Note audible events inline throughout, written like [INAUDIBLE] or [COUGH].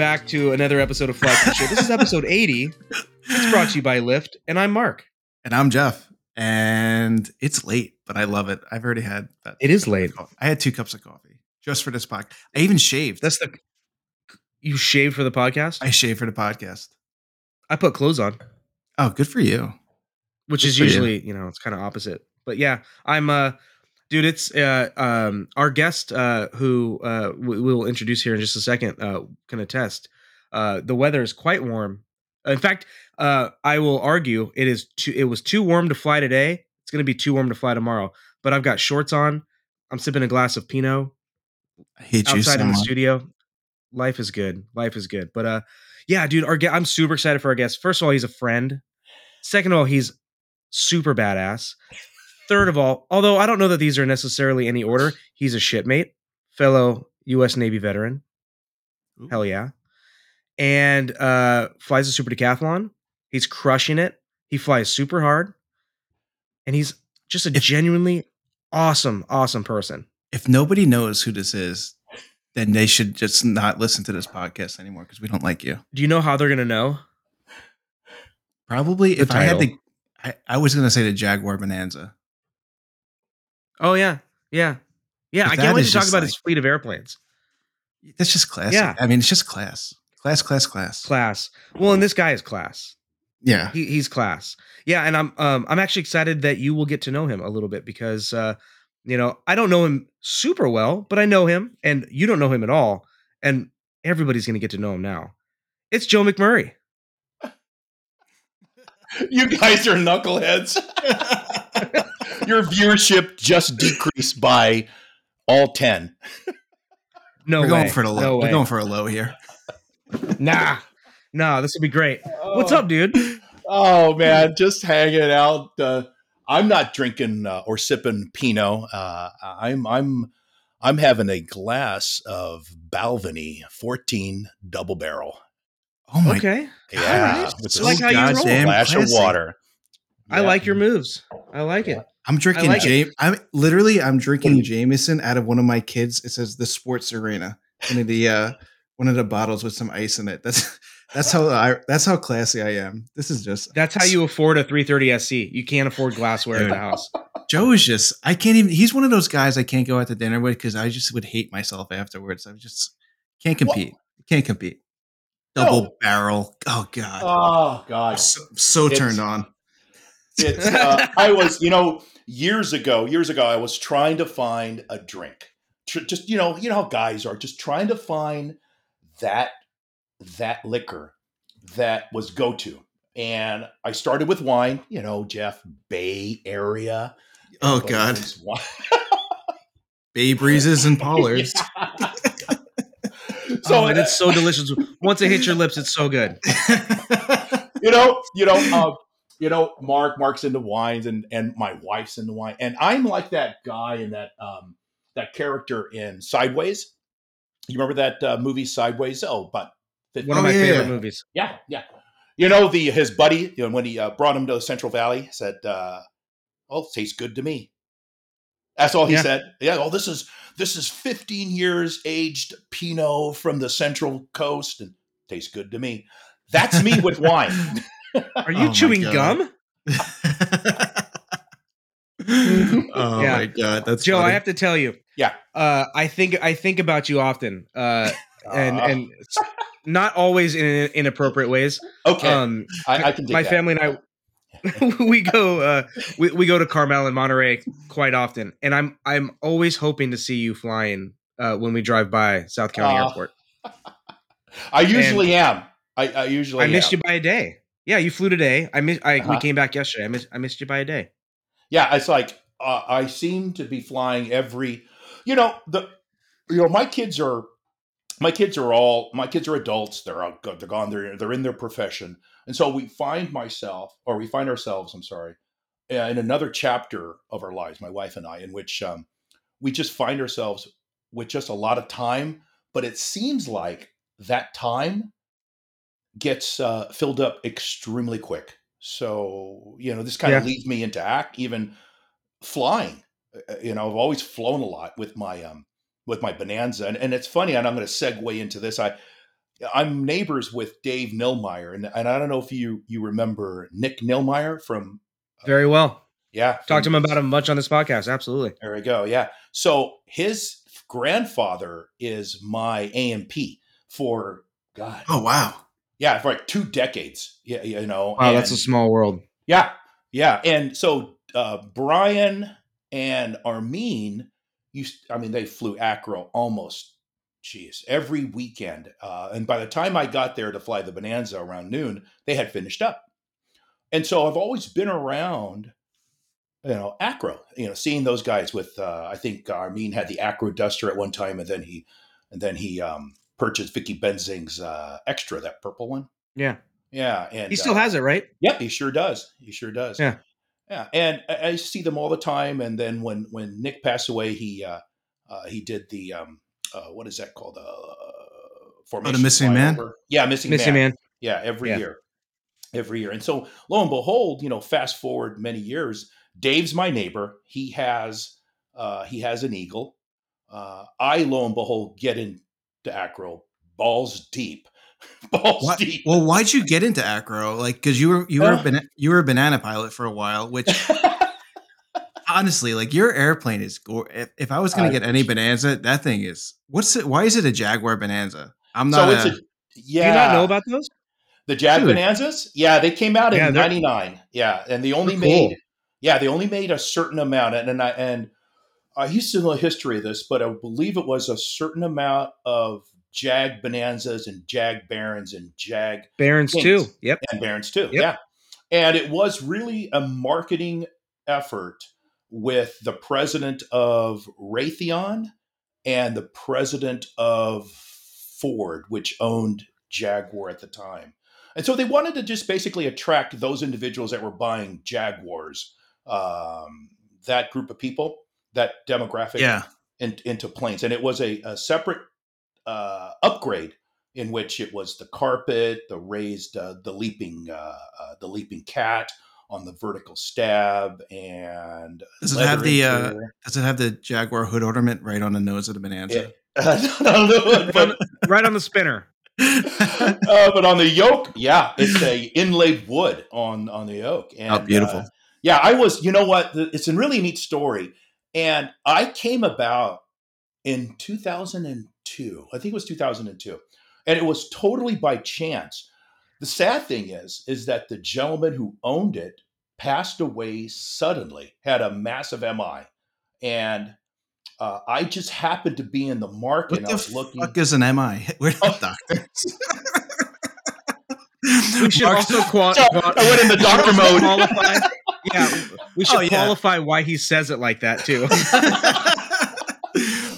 back to another episode of Fly Cool Shit. This is episode [LAUGHS] 80. It's brought to you by Lyft, and I'm Mark. And I'm Jeff. And it's late, but I love it. I've already had that. It is late. I had two cups of coffee just for this podcast. I even shaved. That's the you shaved for the podcast. I shaved for the podcast. I put clothes on, Oh, good for you. which Good is for you. usually you know it's kind of opposite. But yeah, I'm uh, dude. It's uh, um, our guest uh, who uh, we will introduce here in just a second. Uh, can attest. Uh, the weather is quite warm. In fact, uh, I will argue it is too. It was too warm to fly today. It's going to be too warm to fly tomorrow. But I've got shorts on. I'm sipping a glass of Pinot. I hate you so outside in the studio. Life is good. Life is good. But uh yeah, dude, our I'm super excited for our guest. First of all, he's a friend. Second of all, he's super badass. Third of all, although I don't know that these are necessarily any order, he's a shipmate, fellow US Navy veteran. Ooh. Hell yeah. And uh flies a super decathlon. He's crushing it. He flies super hard. And he's just a If- genuinely awesome, awesome person. If nobody knows who this is, then they should just not listen to this podcast anymore because we don't like you. Do you know how they're gonna know? Probably The if I had title. to, I, I was going to say the Jaguar Bonanza. Oh yeah, yeah, yeah. But I can't wait to talk about like- his fleet of airplanes. That's just classic. Yeah. I mean, it's just class. Class, class, class. Class. Well, and this guy is class. Yeah. He, he's class. Yeah, and I'm um I'm actually excited that you will get to know him a little bit because uh you know I don't know him super well, but I know him, and you don't know him at all, and everybody's gonna get to know him now. It's Joe McMurray. [LAUGHS] You guys are knuckleheads. [LAUGHS] Your viewership just decreased by all 10. No we're way. going for the low. No we're way. going for a low here. [LAUGHS] nah, nah. This will be great. What's up, dude? Oh, man. Just hanging out. Uh, I'm not drinking uh, or sipping Pinot. Uh, I'm, I'm, I'm having a glass of Balvenie 14 double barrel. Oh my Okay, Yeah. right. With I like how you roll. goddamn splash of classy. water. I like your moves. I like it. I'm drinking like it. James. I'm literally I'm drinking Jameson out of one of my kids. It says the Sports Arena. One of the uh one of the bottles with some ice in it. That's that's how I that's how classy I am. This is just That's how you afford a 330 SC. You can't afford glassware in the house. Joe is just I can't even he's one of those guys I can't go out to dinner with because I just would hate myself afterwards. I just can't compete. Can't compete. Double No. barrel. Oh god. Oh, I'm gosh. so, so turned on. it's [LAUGHS] uh, I was, you know, years ago, years ago, I was trying to find a drink. Just you know, you know how guys are, just trying to find that that liquor that was go to. And I started with wine, you know, Jeff Bay Area. Oh god. Bay breezes and [LAUGHS] pollards. [LAUGHS] [LAUGHS] so oh, and it's so delicious. Once it hits your lips, it's so good. [LAUGHS] you know, you know, uh, you know, Mark, Mark's into wines, and and my wife's into wine, and I'm like that guy in that um that character in Sideways. You remember that uh, movie Sideways? Oh, but One of Oh, my yeah, favorite movies. yeah, yeah. You know the his buddy you know, when he uh, brought him to the Central Valley said, uh, "Oh, it tastes good to me." That's all he Yeah. said. Yeah. Oh, this is this is 15 years aged Pinot from the Central Coast, and tastes good to me. That's me with [LAUGHS] wine. Are you Oh chewing gum? [LAUGHS] [LAUGHS] oh Yeah. my god, that's Joe, I have to tell you. Yeah. Uh, I think I think about you often. Uh, and Uh, and not always in inappropriate ways. okay, Um, I, I can my that. family and I [LAUGHS] we go uh we, we go to Carmel and Monterey quite often and I'm I'm always hoping to see you flying uh when we drive by South County Aw, Airport. [LAUGHS] I usually am. I, I usually I missed am. you by a day. Yeah, you flew today. I miss I we Uh-huh. came back yesterday. I missed I missed you by a day. Yeah, it's like uh, I seem to be flying every. You know the, you know my kids are my kids are all my kids are adults. They're out, they're gone. They're they're in their profession, and so we find myself or we find ourselves. I'm sorry, uh, in another chapter of our lives, my wife and I, in which um, we just find ourselves with just a lot of time. But it seems like that time gets uh, filled up extremely quick. So you know, this kind of leads me into act even flying. Uh, You know, I've always flown a lot with my um with my Bonanza, and, and it's funny. And I'm going to segue into this. I I'm neighbors with Dave Nilmeyer, and, and I don't know if you you remember Nick Nilmeyer from Very well. yeah Talked to him about him much on this podcast. Absolutely. There we go. Yeah. So his grandfather is my AMP for God. Oh wow. Yeah, for like two decades. Yeah, you know. Wow, that's a small world. Yeah, yeah. And so uh, Brian and Armin used. I mean, they flew acro almost, geez, every weekend. Uh, and by the time I got there to fly the Bonanza around noon, they had finished up. And so I've always been around, you know, acro. You know, seeing those guys with. Uh, I think Armin had the acro duster at one time, and then he, and then he um, purchased Vicky Benzing's uh, extra, that purple one. Yeah. Yeah, and He still uh, has it, right? Yep, he sure does. He sure does. Yeah. Yeah. And I, I see them all the time. And then when when Nick passed away, he uh, uh, he did the um, uh, what is that called? Uh, formation Missing Man? flyover. Yeah, missing, Missing man. man. Yeah, every Yeah. year, every year. And so lo and behold, you know, fast forward many years, Dave's my neighbor. He has uh, he has an eagle. Uh, I lo and behold get into acro balls deep, [LAUGHS] balls Why- deep. well, why'd you get into acro? Like, because you were you were a Uh. bana- you were a banana pilot for a while, [LAUGHS] which honestly, like your airplane is. Go- if, if I was going to get any bonanza, that thing is. What's it? Why is it a Jaguar Bonanza? I'm so not. it's a, a yeah. Do you not know about those? The Jag Dude. Bonanzas? Yeah, they came out Yeah, in they're- '99. Yeah, and they only cool. made yeah they only made a certain amount, and and I and I used to know the history of this, but I believe it was a certain amount of Jag Bonanzas and Jag Barons and Jag Barons Kings. too. Yep. and Barons too. Yep. Yeah, and it was really a marketing effort with the president of Raytheon and the president of Ford, which owned Jaguar at the time. And so they wanted to just basically attract those individuals that were buying Jaguars, um, that group of people, that demographic yeah. in, into planes. And it was a, a separate uh, upgrade in which it was the carpet, the raised, uh, the leaping, uh, uh, the leaping cat on the vertical stab, and Does it have the, uh. Does it have the Jaguar hood ornament right on the nose of the bonanza? [LAUGHS] no, no, but Right on the spinner. [LAUGHS] uh, but on the yoke, yeah, it's a inlaid wood on on the yoke. And, Oh, beautiful. uh, yeah, I was. You know what? It's a really neat story, and I came about in 2002. I think it was 2002, and it was totally by chance. The sad thing is, is that the gentleman who owned it passed away suddenly, had a massive MI, and uh, I just happened to be in the market. what the I was looking. fuck is an MI? [LAUGHS] We're Oh. not doctors. We [LAUGHS] should Mark's- also qual- So, qual- I went in the doctor mode. Qualify, [LAUGHS] yeah, we should Oh, yeah. qualify why he says it like that too.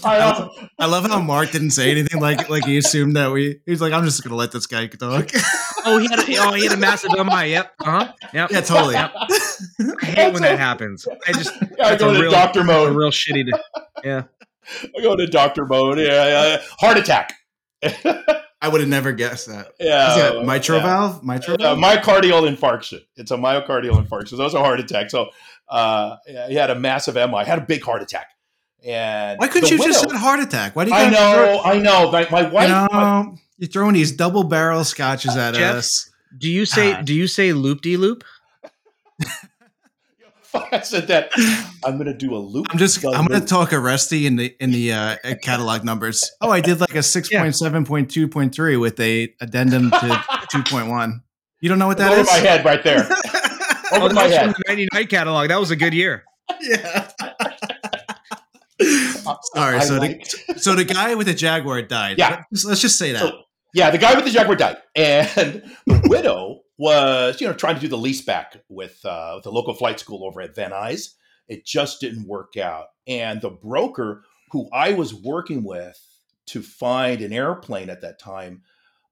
[LAUGHS] I, I uh, love, I love how Mark didn't say anything like like he assumed that we. He's like, I'm just gonna let this guy talk. [LAUGHS] oh, he had a, oh he had a massive MI. Yep. Uh huh. Yep. yeah, totally. Yep. I hate when that happens. I just [LAUGHS] I that's go a into real- doctor a mode. real shitty. To, I go into doctor mode. Yeah, yeah. heart attack. I would have never guessed that. yeah, Is that mitral yeah. valve? Mitral Uh, valve? myocardial infarction. It's a myocardial infarction. So those are heart attacks. So uh, yeah, he had a massive MI. Had a big heart attack. And Why couldn't the you just widow- said heart attack? Why do you? I gotta throw- know, I know. My, my You wife. know, you're throwing these double barrel scotches at Jeff? us. do you say Ah. do you say loop de loop? I said that. I'm going to do a loop. I'm just. the I'm gonna talk a Rusty in the in the uh, catalog numbers. Oh, I did like a six point seven point two point three with a addendum to two point one. You don't know what that over is? my head right there. [LAUGHS] Oh, Over that my was from head. the '99 catalog. That was a good year. [LAUGHS] yeah. [LAUGHS] Sorry. I So the, so the guy with the Jaguar died. Yeah. Let's, let's just say that. So, yeah, the guy with the Jaguar died, and [LAUGHS] the widow was, you know, trying to do the lease back with uh, with the local flight school over at Van Nuys. It just didn't work out, and the broker who I was working with to find an airplane at that time,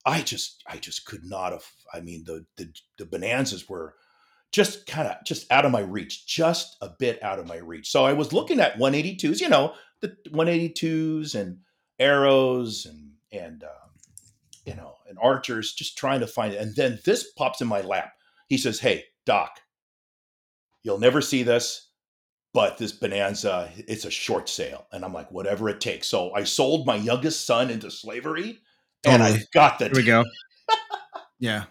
I just I just could not have. I mean, the the, the bonanzas were just kind of just out of my reach, just a bit out of my reach. So I was looking at 182s, you know, the 182s and arrows and and um, you know and archers, just trying to find it. And then this pops in my lap. He says, "Hey, Doc, you'll never see this." But this bonanza, it's a short sale. And I'm like, whatever it takes. So I sold my youngest son into slavery and I got the Here we go. [LAUGHS] Yeah.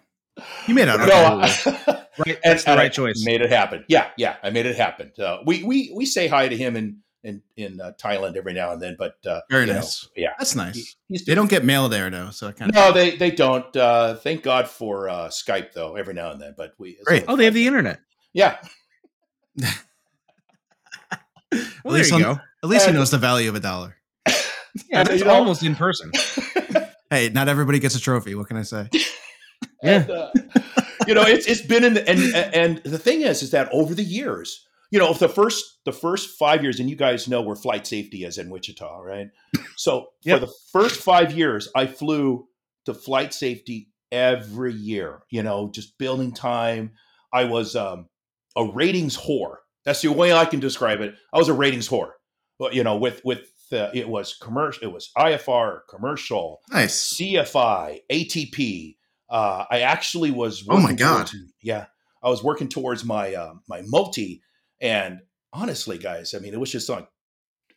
You made out No, okay. I- [LAUGHS] Right, that's the right I choice. Made it happen. Yeah, yeah, I made it happen. Uh, we we we say hi to him in in in uh, Thailand every now and then, but uh, Very you know, nice. yeah, That's he- nice. he's They don't get mail there though, so I kind of No, they they don't. Uh, thank God for uh, Skype though. Every now and then, but we Great. Oh, they have the internet. yeah. [LAUGHS] Well, there least you on- go. At least he knows the value of a dollar. [LAUGHS] Yeah, And, that's you know- almost in person. Hey, not everybody gets a trophy. What can I say? Yeah. And, uh, you know, it's it's been in the, and and the thing is, is that over the years, you know, the first the first five years, and you guys know where flight safety is in Wichita, right? So Yep. [LAUGHS] for the first five years, I flew to flight safety every year. You know, just building time. I was um, a ratings whore. That's the way I can describe it. I was a ratings whore. But you know, with with the, it was commercial. It was IFR commercial. Nice. CFI, ATP. Uh, I actually was. Oh my God. towards- yeah, I was working towards my uh, my multi, and honestly, guys, I mean, it was just like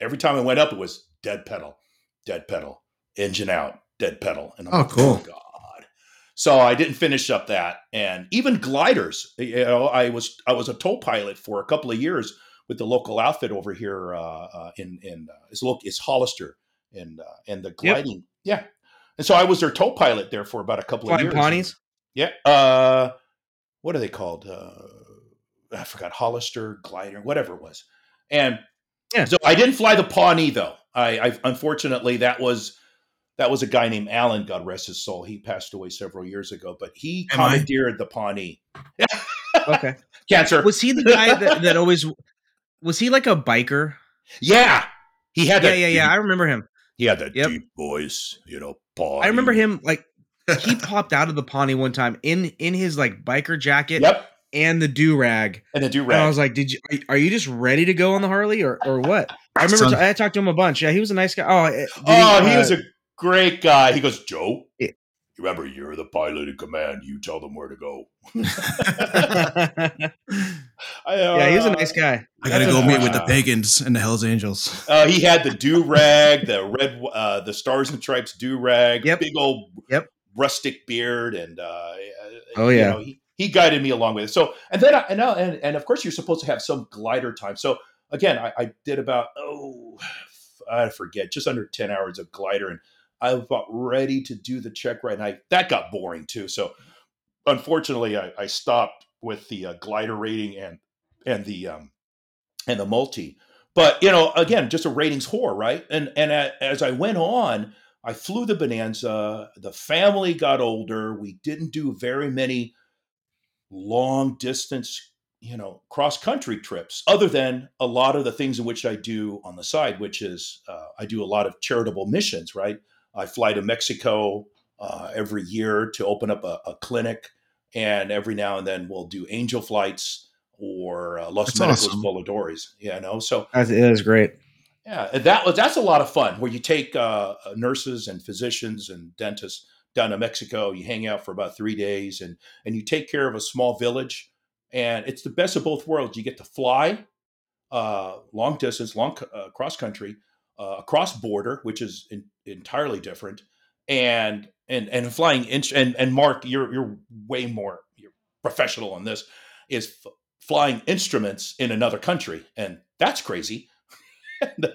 every time I went up, it was dead pedal, dead pedal, engine out, dead pedal, and I'm Oh, like, cool. God. So I didn't finish up that, and even gliders. You know, I was I was a tow pilot for a couple of years with the local outfit over here uh, uh, in in uh, it's look it's Hollister and uh, and the gliding. Yeah, and so I was their tow pilot there for about a couple Flying of years. Pawnees. Yeah. Uh, what are they called? Uh, I forgot. Hollister, glider, whatever it was. And Yeah. so I didn't fly the Pawnee though. I, I unfortunately that was that was a guy named Alan. God rest his soul. He passed away several years ago, but he Am I? commandeered the Pawnee. Okay. [LAUGHS] Cancer. Was he the guy that, that always was he like a biker? yeah. He had Yeah, that. yeah, yeah. I remember him. He had that Yep. deep voice. You know, Pawnee. I remember him like he [LAUGHS] popped out of the Pawnee one time in in his like biker jacket Yep. and the do rag. And the do rag. And I was like, "Did you? are- you just ready to go on the Harley or or what?" [LAUGHS] I remember t- I talked to him a bunch. Yeah, he was a nice guy. Oh, Oh, he uh, was a great guy. He goes, Joe. Yeah. You remember, you're the pilot in command. You tell them where to go. [LAUGHS] yeah, I, he was a uh, nice guy. I gotta go a- meet with the pagans and the Hell's Angels. Uh, he had the do rag, the red, uh, the stars and stripes do rag, Yep. big old Yep. rustic beard, and uh, Oh, you yeah. know, he, he guided me along with it. So, and then I, and, now- and and of course you're supposed to have some glider time. So again, I, I did about oh, I forget, just under ten hours of glider, and I was about ready to do the check right, and I that got boring too. So unfortunately, I, I stopped with the uh, glider rating and and the um and the multi. But you know, again, just a ratings whore, right? And and as I went on, I flew the Bonanza. The family got older. We didn't do very many long distance, you know, cross country trips, other than a lot of the things in which I do on the side, which is uh, I do a lot of charitable missions, right? I fly to Mexico uh, every year to open up a, a clinic, and every now and then we'll do angel flights or uh, Los That's Medicos awesome. Voladores. You know, so That's, great. yeah, that was that's a lot of fun where you take uh, nurses and physicians and dentists down to Mexico. You hang out for about three days, and and you take care of a small village, and it's the best of both worlds. You get to fly uh, long distance, long uh, cross country, uh, across border, which is in, entirely different, and and and flying inch and and Mark, you're you're way more you're professional on this is f- flying instruments in another country, and that's crazy. [LAUGHS] And, It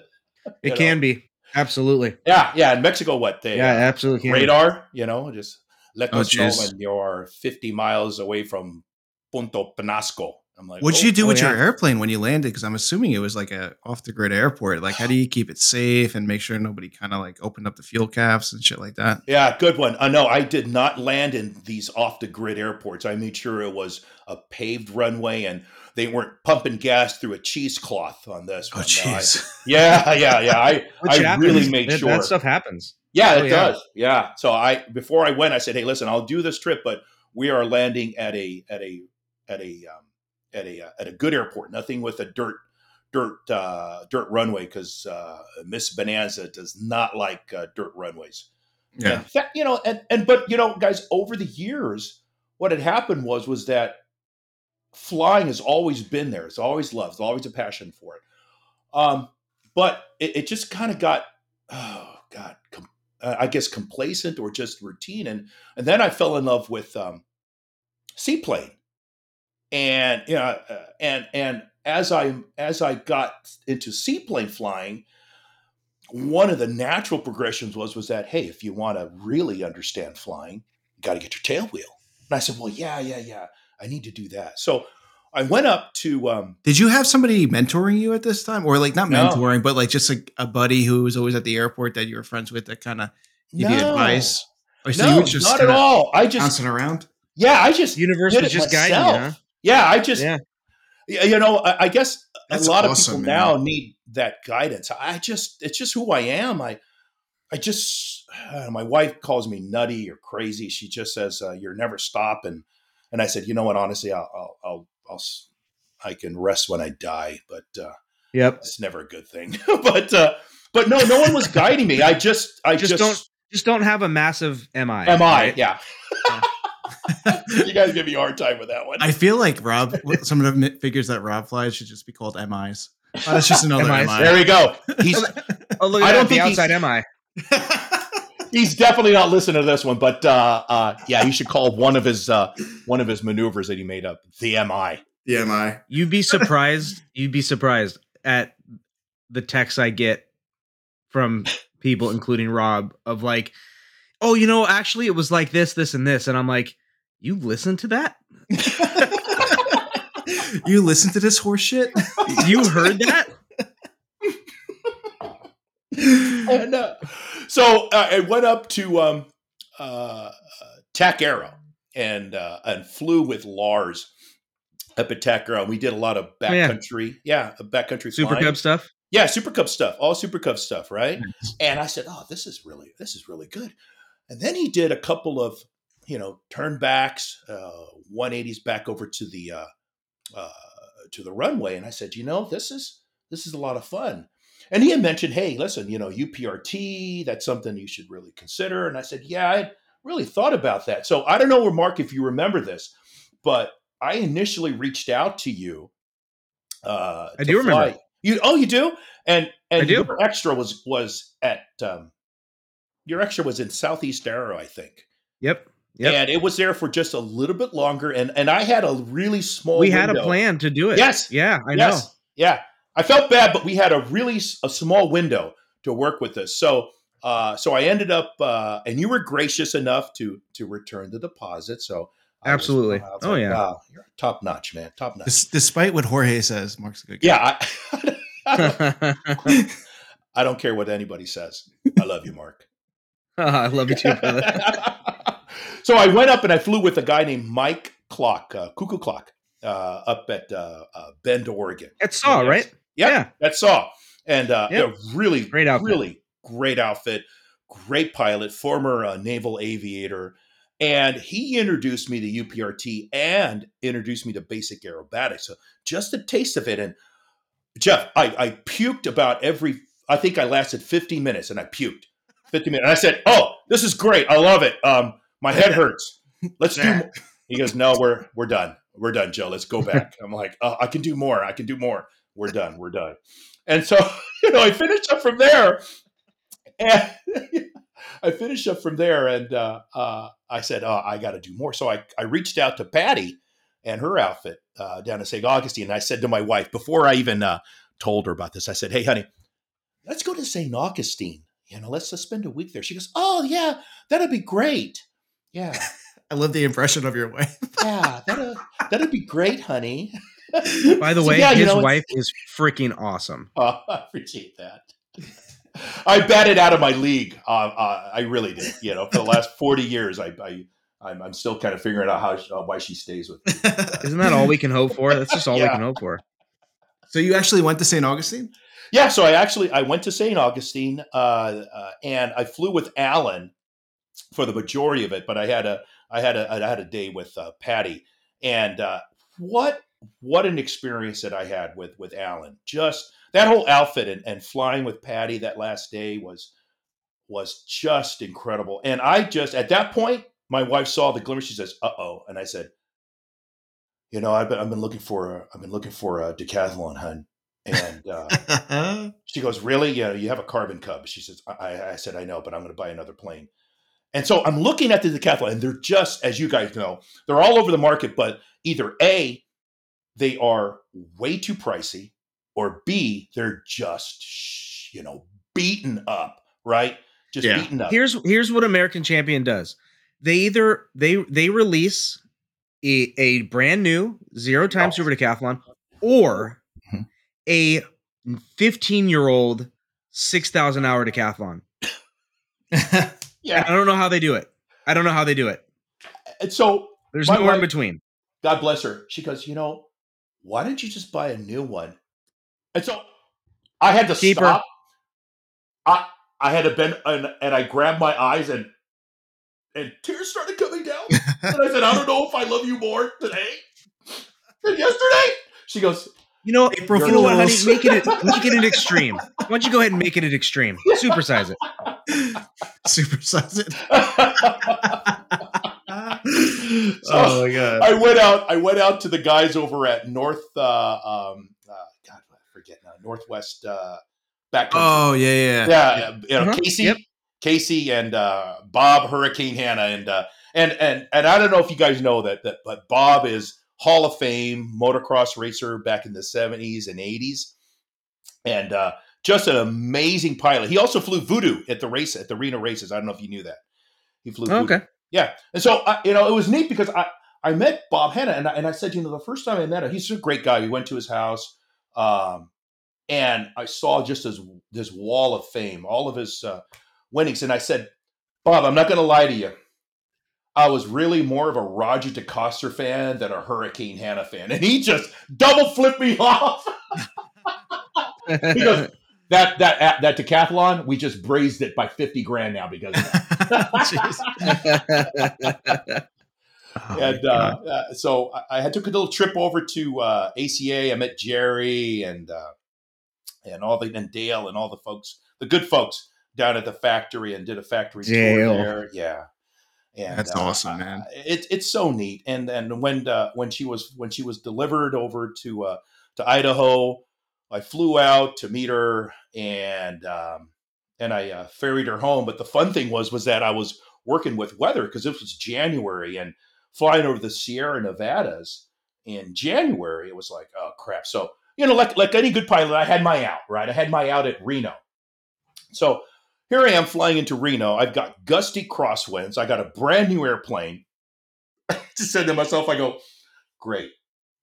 you know, can be absolutely. yeah, yeah. In Mexico, what they Yeah, uh, absolutely can. be. radar, you know, just let Oh, us know when you're 50 miles away from Puerto Peñasco. I'm like, What'd oh, you do oh, with your airplane when you landed? Because I'm assuming it was like a off the grid airport. Like, how do you keep it safe and make sure nobody kind of like opened up the fuel caps and shit like that? Yeah, good one. Uh, no, I did not land in these off the grid airports. I made sure it was a paved runway and they weren't pumping gas through a cheesecloth on this Oh, one. No, I- jeez. [LAUGHS] yeah, yeah, yeah. I, [LAUGHS] I happens. really made That- sure. that stuff happens. Yeah, Oh, it yeah. does. Yeah. So I before I went, I said, "Hey, listen, I'll do this trip, but we are landing at a at a at a um, at a uh, at a good airport. Nothing with a dirt dirt uh, dirt runway because uh, Miss Bonanza does not like uh, dirt runways. Yeah. You know, and and but you know, guys, over the years, what had happened was was that flying has always been there. It's always loved. It's always a passion for it. Um, but it, it just kind of got, oh God, com- uh, I guess complacent or just routine. And and then I fell in love with um, seaplane, and you know, uh, and and as I as I got into seaplane flying, one of the natural progressions was was that hey, if you want to really understand flying, you got to get your tail wheel. And I said, well, yeah, yeah, yeah, I need to do that. So I went up to um, Did you have somebody mentoring you at this time, or like not No. mentoring, but like just a, a buddy who was always at the airport that you were friends with that kind of give you advice? Or no, you were just not at all. I just bouncing around. yeah, I just Universe was it just guiding you, huh? Yeah, I just Yeah. yeah, you know, I, I guess That's a lot awesome, of people man. now need that guidance. I just it's just who I am. I I just uh, my wife calls me nutty or crazy. She just says uh, you're never stop and and I said, you know what? Honestly, I'll I'll I'll, I'll s- I can rest when I die, but uh, Yep. it's never a good thing. [LAUGHS] but uh, but no, no one was guiding me. I just I Just just, don't- Just don't have a massive MI. MI, I? right? Yeah. [LAUGHS] you guys give me a hard time with that one. I feel like Rob, some of the figures that Rob flies should just be called MIs. Oh, that's just another MIs. MI. there we go. He's [LAUGHS] Oh, look at I don't the think he's- outside MI. [LAUGHS] he's definitely not listening to this one, but uh, uh, yeah, you should call one of his uh, one of his maneuvers that he made up the MI. the MI. You'd be surprised. you'd be surprised at the texts I get from people, including Rob, of like, "Oh, you know, actually, it was like this, this, and this," and I'm like, "You listen to that? [LAUGHS] you listen to this horse shit? You heard that? And uh, so uh, I went up to um, uh, Tac Aero and uh, and flew with Lars up at Tac Aero. We did a lot of Oh, yeah. backcountry, yeah, backcountry Super flying. Cub stuff? Yeah, Super Cub stuff, all Super Cub stuff, right? And I said, "Oh, this is really this is really good." And then he did a couple of you know turnbacks, uh, 180s back over to the uh, uh, to the runway, and I said, "You know, this is this is a lot of fun." And he had mentioned, "Hey, listen, you know, UPRT, that's something you should really consider." And I said, "Yeah, I really thought about that." So I don't know, Mark, if you remember this, but I initially reached out to you. Uh, I do remember. You oh, you do, and and I do. your extra was was at um, your extra was in Southeast Aero, I think, Yep. Yep. and it was there for just a little bit longer. And and I had a really small. we had a plan to do it. Yes. Yeah, I Yes. know. Yeah, I felt bad, but we had a really s- a small window to work with this. So. Uh, so I ended up, uh, and you were gracious enough to to return the deposit. So I was- Absolutely. I was Oh, yeah. wow, you're top notch, man, top notch. Des- despite what Jorge says, Mark's a good guy. Yeah, I, [LAUGHS] I, don't, I don't care what anybody says. I love you, Mark. [LAUGHS] I love you too, brother. [LAUGHS] so I went up and I flew with a guy named Mike Clock, uh, Cuckoo Clock, uh, up at uh, uh, Bend, Oregon. It's Saw, right? Yep, Yeah. that's Saw, And uh, Yep. really, Great outfit. really great outfit, great pilot, former uh, naval aviator. And he introduced me to UPRT and introduced me to basic aerobatics. So just a taste of it. And Jeff, I, I puked about every, I think I lasted 15 minutes and I puked 50 minutes. And I said, Oh, this is great. I love it. Um, my head hurts. Let's do more. He goes, No, we're, we're done. We're done, Joe. Let's go back. I'm like, oh, I can do more. I can do more. We're done. We're done. And so, [LAUGHS] you know, I finished up from there. And [LAUGHS] I finished up from there and uh, uh, I said, oh, I got to do more. So I, I reached out to Patty and her outfit uh, down in St. Augustine. And I said to my wife, before I even uh, told her about this, I said, hey, honey, let's go to St. Augustine. You know, let's, let's spend a week there. She goes, oh, yeah, that'd be great. Yeah, [LAUGHS] I love the impression of your [LAUGHS] wife. yeah, that'd, that'd be great, honey. [LAUGHS] By the So, way, yeah, you his know, wife is freaking awesome. Oh, I appreciate that. I batted out of my league. Uh, uh, I really did. You know, for the last forty years, I, I I'm, I'm still kind of figuring out how uh, why she stays with me. Isn't that all we can hope for? That's just all we can hope for. So you actually went to St. Augustine? Yeah, so I actually I went to St. Augustine uh, uh, and I flew with Alan for the majority of it, but I had a I had a I had a day with uh, Patty, and uh, what what an experience that I had with with Alan. Just that whole outfit and, and flying with Patty that last day was was just incredible. And I just at that point, my wife saw the glimmer. She says, "Uh oh," and I said, "You know, I've been I've been looking for a I've been looking for a decathlon, hun." And uh, [LAUGHS] she goes, "Really? Yeah, you have a carbon cub." She says, I, I said, "I know, but I'm going to buy another plane." And so I'm looking at the decathlon, and they're just, as you guys know, they're all over the market. But either a, they are way too pricey, or b, they're just, you know, beaten up, right? Just Yeah. beaten up. Here's here's what American Champion does. They either they they release a, a brand new zero time Oh. super decathlon or Mhm. a 15 year old 6,000 hour decathlon. [LAUGHS] I don't know how they do it. I don't know how they do it. And so There's nowhere in between. God bless her. She goes, you know, why don't you just buy a new one? And so I had to Keep her. stop. I I had to bend and, and I grabbed my eyes and and tears started coming down. [LAUGHS] and I said, I don't know if I love you more today than yesterday. She goes, You know, April you know what, honey? Make it make it an [LAUGHS] extreme. Why don't you go ahead and make it an extreme? Supersize it. [LAUGHS] Supersize it. [LAUGHS] So- oh my god. I went out. I went out to the guys over at North. Uh, um, uh, God, I forget now. Northwest uh, backcountry. Oh yeah, yeah. yeah, you know, Uh-huh. Casey, Yep. Casey, and uh, Bob Hurricane Hannah, and uh, and and and I don't know if you guys know that that, but Bob is Hall of Fame motocross racer back in the seventies and eighties, and uh, just an amazing pilot. He also flew Voodoo at the race at the Reno races. I don't know if you knew that. He flew. Voodoo. Okay. Yeah, and so I, you know, it was neat because I I met Bob Hannah, and I, and I said, you know, the first time I met him, he's a great guy. We went to his house, um, and I saw just his this wall of fame, all of his uh, winnings, and I said, Bob, I'm not going to lie to you. I was really more of a Roger DeCoster fan than a Hurricane Hannah fan, and he just double flipped me [LAUGHS] off. He goes, that that that decathlon, we just braised it by fifty grand now because of that. [LAUGHS] Oh and uh, uh, so I, I took a little trip over to uh, ACA. I met Jerry and uh, and all the and Dale and all the folks, the good folks down at the factory, and did a factory Dale. tour there. Yeah, and That's awesome, man. It, it's so neat. And and when uh, when she was when she was delivered over to uh, to Idaho, I flew out to meet her and um, and I uh, ferried her home. But the fun thing was was that I was working with weather because it was January and flying over the Sierra Nevadas in January. It was like oh crap. So you know, like like any good pilot, I had my out right. I had my out at Reno. So here I am flying into Reno. I've got gusty crosswinds. I got a brand new airplane. [LAUGHS] Just said to myself, I go, great.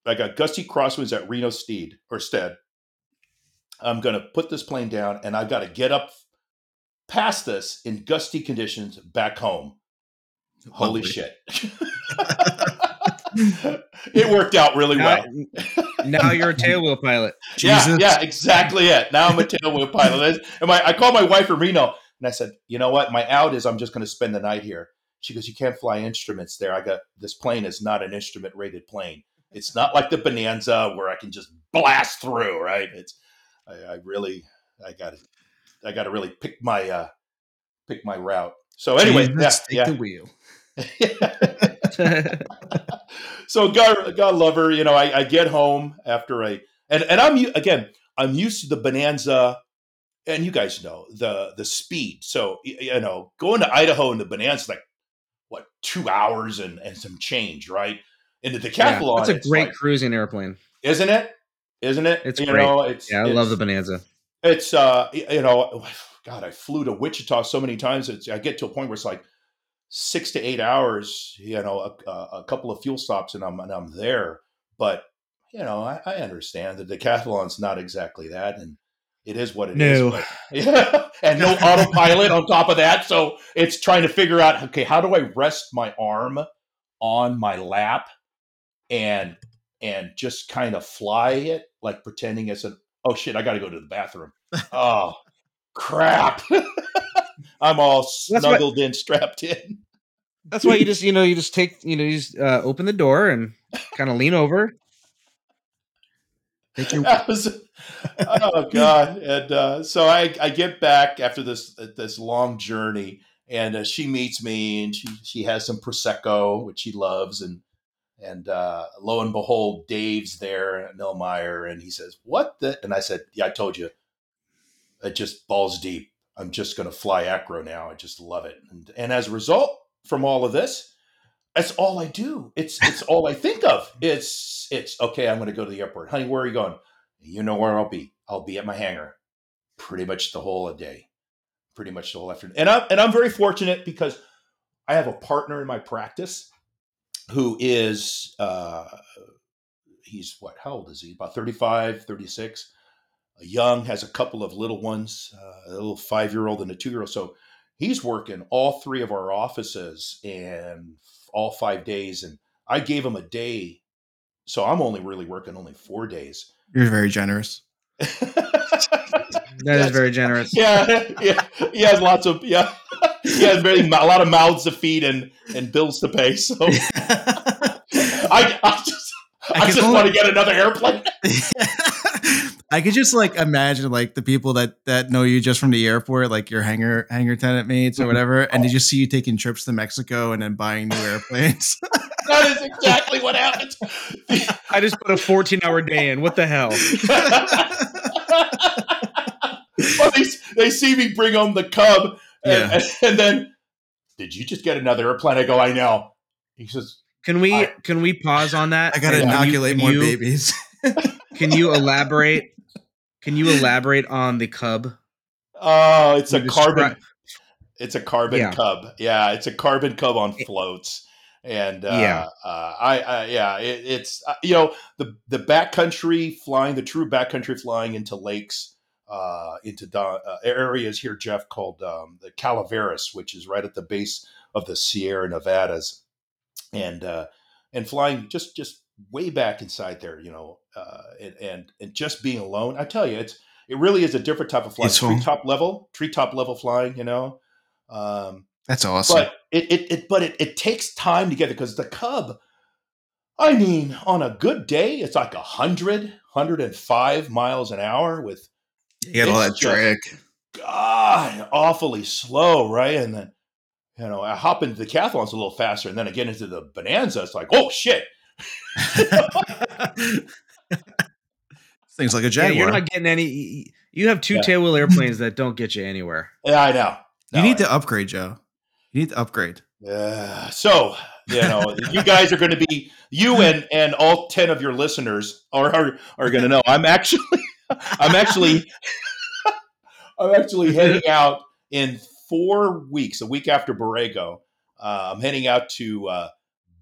I got gusty crosswinds at Reno Steed or Stead. I'm going to put this plane down and I've got to get up past this in gusty conditions back home. Holy Lovely. shit. [LAUGHS] it worked out really now, well. [LAUGHS] now you're a tailwheel pilot. Yeah, Jesus. yeah, exactly it. Now I'm a tailwheel pilot. And my, I called my wife in Reno and I said, you know what? My out is I'm just going to spend the night here. She goes, you can't fly instruments there. I got this plane is not an instrument rated plane. It's not like the Bonanza where I can just blast through, right? It's I, I really I got to I got to really pick my uh pick my route. So anyway, Jesus, yeah, take the wheel. [LAUGHS] [LAUGHS] yeah. [LAUGHS] so God, God love her. You know, I, I get home after a and and I'm again I'm used to the Bonanza, and you guys know the the speed. So you know, going to Idaho in the Bonanza like what two hours and and some change, right? In the Yeah, decathlon, that's a great like- cruising airplane. isn't it? Isn't it? It's you great. know, it's Yeah, I it's, love the Bonanza. it's uh you know [SIGHS] god i flew to wichita so many times it's i get to a point where it's like six to eight hours you know a, a, couple of fuel stops and i'm and i'm there but you know i, I understand the decathlon's not exactly that and it is what it is. No. but- [LAUGHS] yeah and no autopilot on top of that so it's trying to figure out okay how do i rest my arm on my lap and and just kind of fly it, like pretending it's an oh shit, I got to go to the bathroom. [LAUGHS] oh crap! [LAUGHS] I'm all That's what- snuggled in, strapped in. That's why you just you know you just take you know you just uh, open the door and kind of lean over. Your That was, oh god! And uh, so I, I get back after this this long journey, and uh, she meets me, and she she has some prosecco, which she loves, and and uh, lo and behold, Dave's there, Nilmeyer, and he says, "What the?" And I said, "Yeah, I told you. It just balls deep. I'm just going to fly acro now. I just love it." And and as a result, from all of this, that's all I do. It's it's [LAUGHS] all I think of. It's it's okay. I'm going to go to the airport, honey. Where are you going? You know where I'll be. I'll be at my hangar, pretty much the whole day, pretty much the whole afternoon. And I'm and I'm very fortunate because I have a partner in my practice who is uh, he's what? How old is he? About 35, 36. Young has a couple of little ones, uh, a little five year old and a two year old. So he's working all three of our offices and all five days. And I gave him a day. So I'm only really working only four days. You're very generous. [LAUGHS] That is very generous. [LAUGHS] yeah, yeah. He has lots of yeah. He has very a lot of mouths to feed and and bills to pay. So [LAUGHS] I, I just I, can just only- want to get another airplane. I could just like imagine like the people that that know you just from the airport, like your hangar hangar tenant mates or mm-hmm. whatever, and they oh. just see you taking trips to Mexico and then buying new airplanes. [LAUGHS] That is exactly what happened. I just put a 14 hour day in. What the hell? well, they, they see me bring home the Cub, and, Yeah. and then, did you just get another airplane? I go, I know. He says, Can we I- can we pause on that? I gotta And can you- inoculate can more you- babies. [LAUGHS] Can you elaborate? Can you elaborate on the cub? oh, it's a You carbon. It's a carbon Yeah. Cub. Yeah, it's a carbon Cub on floats. And uh, Yeah. uh, I, I yeah, it, it's uh, you know the the backcountry flying, the true backcountry flying into lakes, uh, into uh, areas here, Jeff, called um, the Calaveras, which is right at the base of the Sierra Nevadas, and uh, and flying just just way back inside there, you know, uh, and, and and just being alone. I tell you, it's it really is a different type of flying, Peaceful. treetop level, treetop level flying, you know. Um, That's awesome. but it, it, it but it, it takes time to get it because the cub i mean on a good day it's like 100 105 miles an hour with you get all that it's drag. god awfully slow right and then you know i hop into the decathlon it's a little faster and then i get into the bonanza it's like oh shit [LAUGHS] Things like a Yeah, Jaguar. you're not getting any. You have two Yeah. tail wheel airplanes [LAUGHS] that don't get you anywhere. yeah i know you need I- to upgrade, Joe. You need to upgrade. Yeah. so you know, you guys are going to be you and and all ten of your listeners are are, are going to know. I'm actually, I'm actually, I'm actually heading out in four weeks. A week after Borrego, uh, I'm heading out to uh,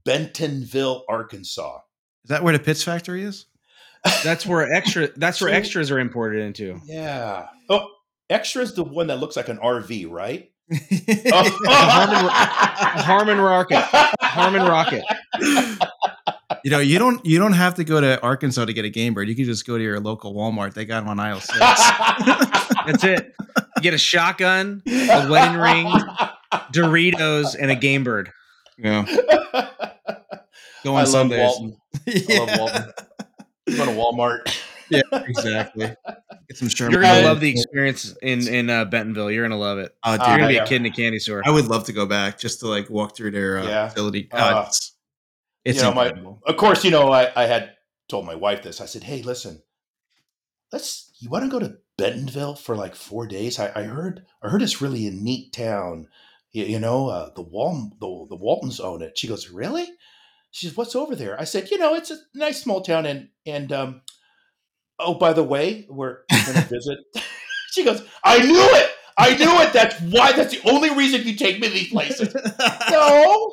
Bentonville, Arkansas. Is that where the Pitts factory is? That's where extra. [LAUGHS] That's where So- extras are imported into. Yeah. Oh, extra is the one that looks like an RV, right? [LAUGHS] Harmon Rocket. Harmon Rocket. You know, you don't you don't have to go to Arkansas to get a game bird. You can just go to your local Walmart. They got them on aisle six. [LAUGHS] That's it. You get a shotgun, a wedding ring, Doritos, and a game bird. Yeah. [LAUGHS] Go I on love Sundays. Walton. I yeah. love Walton. Go to Walmart. yeah, exactly. Get some Sherman. You're gonna Right. love the experience in in uh, Bentonville. You're gonna love it. Oh, dude, Uh, You're gonna be yeah. a kid in a candy store. I would love to go back just to like walk through their uh, Yeah. facility. Uh, it's it's you know, my- incredible. Of course, you know, I, I had told my wife this. I said, "Hey, listen, let's. You want to go to Bentonville for like four days? I, I heard. I heard it's really a neat town. You, you know, uh, the Wal the, the Waltons own it." She goes, "Really?" She says, "What's over there?" I said, "You know, it's a nice small town, and and um, oh, by the way, we're [LAUGHS] going to visit." she goes, "I knew it. I knew it. That's why. That's the only reason you take me to these places." No,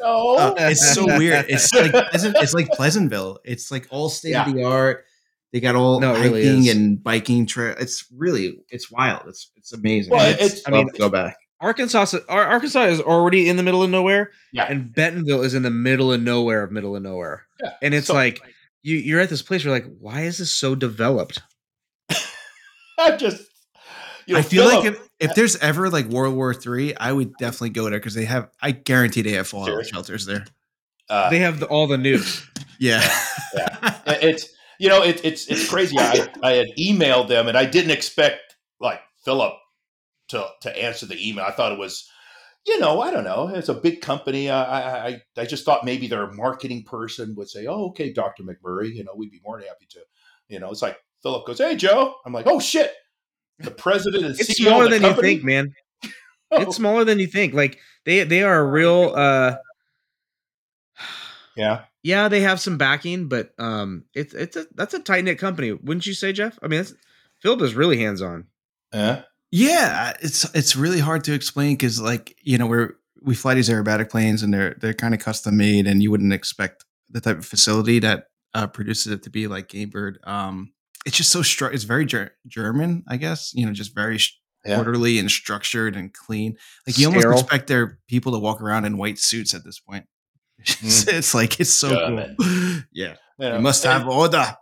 no. Uh, [LAUGHS] it's so weird. It's like Pleasant, it's like Pleasantville. It's like all state of the art. They got all No, it really hiking and biking trail. It's really it's wild. It's it's amazing. Well, It's, it's- I I mean, mean, to go back. Arkansas, is- Arkansas is already in the middle of nowhere, Yeah. and Bentonville is in the middle of nowhere of middle of nowhere. Yeah. And it's So- like you you're at this place where you're like, why is this so developed? [LAUGHS] I just, you know, I feel like if, if [LAUGHS] there's ever like World War Three, I would definitely go there because they have. I guarantee they have fallout Sure. shelters there. uh, They have the, all the news. Yeah, yeah. [LAUGHS] it's you know it, it's it's crazy. I I had emailed them and I didn't expect like Philip to to answer the email. I thought it was. You know, I don't know. It's a big company. I, I I just thought maybe their marketing person would say, "Oh, okay, Doctor McMurray. You know, we'd be more than happy to." You know, it's like Philip goes, "Hey, Joe." I'm like, "Oh shit." The president and It's CEO smaller of the than you think, man. [LAUGHS] Oh, It's smaller than you think. Like they they are a real uh [SIGHS] yeah. yeah, they have some backing, but um it's it's a that's a tight knit company, wouldn't you say, Jeff? I mean Philip is really hands on. Yeah. Yeah. It's it's really hard to explain because like you know we're we fly these aerobatic planes and they're they're kind of custom made and you wouldn't expect the type of facility that uh, produces it to be like Gamebird. Um, it's just so stru- It's very ger- German, I guess. You know, just very sh- Yeah. orderly and structured and clean. Like you almost expect their people to walk around in white suits at this point. It's, [LAUGHS] it's like it's so German. cool. [LAUGHS] Yeah, You know, you must have order.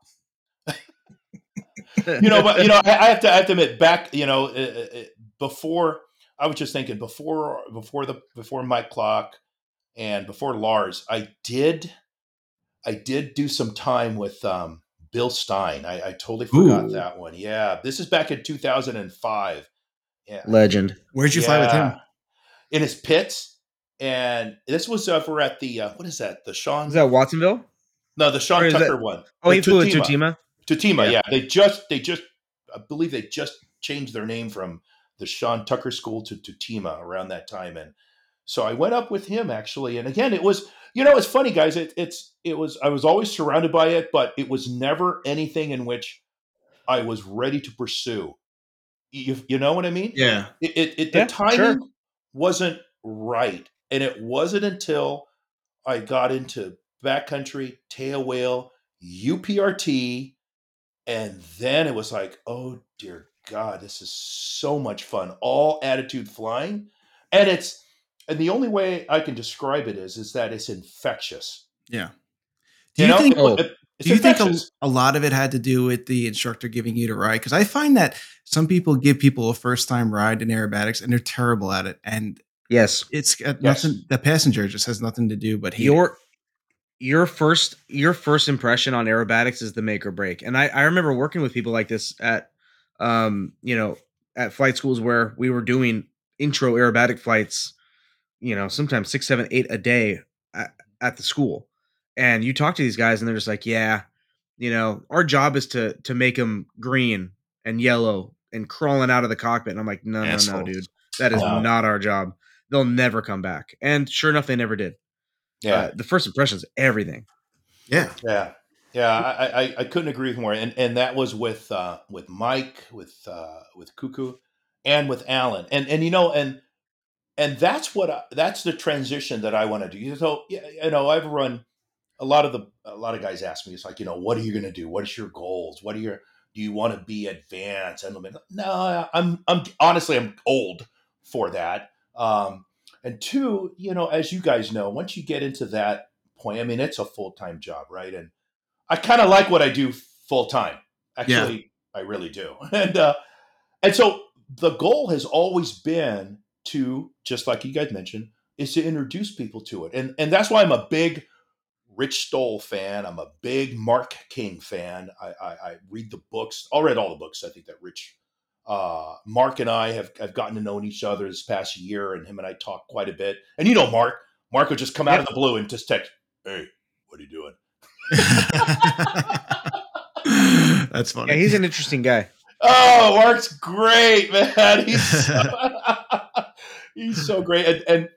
You know, but you know, I, I have to, I have to admit, back, you know, uh, uh, uh, before I was just thinking before, before the before Mike Clock and before Lars, I did, I did do some time with um, Bill Stein. I, I totally forgot Ooh. that one. Yeah, this is back in two thousand and five. Yeah, Legend. Where'd you fly with him? In his Pitts, and this was over at the uh, what is that? The Sean? Is that Watsonville? no, the Sean Tucker that- one. Oh, he The flew with Tutima. Tutima. Tutima, Yeah. yeah. They just they just I believe they just changed their name from the Sean Tucker School to Tutima around that time. And so I went up with him actually. And again, it was you know, it's funny, guys. It, it's it was I was always surrounded by it, but it was never anything in which I was ready to pursue. You, you know what I mean? Yeah, It, it, it Yeah, the timing sure. wasn't right, and it wasn't until I got into backcountry, tailwheel, UPRT, and then it was like, oh dear God, this is so much fun. All attitude flying, and it's and the only way I can describe it is is that it's infectious. yeah. Do You, you, know, think? Oh. It- do you think a, a lot of it had to do with the instructor giving you the ride? Because I find that some people give people a first time ride in aerobatics and they're terrible at it, and Yes. it's got Yes. nothing. The passenger just has nothing to do but he. it. your your first your first impression on aerobatics is the make or break. And i i remember working with people like this at um you know at flight schools where we were doing intro aerobatic flights you know sometimes six seven eight a day at, at the school. And you talk to these guys and they're just like yeah you know our job is to to make them green and yellow and crawling out of the cockpit. And i'm like no no no dude. That is Wow. not our job. They'll never come back. And sure enough they never did yeah. uh, the first impression is everything. Yeah, Yeah, yeah, I, I, I couldn't agree with more, and and that was with uh, with Mike, with uh, with Cuckoo, and with Alan, and and you know, and and that's what I, that's the transition that I want to do. So yeah, you know, I've run a lot of the a lot of guys ask me, it's like, you know, what are you going to do? What is your goals? What are your do you want to be advanced? And I'm like, no, I'm I'm honestly I'm old for that. Um, and two, you know, as you guys know, once you get into that point, I mean, it's a full time job, right? And I kind of like what I do full time. Actually, I really do. [LAUGHS] And uh, and so the goal has always been to, just like you guys mentioned, is to introduce people to it, and and that's why I'm a big Rich Stowell fan. I'm a big Mark King fan. I, I, I read the books. I'll read all the books. I think that Rich, uh, Mark and I have, have gotten to know each other this past year, and him and I talk quite a bit. And you know, Mark, Mark would just come out of the blue and just text, "Hey, what are you doing?" [LAUGHS] that's funny. Yeah, he's an interesting guy. Oh, Mark's great, man. [LAUGHS] He's so, [LAUGHS] he's so great, and, and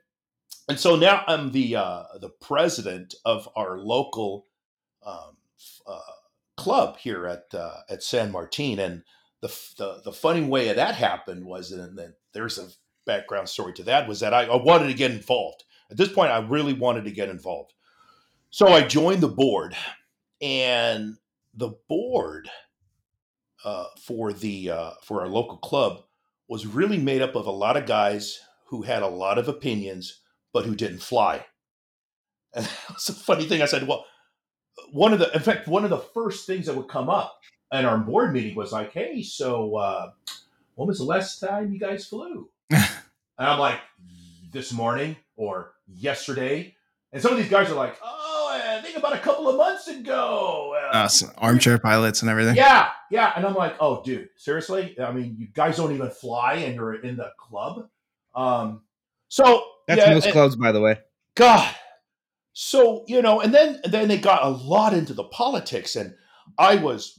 and so now I'm the uh, the president of our local um, uh, club here at uh, at San Martin, and the, the the funny way that happened was, and then there's a background story to that was that I, I wanted to get involved. At this point, I really wanted to get involved, so I joined the board, and the board uh, for the uh, for our local club was really made up of a lot of guys who had a lot of opinions, but who didn't fly. And [LAUGHS] it's a funny thing. I said, well, one of the, in fact, one of the first things that would come up in our board meeting was like, hey, so uh, when was the last time you guys flew? [LAUGHS] and I'm like, this morning or yesterday. And some of these guys are like, oh, I think about a couple of months ago. Uh, so armchair pilots and everything. yeah, yeah. And I'm like, oh, dude, seriously? I mean, you guys don't even fly and you're in the club. Um, so That's yeah, most and- clubs, by the way. God. So, you know, and then then they got a lot into the politics and I was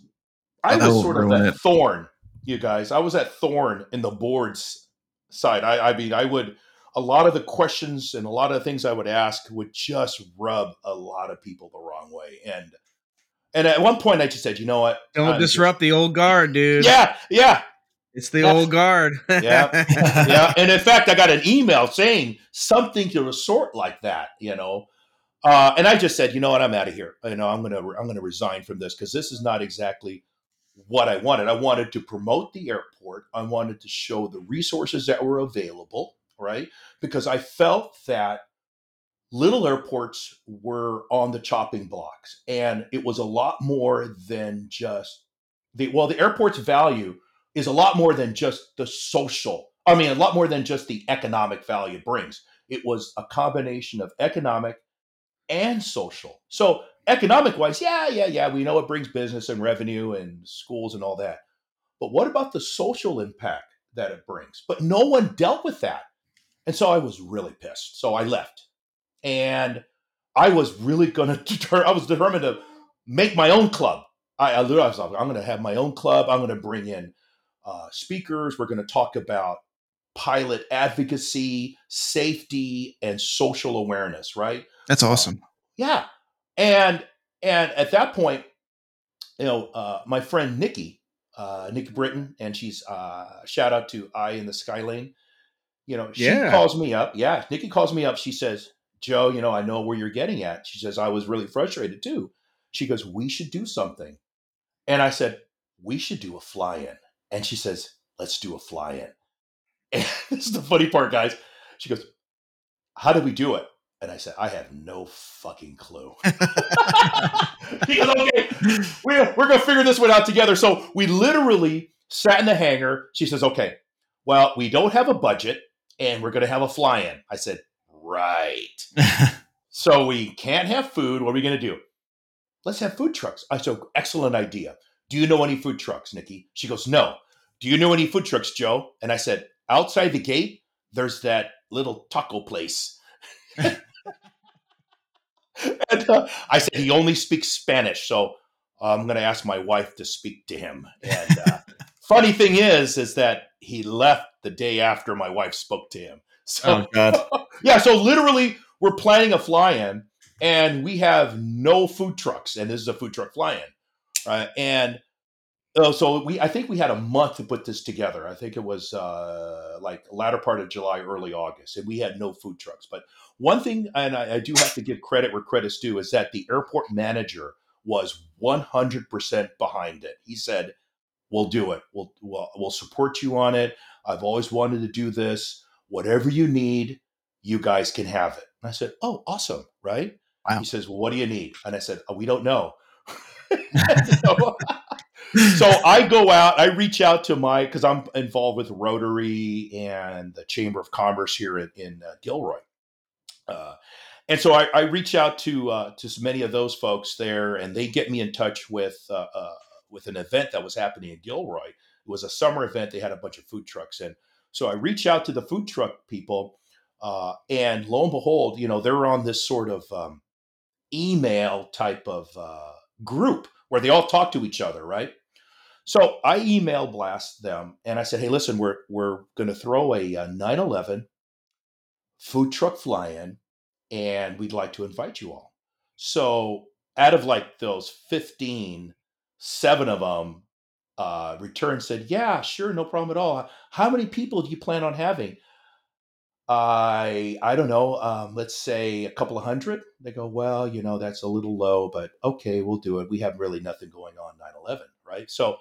I that was sort of ruin that it. thorn, you guys. I was that thorn in the board's side. I, I mean, I would a lot of the questions and a lot of the things I would ask would just rub a lot of people the wrong way. And and at one point I just said, you know what? Don't I'm just- disrupt the old guard, dude. Yeah, yeah. It's the Yeah. old guard. [LAUGHS] Yeah. yeah. And in fact, I got an email saying something to the sort like that, you know. Uh, and I just said, you know what, I'm out of here. You know, I'm gonna I'm gonna resign from this because this is not exactly what I wanted. I wanted to promote the airport. I wanted to show the resources that were available, right? Because I felt that little airports were on the chopping blocks, and it was a lot more than just the well, the airport's value is a lot more than just the social. I mean, a lot more than just the economic value it brings. It was a combination of economic and social. So, economic wise, yeah, yeah, yeah, we know it brings business and revenue and schools and all that. But what about the social impact that it brings? But no one dealt with that. And so I was really pissed. So I left. And I was really going [LAUGHS] to deter, I was determined to make my own club. I, I was like, I'm going to have my own club. I'm going to bring in uh, speakers. We're going to talk about pilot advocacy, safety, and social awareness, right? That's awesome. Yeah. And and at that point, you know, uh, my friend Nikki, uh, Nikki Britton, and she's uh, shout out to I in the Skylane. You know, she Yeah. calls me up. Yeah, Nikki calls me up. She says, Joe, you know, I know where you're getting at. She says, I was really frustrated too. She goes, We should do something. And I said, We should do a fly in. And she says, Let's do a fly in. [LAUGHS] And this is the funny part, guys. She goes, How do we do it? And I said, I have no fucking clue. [LAUGHS] he goes, okay, we're, we're going to figure this one out together. So we literally sat in the hangar. She says, okay, well, we don't have a budget and we're going to have a fly in. I said, right. [LAUGHS] So we can't have food. What are we going to do? Let's have food trucks. I said, excellent idea. Do you know any food trucks, Nikki? She goes, no. Do you know any food trucks, Joe? And I said, outside the gate, there's that little taco place. [LAUGHS] [LAUGHS] and uh, I said, he only speaks Spanish. So I'm going to ask my wife to speak to him. And uh, [LAUGHS] funny thing is, is that he left the day after my wife spoke to him. [LAUGHS] So oh God. yeah, so literally, we're planning a fly-in, and we have no food trucks, and this is a food truck fly-in, right? And uh, so we, I think we had a month to put this together. I think it was uh, like latter part of July, early August, and we had no food trucks. But one thing, and I, I do have to give credit where credit's due, is that the airport manager was 100% behind it. He said, "We'll do it. We'll, we'll we'll support you on it. I've always wanted to do this. Whatever you need, you guys can have it." And I said, "Oh, awesome! Right?" Wow. He says, "Well, what do you need?" And I said, oh, "We don't know." [LAUGHS] [LAUGHS] so, [LAUGHS] so I go out, I reach out to my because I'm involved with Rotary and the Chamber of Commerce here in, in uh, Gilroy, uh, and so I, I reach out to uh, to many of those folks there, and they get me in touch with uh, uh, with an event that was happening in Gilroy. It was a summer event; they had a bunch of food trucks, and so I reach out to the food truck people, uh, and lo and behold, you know they're on this sort of um, email type of uh, group where they all talk to each other, right? So I email blast them and I said, "Hey, listen, we're we're going to throw a, uh 9/11 food truck fly-in, and we'd like to invite you all." So out of like those 15, seven of them uh, returned said, "Yeah, sure, no problem at all. How many people do you plan on having?" I I don't know. Um, let's say a couple of hundred. They go, well, you know, that's a little low, but okay, we'll do it. We have really nothing going on 9/11, right? So,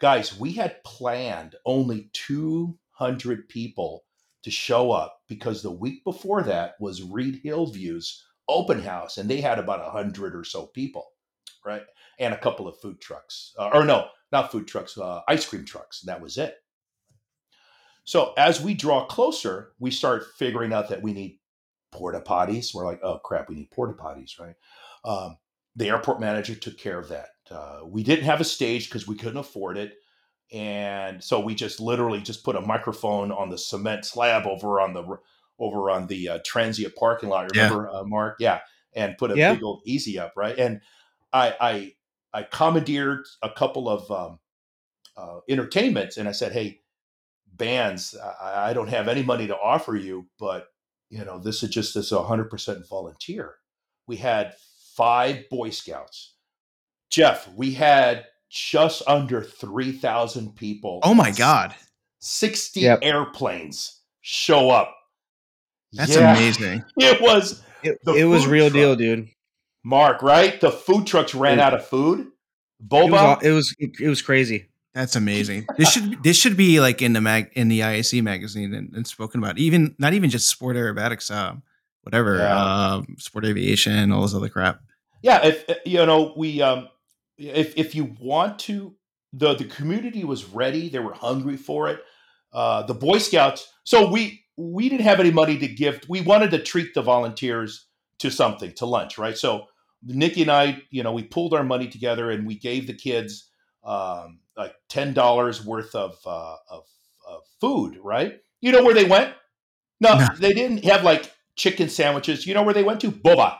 guys, we had planned only 200 people to show up because the week before that was Reid-Hillview's open house, and they had about a hundred or so people, right? And a couple of food trucks, uh, or no, not food trucks, uh, ice cream trucks. That was it. So as we draw closer, we start figuring out that we need porta potties. We're like, oh crap, we need porta potties, right? Um, the airport manager took care of that. Uh, we didn't have a stage because we couldn't afford it, and so we just literally just put a microphone on the cement slab over on the over on the uh, transient parking lot. Remember, yeah. uh, Mark? Yeah, and put a yeah. big old easy up, right? And I I I commandeered a couple of um, uh, entertainments, and I said, hey, bands, I, I don't have any money to offer you, but you know, this is just this 100% volunteer. We had five Boy Scouts. Jeff, we had just under 3,000 people. Oh my God. 60 yep. airplanes show up. That's yeah, amazing. [LAUGHS] It was it, it was real truck. deal, dude. Mark, right? The food trucks ran out of food. Boba. It was, it was it was crazy. That's amazing. This should this should be like in the mag in the IAC magazine and, and spoken about. Even not even just sport aerobatics, uh, whatever, yeah. um, sport aviation, all this other crap. Yeah, if you know, we um, if if you want to, the the community was ready. They were hungry for it. Uh, the Boy Scouts. So we we didn't have any money to give. We wanted to treat the volunteers to something to lunch, right? So Nikki and I, you know, we pulled our money together and we gave the kids um, like ten dollars worth of, uh, of, of food. Right? You know where they went? No, no, they didn't have like chicken sandwiches. You know where they went to? Boba.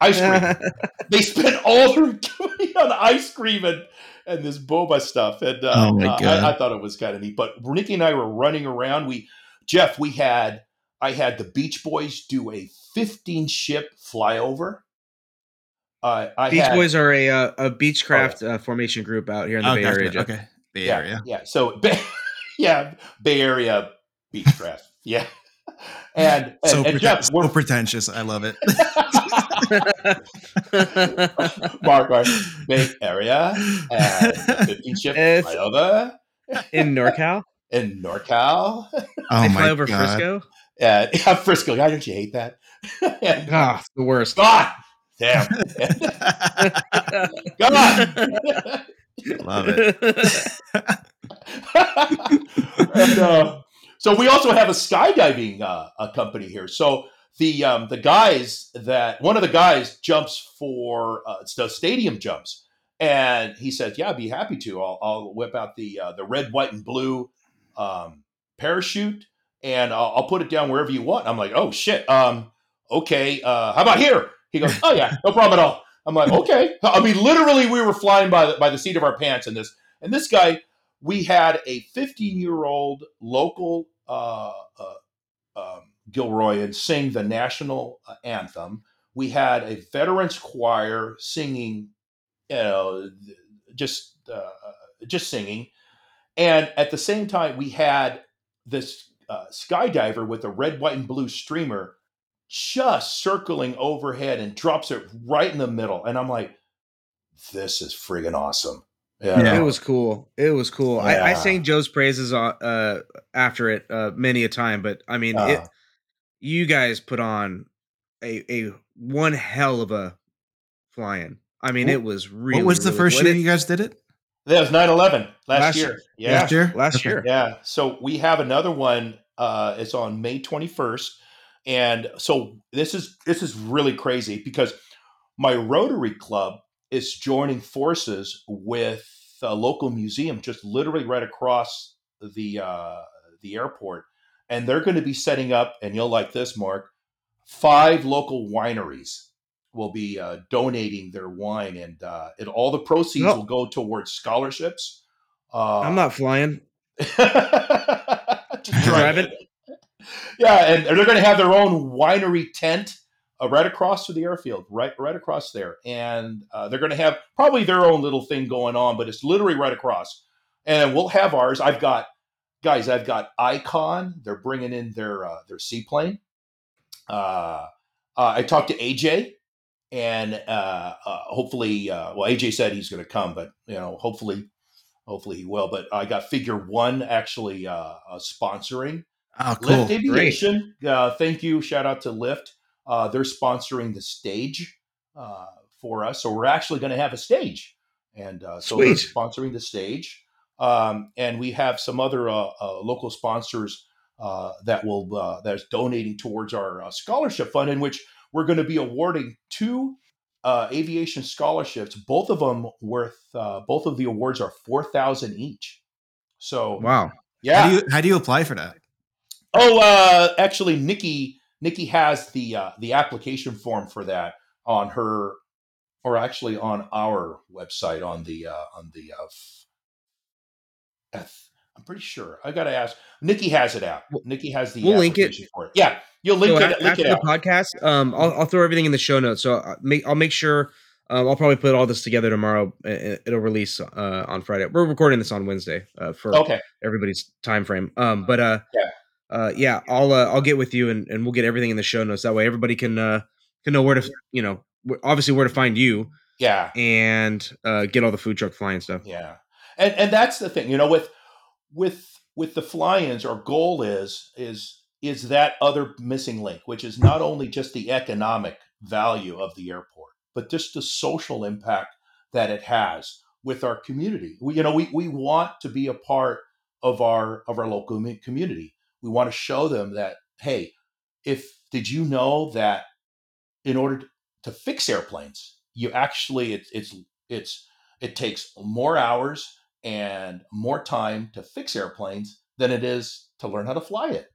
Ice cream. [LAUGHS] they spent all their money on ice cream and, and this boba stuff. And uh, oh uh, I, I, thought it was kind of neat. But Nikki and I were running around. We, Jeff, we had, I had the Beach Boys do a 15 ship flyover uh, I Beach had, Boys are a uh, a beechcraft oh. uh, formation group out here in the oh, Bay Area. Jeff. Okay, Bay yeah, Area. Yeah, so [LAUGHS] Bay, yeah, Bay Area beechcraft. yeah, [LAUGHS] and, and, so, and Jeff, so pretentious. I love it. Mark, Mark, Bay Area and fifteen ship [LAUGHS] right over in NorCal. [LAUGHS] In NorCal, oh they fly over God. Frisco. Yeah, [LAUGHS] yeah, Frisco. God, don't you hate that? Ah, oh, the worst. God, Damn. Come on. Love it. and, uh, so we also have a skydiving uh, a company here. So the um, the guys that one of the guys jumps for uh, stadium jumps, and he says, "Yeah, I'd be happy to. I'll, I'll whip out the uh, the red, white, and blue um, parachute, and I'll, I'll, put it down wherever you want." I'm like, "Oh shit, um, okay. Uh, how about here?" He goes, "Oh yeah, no problem at all." I'm like, "Okay." I mean, literally, we were flying by the, by the seat of our pants in this. And this guy, we had a 15 year old local uh, uh, um, Gilroyan sing the national uh, anthem. We had a veterans choir singing, you know, just uh, just singing, and at the same time, we had this uh, skydiver with a red, white, and blue streamer just circling overhead and drops it right in the middle. And I'm like, this is friggin' awesome. Yeah, yeah. it was cool. It was cool. Yeah. I, I sang Joe's praises uh, after it uh, many a time, but I mean, uh, it, you guys put on a a one hell of a flying. I mean, what, it was really. What was the really, first year it, you guys did it? That was 9 11 last, last, year. Yeah. Last year? Last year. Yeah. So we have another one. Uh, it's on May 21st. And so this is this is really crazy because my Rotary Club is joining forces with a local museum just literally right across the uh, the airport, and they're going to be setting up. And you'll like this, Mark. Five local wineries will be uh, donating their wine, and uh, it, all the proceeds will go towards scholarships. Uh, I'm not flying. [LAUGHS] Driving yeah, and they're going to have their own winery tent uh, right across to the airfield, right right across there, and uh, they're going to have probably their own little thing going on, but it's literally right across. And we'll have ours. I've got guys. I've got Icon. They're bringing in their uh, their seaplane. Uh, uh, I talked to AJ, and uh, hopefully, well, AJ said he's going to come, but you know, hopefully, hopefully he will. But I got Figure One actually sponsoring Oh, cool. Lyft Aviation. Uh, thank you. Shout out to Lyft. Uh, they're sponsoring the stage uh, for us, so we're actually going to have a stage, and uh, so they're sponsoring the stage. Um, and we have some other uh, uh, local sponsors uh, that will uh, that's donating towards our uh, scholarship fund, in which we're going to be awarding two uh, aviation scholarships. Both of them worth uh, both of the awards are four thousand each. So Wow. yeah, How do you how do you apply for that? Oh, uh, actually, Nikki Nikki has the uh, the application form for that on her, or actually on our website on the uh, on the. Uh, I'm pretty sure. I gotta ask. Nikki has it out. Nikki has the we'll link it. for it. Yeah, you'll link so it. a- Link after it the out. podcast, um, I'll, I'll throw everything in the show notes. So I'll make, I'll make sure. Um, I'll probably put all this together tomorrow. Uh, It'll release uh, on Friday. We're recording this on Wednesday uh, for Okay. everybody's time frame. Um, but uh, Yeah. uh, yeah, I'll uh, I'll get with you and, and we'll get everything in the show notes. That way, everybody can uh, can know where to you know obviously where to find you Yeah. and uh, get all the food truck flying stuff. Yeah, and and that's the thing, you know, with with with the fly-ins, our goal is is is that other missing link, which is not only just the economic value of the airport, but just the social impact that it has with our community. We, you know, we we want to be a part of our of our local community. We want to show them that hey, if did you know that in order to, fix airplanes, you actually it's it's it's it takes more hours and more time to fix airplanes than it is to learn how to fly it.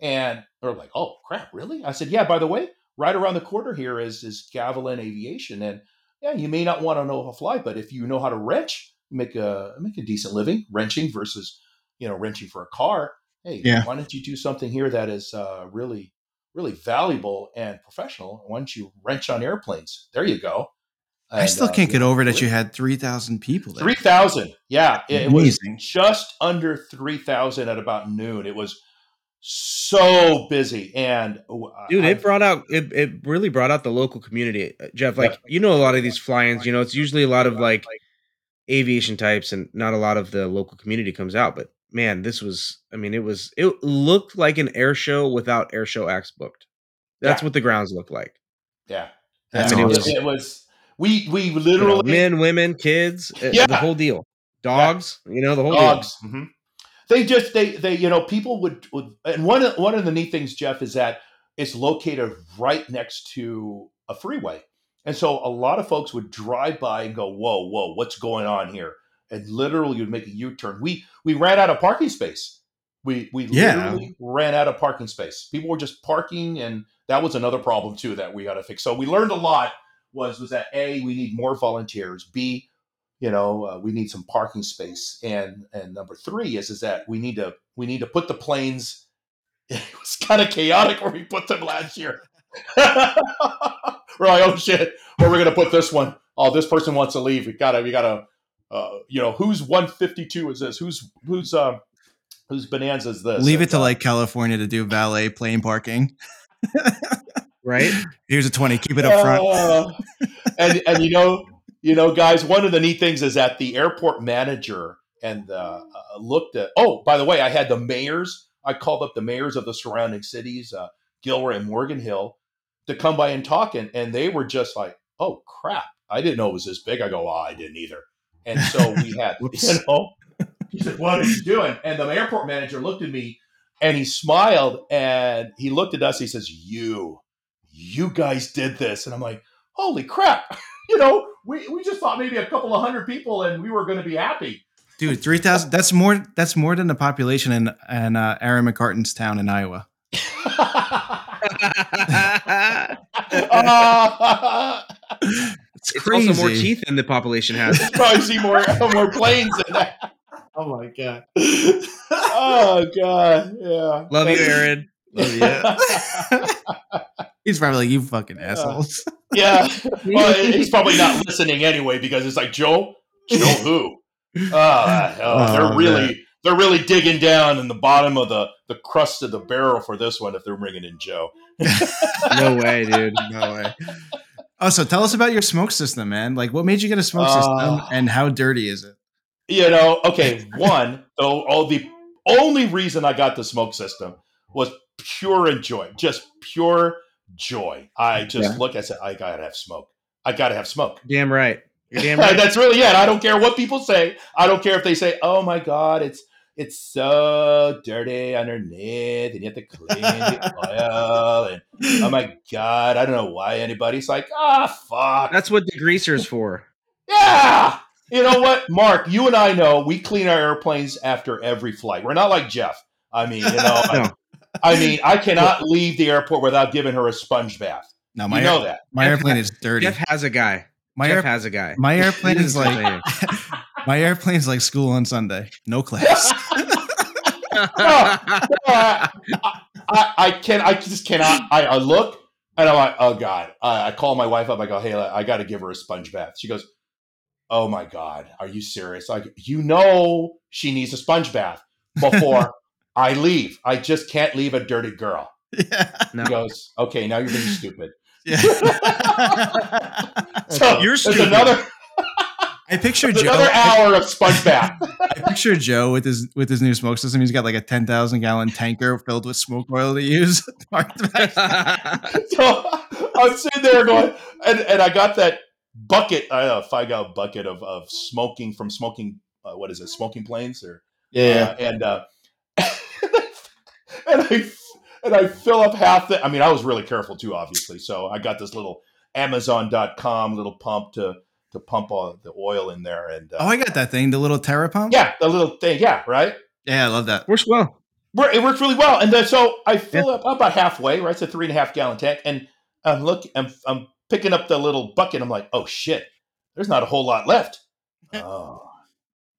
And they're like, "Oh crap, really?" I said, "Yeah. By the way, right around the corner here is is Gavilan Aviation, and yeah, you may not want to know how to fly, but if you know how to wrench, make a make a decent living wrenching versus you know wrenching for a car. Hey, Yeah. why don't you do something here that is uh, really really valuable and professional? Why don't you wrench on airplanes? There you go. I still uh, can't you get over that you had three thousand people there. Three thousand, yeah, it, it was Amazing. just under three thousand at about noon. It was so busy, and uh, Dude, I- it brought out it, it really brought out the local community. Uh, Jeff, like you know a lot of these fly-ins, you know, it's usually a lot of like aviation types and not a lot of the local community comes out. But man, this was I mean, it was it looked like an air show without air show acts booked. That's Yeah. what the grounds looked like. yeah, That's yeah, it, awesome. it was. We we You know, literally men, women, kids, uh, Yeah. the whole deal. Dogs, you know, the whole dogs. Mhm. They just they they you know people would, would and one of, one of the neat things Jeff is that it's located right next to a freeway, and so a lot of folks would drive by and go, "Whoa, whoa, what's going on here?" And literally you'd make a U turn. We we ran out of parking space. We we Yeah. literally ran out of parking space. People were just parking, and that was another problem too that we got to fix. So we learned a lot. Was was that a we need more volunteers. B you know uh, we need some parking space. And and number three is is that we need to we need to put the planes [LAUGHS] it was kind of chaotic where we put them last year. [LAUGHS] We're like oh shit. Where are we gonna put this one? Oh this person wants to leave. We gotta we gotta uh, you know whose 152 is this? Who's who's uh whose bonanza is this? Leave it to uh, like California to do valet plane parking. [LAUGHS] deal, right? [LAUGHS] Here's a twenty. Keep it up front. Uh, [LAUGHS] and and you know, you know, guys, one of the neat things is that the airport manager and uh, uh, looked at. Oh, by the way, I had the mayors. I called up the mayors of the surrounding cities, uh, Gilroy and Morgan Hill, to come by and talk, and, and they were just like, "Oh crap, I didn't know it was this big." I go, "Oh, I didn't either." And so we [LAUGHS] had, you know, he said, "What are you doing?" And the airport manager looked at me, and he smiled, and he looked at us. He says, "You." You guys did this. And I'm like, holy crap. [LAUGHS] You know, we, we just thought maybe a couple of hundred people and we were going to be happy. Dude, three thousand. That's more. That's more than the population in in uh, Aaron McCartan's town in Iowa. uh, It's, [LAUGHS] it's also more teeth than the population has. [LAUGHS] probably see more, more planes than that. Oh my God. Oh God. Yeah. Love you, Aaron. Love you. He's probably like, you fucking assholes. [LAUGHS] Yeah. Well, he's probably not [LAUGHS] listening anyway because it's like, Joe, Joe [LAUGHS] who? Uh, oh, they're really man. they're really digging down in the bottom of the the crust of the barrel for this one if they're bringing in Joe. no way, dude. no way. Oh, so tell us about your smoke system, man. Like, what made you get a smoke Uh, system, and how dirty is it? You know, okay, one, though, oh, the only reason I got the smoke system was pure enjoyment, just pure joy. I just Yeah. look, I said, I gotta have smoke. I gotta have smoke. Damn right. You're damn [LAUGHS] right. That's really it. I don't care what people say. I don't care if they say, "Oh my god, it's it's so dirty underneath, and you have to clean the [LAUGHS] oil." And oh my god, I don't know why anybody's like, "Ah, fuck." That's what degreaser's for. Yeah. You know what, Mark? You and I know we clean our airplanes after every flight. We're not like Jeff. I mean, you know, [LAUGHS] No. [LAUGHS] I mean, I cannot leave the airport without giving her a sponge bath. No, You my know that. my Jeff airplane ha- is dirty. Jeff has a guy. my Jeff air, has a guy. my airplane is like Saying. [LAUGHS] my airplane's like school on Sunday. No class. [LAUGHS] I, I, I can I just cannot. I, I look and I'm like, oh god. I, I call my wife up. I go, hey, I got to give her a sponge bath. She goes, oh my god, are you serious? Like, you know, she needs a sponge bath before I leave. I just can't leave a dirty girl. yeah. No. He goes, okay, now you're being stupid. yeah. [LAUGHS] So You're there's stupid. another I picture Joe. another hour of sponge bath. [LAUGHS] I picture Joe with his with his new smoke system. He's got like a ten thousand gallon tanker filled with smoke oil to use. [LAUGHS] So I'm sitting there going, and, and I got that bucket, I don't know, five gallon bucket of, of smoking from smoking, uh, what is it, smoking planes or uh, and uh, and I and I fill up half the. I mean, I was really careful too, obviously. So I got this little Amazon.com little pump to to pump all the oil in there, and uh, oh, I got that thing, the little TERA pump. yeah, the little thing, yeah, right. yeah, I love that. Works well. It works really well, and then so I fill up about halfway, right? It's a three and a half gallon tank, and I'm look, I'm, I'm picking up the little bucket. I'm like, oh shit, there's not a whole lot left. Oh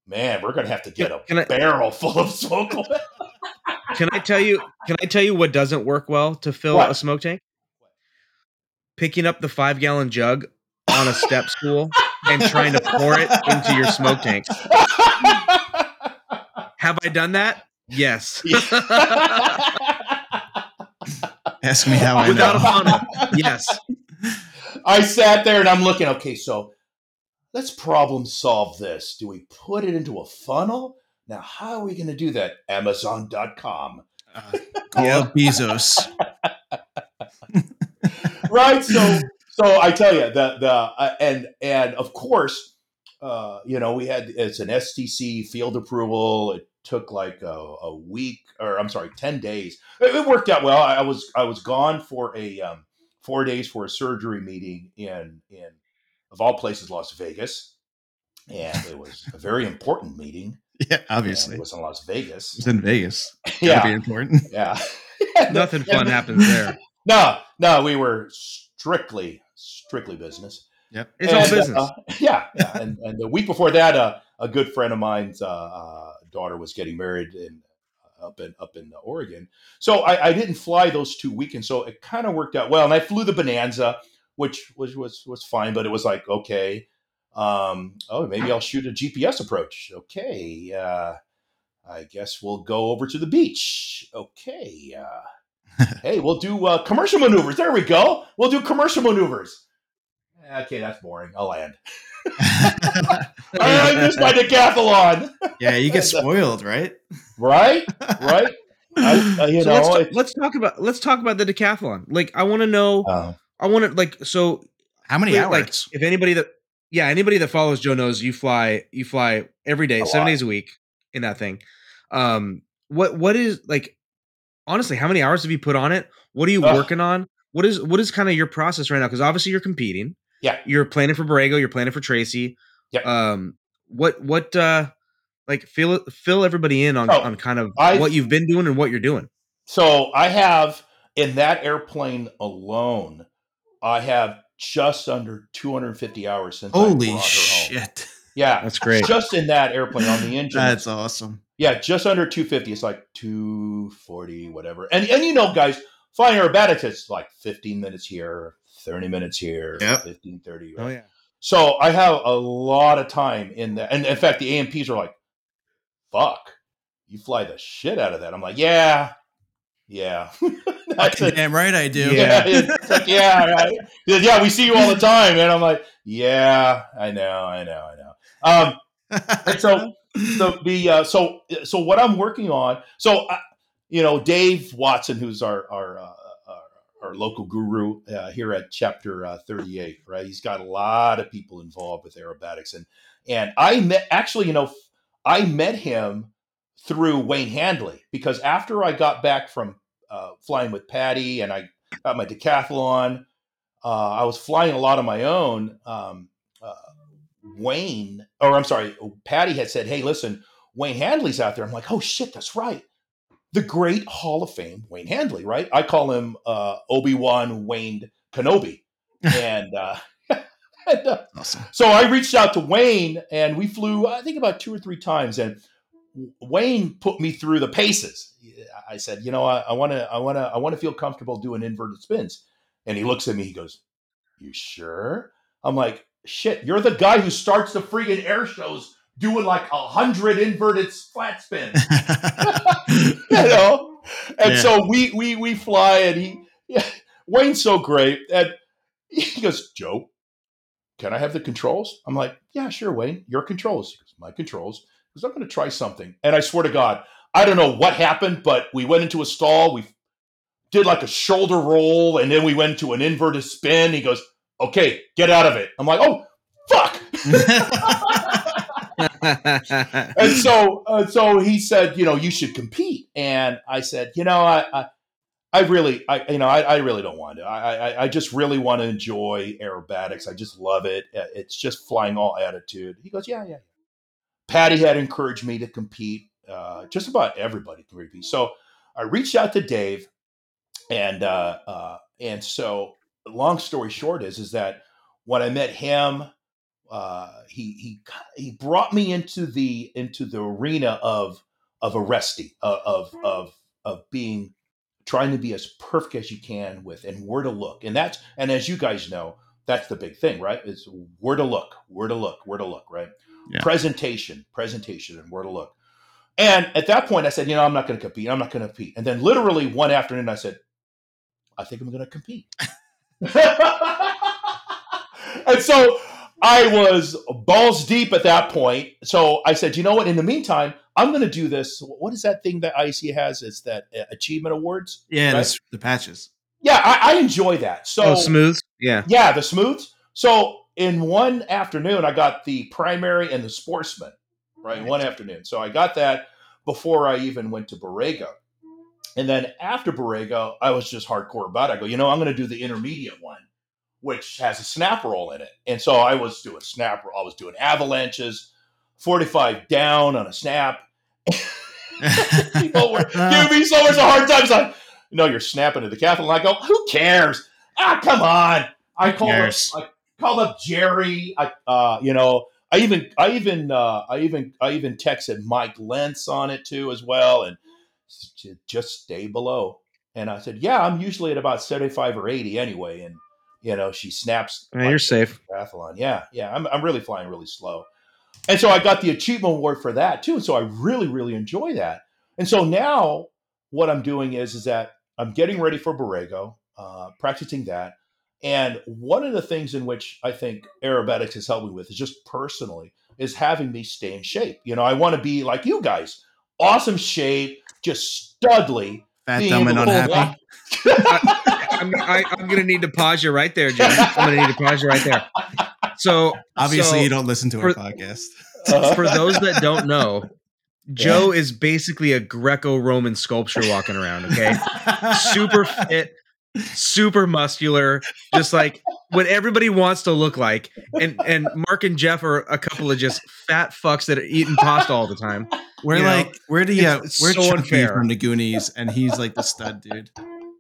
man, we're gonna have to get a barrel full of smoke. [LAUGHS] oil. Can I tell you? Can I tell you what doesn't work well to fill What? a smoke tank? Picking up the five gallon jug on a step stool and trying to pour it into your smoke tank. Have I done that? Yes. [LAUGHS] Ask me how I Without a know. funnel. Yes. I sat there and I'm looking. Okay, so let's problem solve this. Do we put it into a funnel? Now, how are we going to do that? Amazon.com. Uh, call Yeah. up Bezos. [LAUGHS] right so so i tell you the the uh, and and of course uh you know we had it's an stc field approval it took like a, a week or i'm sorry 10 days it, it worked out well I, I was i was gone for a um four days for a surgery meeting in in of all places las vegas and it was a very important meeting [LAUGHS] Yeah, and obviously. it was in las vegas It was in Vegas. [LAUGHS] Yeah be important. [LAUGHS] yeah Nothing fun happens there. no no we were strictly strictly business Yep. It's all business. uh, yeah, yeah. And, and the week before that, uh, a good friend of mine's uh, uh, daughter was getting married in up in up in Oregon. So I, I didn't fly those two weekends, so it kind of worked out well. And I flew the Bonanza, which was was was fine, but it was like okay, um, oh maybe I'll shoot a GPS approach. Okay, uh, I guess we'll go over to the beach. Okay. Uh, [LAUGHS] hey, we'll do uh, commercial maneuvers. There we go. We'll do commercial maneuvers. Okay, that's boring. I'll land. [LAUGHS] I missed my decathlon. [LAUGHS] yeah, you get spoiled, right? Right, right. I, uh, you So know, let's, ta- let's talk about let's talk about the decathlon. Like I want to know. uh, I want to like so How many Wait, hours? Like, if anybody that, yeah, anybody that follows Joe knows you fly, you fly every day, A seven lot. days a week in that thing. Um, what what is like, honestly, how many hours have you put on it? What are you Ugh. working on? What is what is kind of your process right now? Because obviously you're competing. Yeah. you're planning for Borrego. You're planning for Tracy. Yeah. Um, what what uh, like fill fill everybody in on Oh, on kind of I've- what you've been doing and what you're doing. so I have in that airplane alone, I have just under 250 hours since I Holy brought her home. shit. Yeah, That's great. just in that airplane on the [LAUGHS] engine. That's awesome. Yeah, just under 250. It's like 240, whatever. And and you know, guys, flying aerobatics, it's like 15 minutes here, 30 minutes here, Yep. 15, 30. Oh yeah. So I have a lot of time in that. And in fact, the A&Ps are like, fuck, you fly the shit out of that. I'm like, yeah, yeah. [LAUGHS] That's Fucking damn right I do. Yeah. [LAUGHS] Yeah, it's like, yeah, right. He said, yeah, we see you all the time. And I'm like, yeah, I know, I know, I know. Um, and so, [LAUGHS] so the uh, so so what I'm working on. So I, you know, Dave Watson, who's our our uh, our, our local guru uh, here at Chapter uh, 38, right? He's got a lot of people involved with aerobatics, and and I met actually, you know, I met him through Wayne Handley because after I got back from uh, flying with Patty and I got my decathlon, uh, I was flying a lot on my own. Um, uh, Wayne, or I'm sorry, Patty had said, "Hey, listen, Wayne Handley's out there." I'm like, "Oh shit, that's right." The great Hall of Fame Wayne Handley, right? I call him uh, Obi Wan Wayne Kenobi, [LAUGHS] and, uh, [LAUGHS] and uh, Awesome. so I reached out to Wayne, and we flew, I think, about two or three times, and Wayne put me through the paces. I said, you know, I want to, I want to, I want to feel comfortable doing inverted spins. And he looks at me, he goes, "You sure?" I'm like, "Shit, you're the guy who starts the freaking air shows doing like a hundred inverted flat spins." [LAUGHS] [LAUGHS] you know. And Yeah. so we we we fly, and he yeah, Wayne's so great, and he goes, Joe, can I have the controls? I'm like, yeah, sure, Wayne, your controls. He goes, my controls. Because I'm going to try something, and I swear to God, I don't know what happened, but we went into a stall. We did like a shoulder roll, and then we went to an inverted spin. He goes, okay, get out of it. I'm like, oh fuck. [LAUGHS] and so uh, so he said, you know, you should compete. And I said, you know, I I, I really, I you know, I, I really don't want to. I, I I just really want to enjoy aerobatics. I just love it. Uh, It's just flying all attitude. He goes, yeah, yeah. Patty had encouraged me to compete. Uh, just about everybody can compete. So I reached out to Dave, and uh, uh, and so long story short is is that when I met him, uh, he he he brought me into the into the arena of of arresting of of of, of being trying to be as perfect as you can with and where to look and that's and as you guys know that's the big thing right is where to look where to look where to look right Yeah. presentation presentation and where to look and at that point i said you know i'm not going to compete i'm not going to compete and then literally one afternoon i said i think i'm going to compete [LAUGHS] and so I was balls deep at that point. So I said, you know what? In the meantime, I'm going to do this. What is that thing that IC has? It's that uh, achievement awards. yeah, Right? the patches. Yeah, I, I enjoy that. So oh, smooth. Yeah. yeah, the smooths. So in one afternoon, I got the primary and the sportsman, right? in One afternoon. So I got that before I even went to Borrego. And then after Borrego, I was just hardcore about it. I go, you know, I'm going to do the intermediate one, which has a snap roll in it. And so I was doing snap roll. I was doing avalanches, 45 down on a snap. [LAUGHS] People were giving me so much a hard time. It's like, know, you're snapping to the decathlon. I go, who cares? Ah, come on. I called. I called up Jerry. I, uh, you know, I even, I even, uh, I even, I even texted Mike Lentz on it too as well, and just stay below. And I said, yeah, I'm usually at about 75 or 80 anyway. And you know, she snaps. Yeah, you're safe. Triathlon. Yeah, yeah. I'm, I'm really flying really slow. And so I got the achievement award for that too. And so I really, really enjoy that. And so now what I'm doing is, is that I'm getting ready for Borrego, uh, practicing that. And one of the things in which I think aerobatics has helped me with is just personally is having me stay in shape. You know, I want to be like you guys, awesome shape, just studly. Fat, dumb, and unhappy. I'm, I, I'm gonna need to pause you right there, Jim. I'm gonna need to pause you right there. So Obviously, so you don't listen to our podcast. Uh, for those that don't know, [LAUGHS] Joe is basically a Greco-Roman sculpture walking around. Okay, super fit, super muscular, just like what everybody wants to look like. And and Mark and Jeff are a couple of just fat fucks that are eating pasta all the time. We're you like, we're the uh, it's- it's we're so Chucky unfair. from the Goonies, and he's like the stud dude.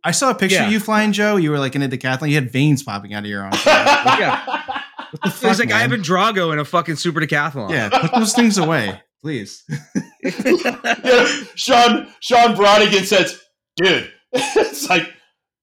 I saw a picture Yeah. of you flying, Joe. You were like in a decathlon. You had veins popping out of your arms. [LAUGHS] Yeah. What the He's fuck, like, I man? have a Drago in a fucking super decathlon. Yeah, put those things away, please. [LAUGHS] Yeah, Sean Sean Brodigan says, "Dude, [LAUGHS] it's like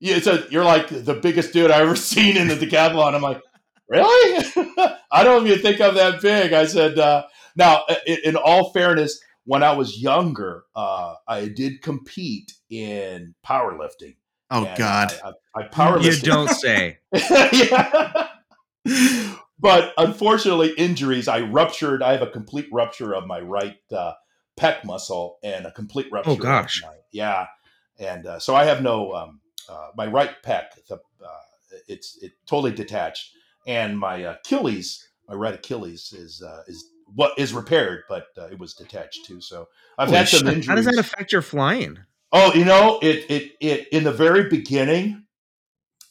yeah, it's a, you're like the biggest dude I ever [LAUGHS] seen in the decathlon." I'm like, "Really? [LAUGHS] I don't even think I'm that big." I said, uh, "Now, in, in all fairness, when I was younger, uh, I did compete in powerlifting. Oh And God. I, I, I powerlifted. You don't say. [LAUGHS] yeah. but unfortunately, injuries. I ruptured. I have a complete rupture of my right uh, pec muscle and a complete rupture. of gosh. my- yeah. and uh, so I have no um, uh, my right pec. The, uh, it's it totally detached, and my Achilles, my right Achilles is uh, is what is repaired, but uh, it was detached too. So I've Holy had some shit. injuries. How does that affect your flying? Oh, you know, it it it in the very beginning,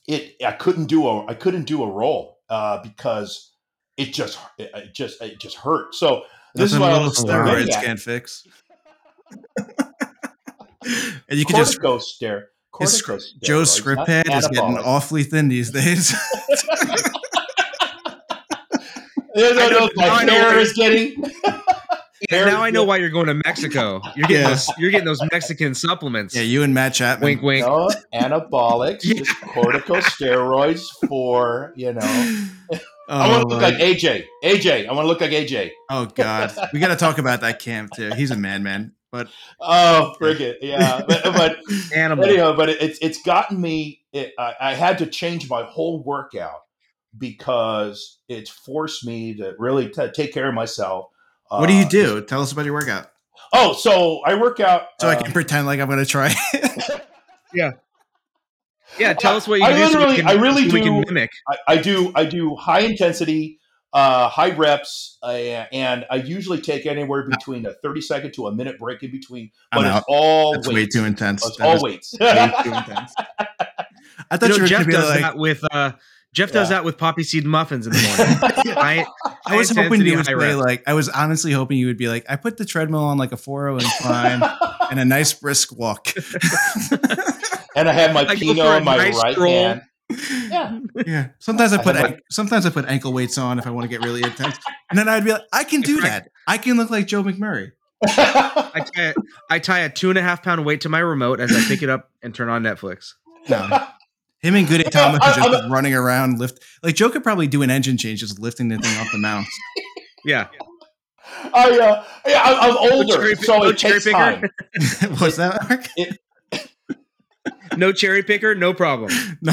it I couldn't do a I couldn't do a roll uh, because it just it, it just it just hurt. So this is Nothing what I little was steroids can't fix. [LAUGHS] [LAUGHS] and you can just corticoster. His corticosteroids, Joe's script not pad is getting awfully thin these days. [LAUGHS] You know, I know- my now I know hair why- is getting. Yeah, now I know why you're going to Mexico. You're getting Yeah. those. You're getting those Mexican supplements. yeah, you and Matt Chapman. wink, wink. No, anabolics, [LAUGHS] Yeah. just corticosteroids for you know. [LAUGHS] I Oh, want to look like AJ. AJ. I want to look like AJ. oh God, we got to talk about that camp too. He's a madman, but Oh, friggin' yeah. [LAUGHS] But, but Animal. anyhow, but it, it's it's gotten me. It, I, I had to change my whole workout because it's forced me to really t- take care of myself. what do you Uh, do? Tell us about your workout, Oh, so I work out. so I uh, can pretend like I'm going to try. [LAUGHS] Yeah, yeah tell us what you I do. so we can, I really so do- mimic. I, I do I do high intensity, uh, high reps, uh, and I usually take anywhere between a thirty second to a minute break in between. But it's out. all That's weights. way too intense. It's That all weights. way too intense. [LAUGHS] I thought You you, know, were Jeff be does like. that with uh, Jeff does Yeah. that with poppy seed muffins in the morning. [LAUGHS] I, I was hoping you would intensity, say reps. like I was honestly hoping you would be like I put the treadmill on like a 4 incline and a nice brisk walk. [LAUGHS] and I have my I go Pinot in my nice right stroll. hand. Yeah. yeah. [LAUGHS] Sometimes I I put have my- an- sometimes I put ankle weights on if I want to get really intense. And then I'd be like I can do that. I can look like Joe McMurray. I tie, a, I tie a two and a half pound weight to my remote as I pick it up and turn on Netflix. No. Him and Goody [LAUGHS] Thomas are just I'm running around lift like Joe could probably do an engine change just lifting the thing off the mounts. Yeah, I, uh, yeah, I'm, I'm older, cherry- so it takes time. [LAUGHS] What's that, Mark? No cherry picker, no problem. [LAUGHS]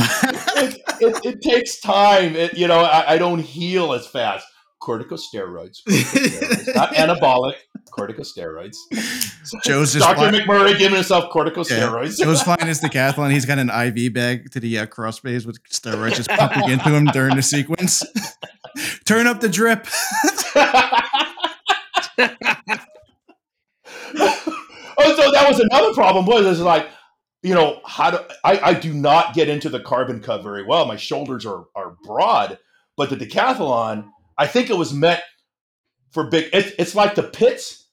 It, it, it takes time. It, you know, I, I don't heal as fast. Corticosteroids, corticosteroids. not [LAUGHS] anabolic. Corticosteroids. Joe's just Dr. flying, McMurray giving himself corticosteroids. Joe's flying his decathlon. He's got an IV bag to the uh, cross base with steroids just pumping into him during the sequence. Turn up the drip. [LAUGHS] oh, so that was another problem. Was is like, you know, how do I, I do not get into the Carbon Cub very well. My shoulders are are broad, but the decathlon, I think it was meant for big. It, it's like the Pitts.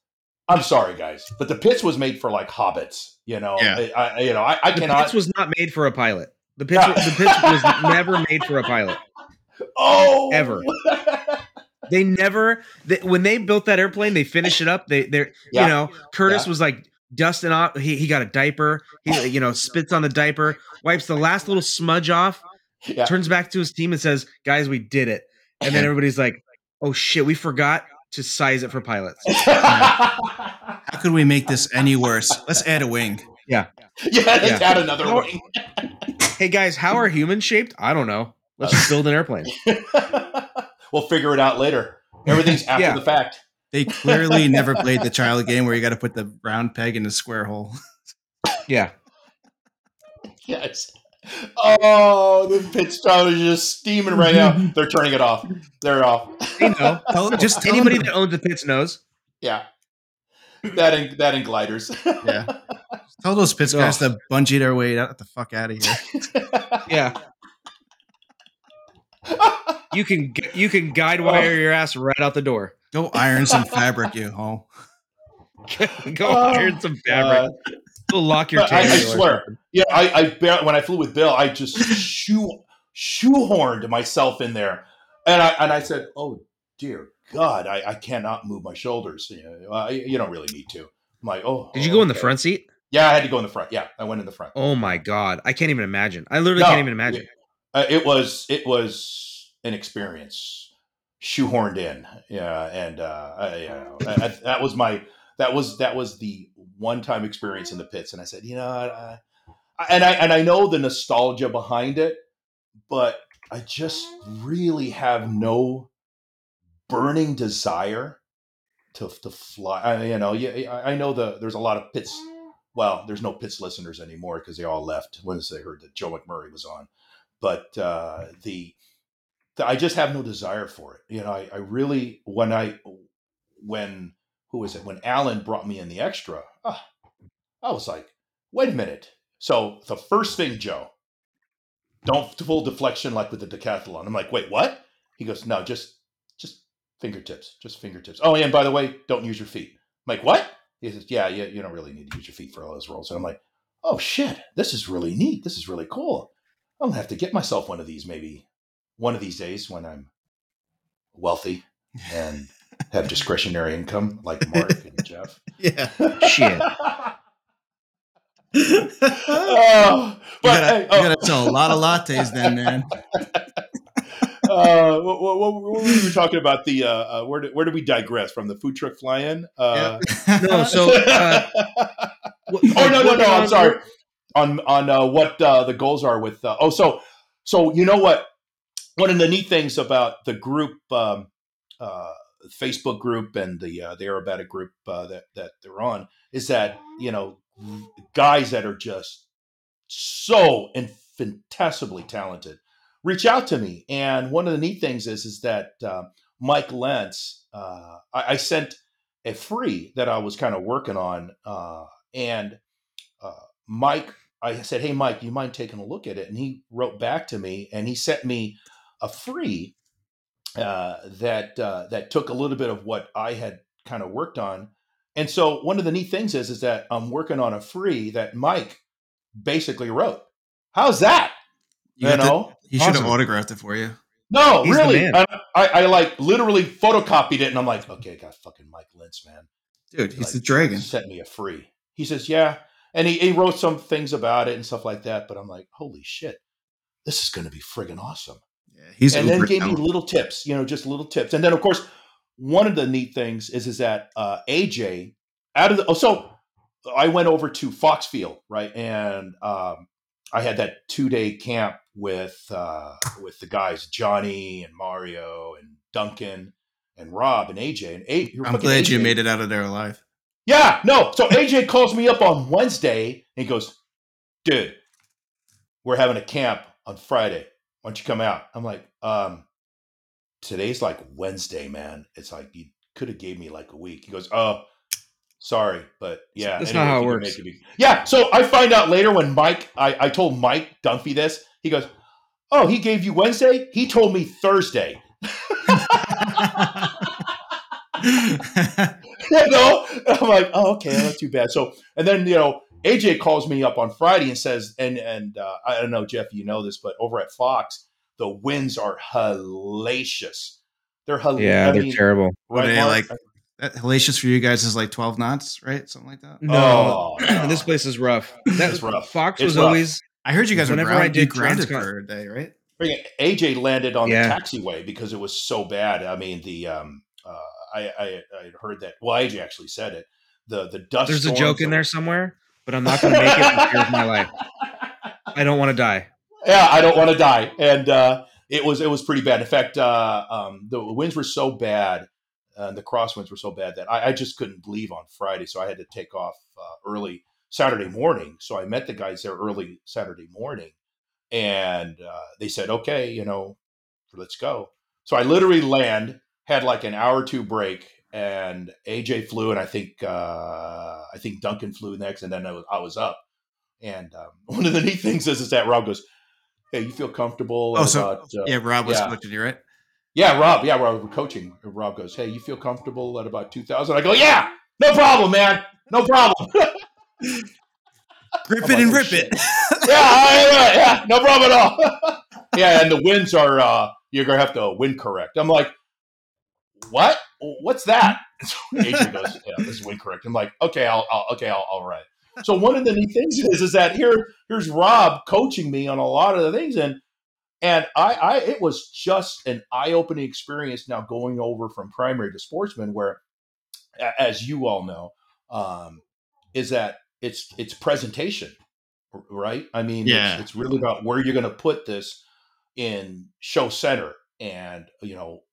I'm sorry, guys, but the Pitts was made for like hobbits. You know, Yeah. I, I- you know, I, I The cannot. Pitts was not made for a pilot. The Pitts, [LAUGHS] Yeah. the Pitts was never made for a pilot. oh, ever. They never they, when they built that airplane, they finished it up. They they're Yeah. you know Curtis Yeah. was like dusting off. He he got a diaper. He [LAUGHS] you know spits on the diaper, wipes the last little smudge off, yeah. turns back to his team and says, "Guys, we did it." And then [LAUGHS] everybody's like, "Oh shit, we forgot to size it for pilots." [LAUGHS] How could we make this any worse? Let's add a wing. Yeah. Yeah, let's Yeah. add another How- wing. hey guys, how are humans shaped? I don't know. Let's just build an airplane. we'll figure it out later. Everything's after Yeah. the fact. They clearly never played the child game where you got to put the round peg in the square hole. [LAUGHS] Yeah. Yes. Oh, the pit stop is just steaming right now. [LAUGHS] They're turning it off. They're off. They know. Tell- [LAUGHS] just tell Anybody them, that owns the Pitts knows. Yeah. That and that and gliders. yeah. Tell those Pitts guys to bungee their way out the fuck out of here. Yeah. You can gu- you can guide wire your ass right out the door. Go iron some fabric, you hoe. [LAUGHS] Go Oh, iron some fabric. Go lock your But I, I swear. Yeah, I, I bar- when I flew with Bill, I just shoe shoehorned myself in there, and I and I said, "Oh dear God, I, I cannot move my shoulders. You, know, I, you don't really need to." I'm like, "Oh." Did you go in the front seat? Yeah, I had to go in the front. Yeah, I went in the front. Oh my god, I can't even imagine. I literally No, can't even imagine. Uh, it was it was an experience, shoehorned in. Yeah, and uh, I, you know, I, I- that was my that was that was the one time experience in the Pitts, and I said, you know, I, and I and I know the nostalgia behind it, but I just really have no burning desire to to fly. I, you know, yeah, I know the there's a lot of Pitts well, there's no Pitts listeners anymore because they all left once they heard that Joe McMurray was on. But uh, the I just have no desire for it. You know, I, I really when I when who was it when Alan brought me in the extra, oh, I was like, wait a minute. So the first thing, Joe, don't full deflection like with the decathlon. I'm like, wait, what? He goes, no, just just fingertips, just fingertips. Oh, yeah, and by the way, don't use your feet. I'm like, what? He says, yeah, yeah, you don't really need to use your feet for all those rolls. And I'm like, oh shit, this is really neat. This is really cool. I'm gonna have to get myself one of these maybe one of these days when I'm wealthy and have discretionary income like [LAUGHS] Mark and Jeff. Yeah. Shit. [LAUGHS] [LAUGHS] oh, You but gotta, hey, you oh, gotta sell a lot of lattes then, man. uh, what, what, what were we talking about? The uh, uh, where did where did we digress from the food truck fly-in? Uh, No, so uh, what- oh no no no! I'm on- sorry. On on uh, what uh, the goals are with uh, oh so so you know what one of the neat things about the group um, uh, Facebook group and the uh, the aerobatic group uh, that that they're on is that you know guys that are just so infinitesimally talented reach out to me. And one of the neat things is is that uh, Mike Lentz uh, I, I sent a free that I was kind of working on uh, and uh, Mike I said hey Mike you mind taking a look at it? And he wrote back to me and he sent me a free uh, that uh, that took a little bit of what I had kind of worked on. And so one of the neat things is is that I'm working on a free that Mike basically wrote. How's that? You, to- know? he should have autographed it for you. No, He's really. I, I, like literally photocopied it, and I'm like, okay, got fucking Mike Lentz, man. Dude, he's Like, the dragon. Sent me a free. He says, yeah, and he, he wrote some things about it and stuff like that. But I'm like, holy shit, this is going to be friggin' awesome Yeah, he's and then gave me little tips, you know, just little tips. And then of course, one of the neat things is is that uh, AJ out of the oh, so I went over to Foxfield, right, and um, I had that two day camp with uh, with the guys Johnny and Mario and Duncan and Rob and AJ and A- I'm glad you made it out of there alive. yeah, no. So AJ calls me up on Wednesday and he goes, dude, we're having a camp on Friday. Why don't you come out? I'm like, um, today's like Wednesday, man. It's like you could have gave me like a week. He goes, oh, sorry, but yeah. That's not how it works. it be- Yeah. So I find out later when Mike, I, I told Mike Dunphy this. He goes, oh, he gave you Wednesday. He told me Thursday. [LAUGHS] [LAUGHS] you know, I'm like, oh, okay, not too bad. So, and then you know, AJ calls me up on Friday and says, and and uh, I don't know, Jeff, you know this, but over at Fox, the winds are hellacious. They're hilarious. Yeah, they're terrible. What are they, like- That hellacious for you guys is like 12 knots, right? Something like that. No, Oh, [CLEARS THROAT] no. this place is rough. That It's rough. Fox It's was rough. always I heard you guys were Whenever grounded, I did you grounded Transcon- for a day, right? AJ landed on Yeah. the taxiway because it was so bad. I mean, the um, uh, I, I I heard that. Well, AJ actually said it. The the dust. there's a joke in of- there somewhere, but I'm not going to make it for fear of my life. I don't want to die. yeah, I don't want to die. And uh, it was it was pretty bad. In fact, uh, um, the winds were so bad, uh, the crosswinds were so bad that I, I just couldn't leave on Friday, so I had to take off uh, early Saturday morning. So I met the guys there early Saturday morning, and uh, they said, "Okay, you know, let's go." So I literally land, had like an hour or two break, and AJ flew, and I think uh, I think Duncan flew next, and then I was, I was up. And um, [LAUGHS] one of the neat things is, is that Rob goes, "Hey, you feel comfortable?" Oh, so- about, uh, Yeah, Rob was yeah. coaching you, right? yeah, Rob. Yeah, Rob. We're coaching. Rob goes, "Hey, you feel comfortable at about 2,000? I go, "Yeah, no problem, man, no problem." [LAUGHS] Grip it like, and oh, rip shit. it. yeah, I- yeah, yeah, no problem at all. [LAUGHS] yeah, and the winds are uh, you're gonna have to wind correct. I'm like, what? What's that? [LAUGHS] So Adrian goes, yeah, this is wind correct. I'm like, okay, I'll, I'll okay, I'll, all right. So one of the neat things is is that here here's Rob coaching me on a lot of the things, and and I, I it was just an eye opening experience. Now going over from primary to sportsman, where as you all know, um, is that it's it's presentation, right? I mean, Yeah. it's, it's really about where you're going to put this in show center, and you know,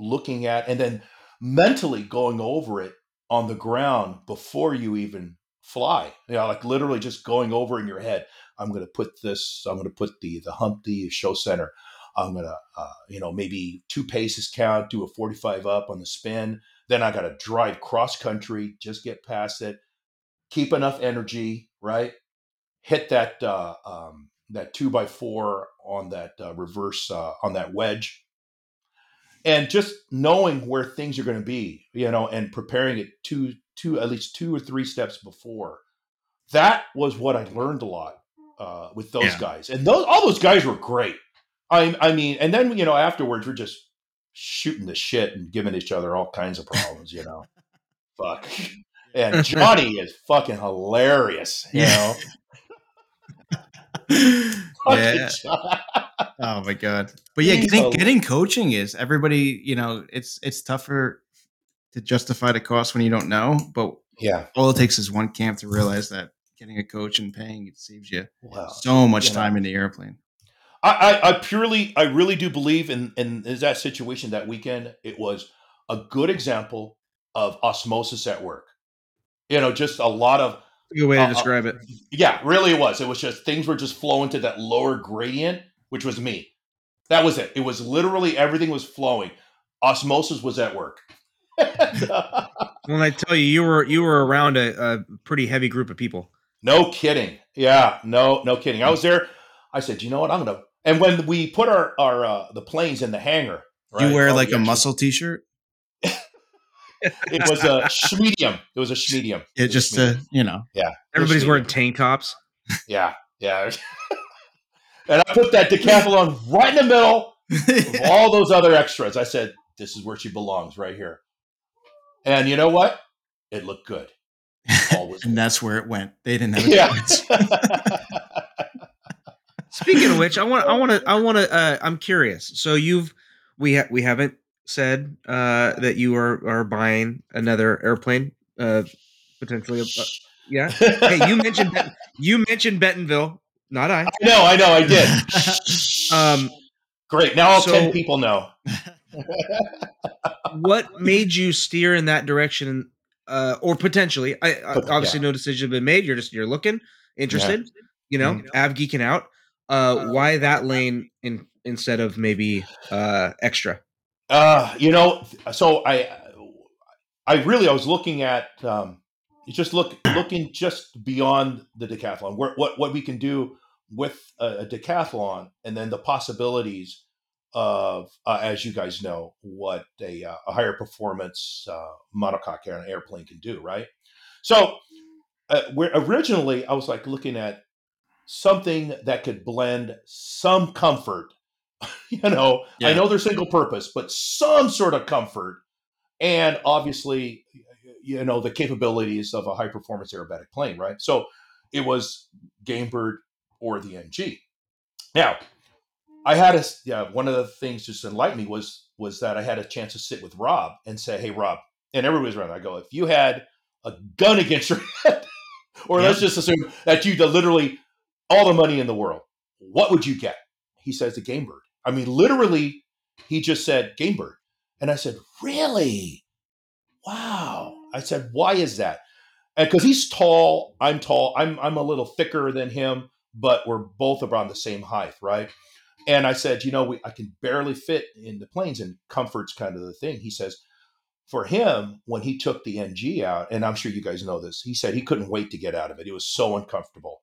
looking at and then mentally going over it on the ground before you even fly. You know, like literally just going over in your head. I'm going to put this. I'm going to put the the hump the show center. I'm going to uh, you know maybe two paces count, do a 45 up on the spin. Then I got to drive cross country, just get past it, keep enough energy, right? Hit that uh, um, that two by four on that uh, reverse uh, on that wedge and just knowing where things are going to be you know and preparing it two two at least two or three steps before that was what i learned a lot uh, with those Yeah. guys. And those all those guys were great. I i mean and then you know afterwards we're just shooting the shit and giving each other all kinds of problems you know? Fuck. [LAUGHS] And johnny is fucking hilarious you know [LAUGHS] yeah. [LAUGHS] John- Oh my god. But yeah, getting getting coaching is everybody, you know, it's it's tougher to justify the cost when you don't know, but yeah all it takes is one camp to realize that getting a coach and paying it saves you so much you know. time in the airplane. I, I, I purely, I really do believe in in is that situation that weekend. It was a good example of osmosis at work. You know, just a lot of Good way to Uh, uh, describe it. yeah, really it was. It was just things were just flowing to that lower gradient, which was me. That was it. It was literally everything was flowing. Osmosis was at work. [LAUGHS] When I tell you, you were you were around a, a pretty heavy group of people. No kidding. Yeah, no, no kidding. I was there. I said, you know what? I'm gonna. And when we put our our uh, the planes in the hangar, You wear all like the a extras- muscle t-shirt? It was a schmedium. It was a schmedium. Yeah, It just schmedium. to, you know. Yeah. Everybody's wearing tank tops. Yeah, yeah. [LAUGHS] and I put that decathlon right in the middle of [LAUGHS] all those other extras. I said, "This is where she belongs, right here." And you know what? It looked good. All was [LAUGHS] and good. that's where it went. They didn't have a yeah. chance. Speaking of which, I want I want to I want to uh, I'm curious. So you've we ha- we haven't said uh, that you are are buying another airplane uh, potentially. Uh, yeah. Hey, you mentioned [LAUGHS] Bet- you mentioned Bentonville, not I. I know, I know, I did. [LAUGHS] Um, [LAUGHS] Great. Now all so- ten people know. what made you steer in that direction, uh, or potentially? I, I obviously no decision has been made. You're just you're looking interested. You know, Mhm. av geeking out. Uh, why that lane in instead of maybe uh extra? Uh, you know, so I, I really, I was looking at, um, just look, looking just beyond the decathlon, where, what, what we can do with a, a decathlon and then the possibilities of, uh, as you guys know, what a, uh, a higher performance, uh, monocoque air- airplane can do. Right. So, uh, where originally I was like looking at something that could blend some comfort [LAUGHS] you know i know they're single purpose but some sort of comfort and obviously you know the capabilities of a high performance aerobatic plane right? So it was gamebird or the ng now i had a yeah, one of the things just enlightened me was was that i had a chance to sit with rob and say hey rob and everybody's around i go if you had a gun against your [LAUGHS] head or let's just assume that you literally all the money in the world what would you get? He says the game bird i mean literally he just said game bird. And i said really? Wow. I said why is that? Because he's tall i'm tall I'm, I'm a little thicker than him but we're both around the same height right? And i said you know we, i can barely fit in the planes and comfort's kind of the thing. He says for him when he took the ng out and i'm sure you guys know this he said he couldn't wait to get out of it it was so uncomfortable.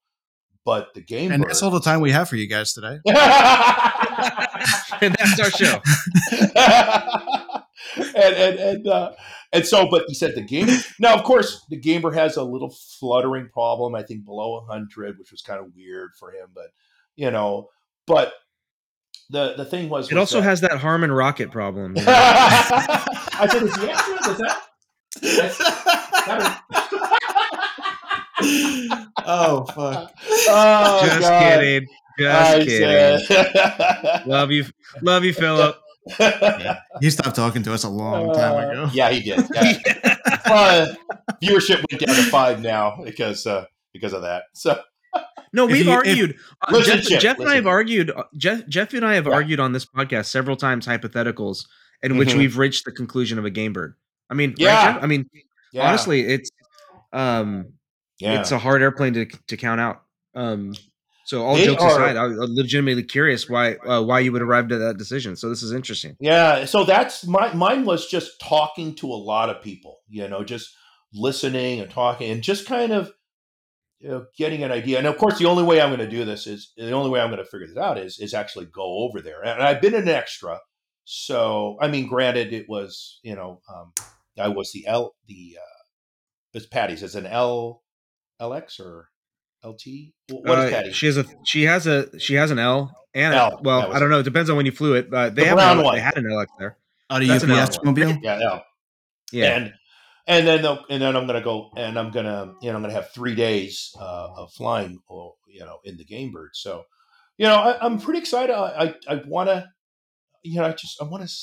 But the game and bird that's all the time we have for you guys today. [LAUGHS] [LAUGHS] and that's our show. [LAUGHS] and and and uh, and so, but he said the game. Now, of course, the gamer has a little fluttering problem. I think below hundred, which was kind of weird for him. But you know, but the the thing was, It was also that- has that Harmon rocket problem. you [LAUGHS] know? I said, is the extra? Does that? that oh fuck. oh, Just God. kidding. Just I kidding. Love you, love you, Philip. [LAUGHS] He stopped talking to us a long time Uh, ago. Yeah, he did. Yeah. [LAUGHS] Uh, viewership went down to five now because uh, because of that. So [LAUGHS] No, If we've you- if- argued. uh, Listen, Jeff, Jeff and I have argued. uh, Jeff, Jeff and I have Yeah. argued on this podcast several times hypotheticals in which Mhm. we've reached the conclusion of a game bird. I mean, Yeah. Jeff? I mean, yeah. honestly, it's um, Yeah. it's a hard airplane to to count out. Um, so all They jokes are- aside, I'm legitimately curious why uh, why you would arrive at that decision. So this is interesting. Yeah, so that's my mine was just talking to a lot of people, you know, just listening and talking and just kind of you know getting an idea. And of course, the only way I'm going to do this is the only way I'm going to figure this out is is actually go over there. And I've been an extra, so I mean, granted, it was you know um, I was the L the uh, it's Patty's. It's an L LX or LT. What is Uh, Patty? She has a she has a she has an L and a- L, well, I don't know. It depends on when you flew it. But they The have brown an L, one. they had an LX there. Out of That's an UPS mobile. yeah, L. Yeah, and and then the, and then I'm gonna go and I'm gonna you know I'm gonna have three days uh, of flying or you know in the game bird. So you know I, I'm pretty excited. I I, I want to you know I just I want to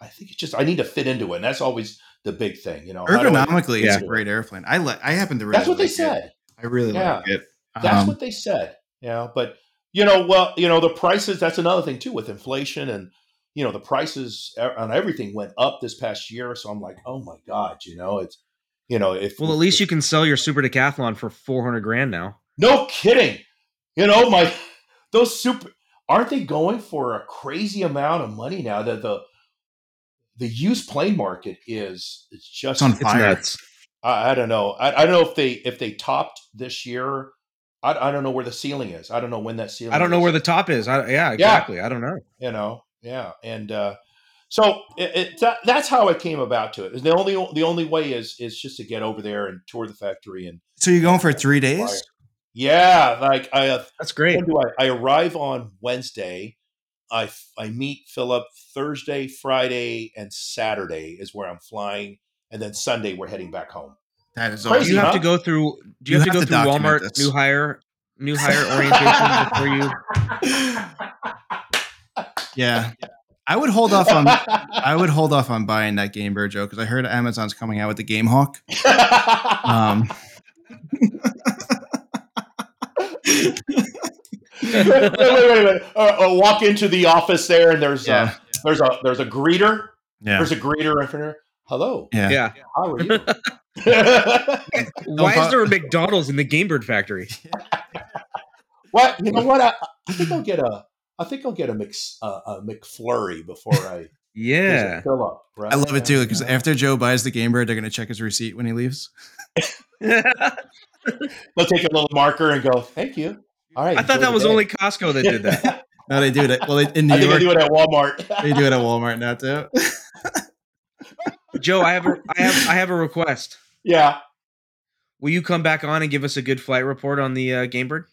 I think it's just I need to fit into it, and that's always the big thing. You know, How do I- Ergonomically, it's Yeah. a great airplane. I like. I happen to really. That's what they said. it. Said. I really Yeah. like it. That's Um, what they said. You know, but you know, well, you know, the prices. That's another thing too with inflation and you know the prices on everything went up this past year. So I'm like, oh my god, you know, it's you know if well, at least you can sell your super decathlon for four hundred grand now. No kidding. You know, my those super aren't they going for a crazy amount of money now that the the used plane market is it's just It's on It's fire. nuts. I, I don't know. I, I don't know if they if they topped this year. I, I don't know where the ceiling is. I don't know when that ceiling I don't know is, where the top is. I, yeah, exactly. I don't know. you know. Yeah. And uh so it, it that, that's how it came about to it. The only the only way is is just to get over there and tour the factory and So you're going for three days? yeah, like I uh, That's great. Do I? I arrive on Wednesday. I I meet Philip Thursday, Friday, and Saturday is where I'm flying, and then Sunday we're heading back home. That is Do Crazy, awesome. you have huh? to go through? Do you, You have, have to to go through document Walmart this. new hire new hire [LAUGHS] orientation before you? [LAUGHS] Yeah. I would hold off on. I would hold off on buying that Game Bird Joe because I heard Amazon's coming out with the Game Hawk. Um, wait, wait, wait, wait. Uh, uh, walk into the office there, and there's yeah, uh, there's a there's a greeter. yeah, There's a greeter in front of her. Hello, yeah. Yeah. how are you? [LAUGHS] [LAUGHS] Why is there a McDonald's in the Game Bird factory? what you know? What I, I think I'll get a I think I'll get a mix uh, a McFlurry before I Yeah. fill up. Right? I love it too because Yeah. after Joe buys the Game Bird, they're gonna check his receipt when he leaves. [LAUGHS] They'll take a little marker and go, "Thank you." All right. I thought that was day." only Costco that did that. No, they do it. At, well, they, in New I think York, they do it at Walmart. they do it at Walmart now too. Joe, I have a I have I have a request. yeah. Will you come back on and give us a good flight report on the uh, Game Bird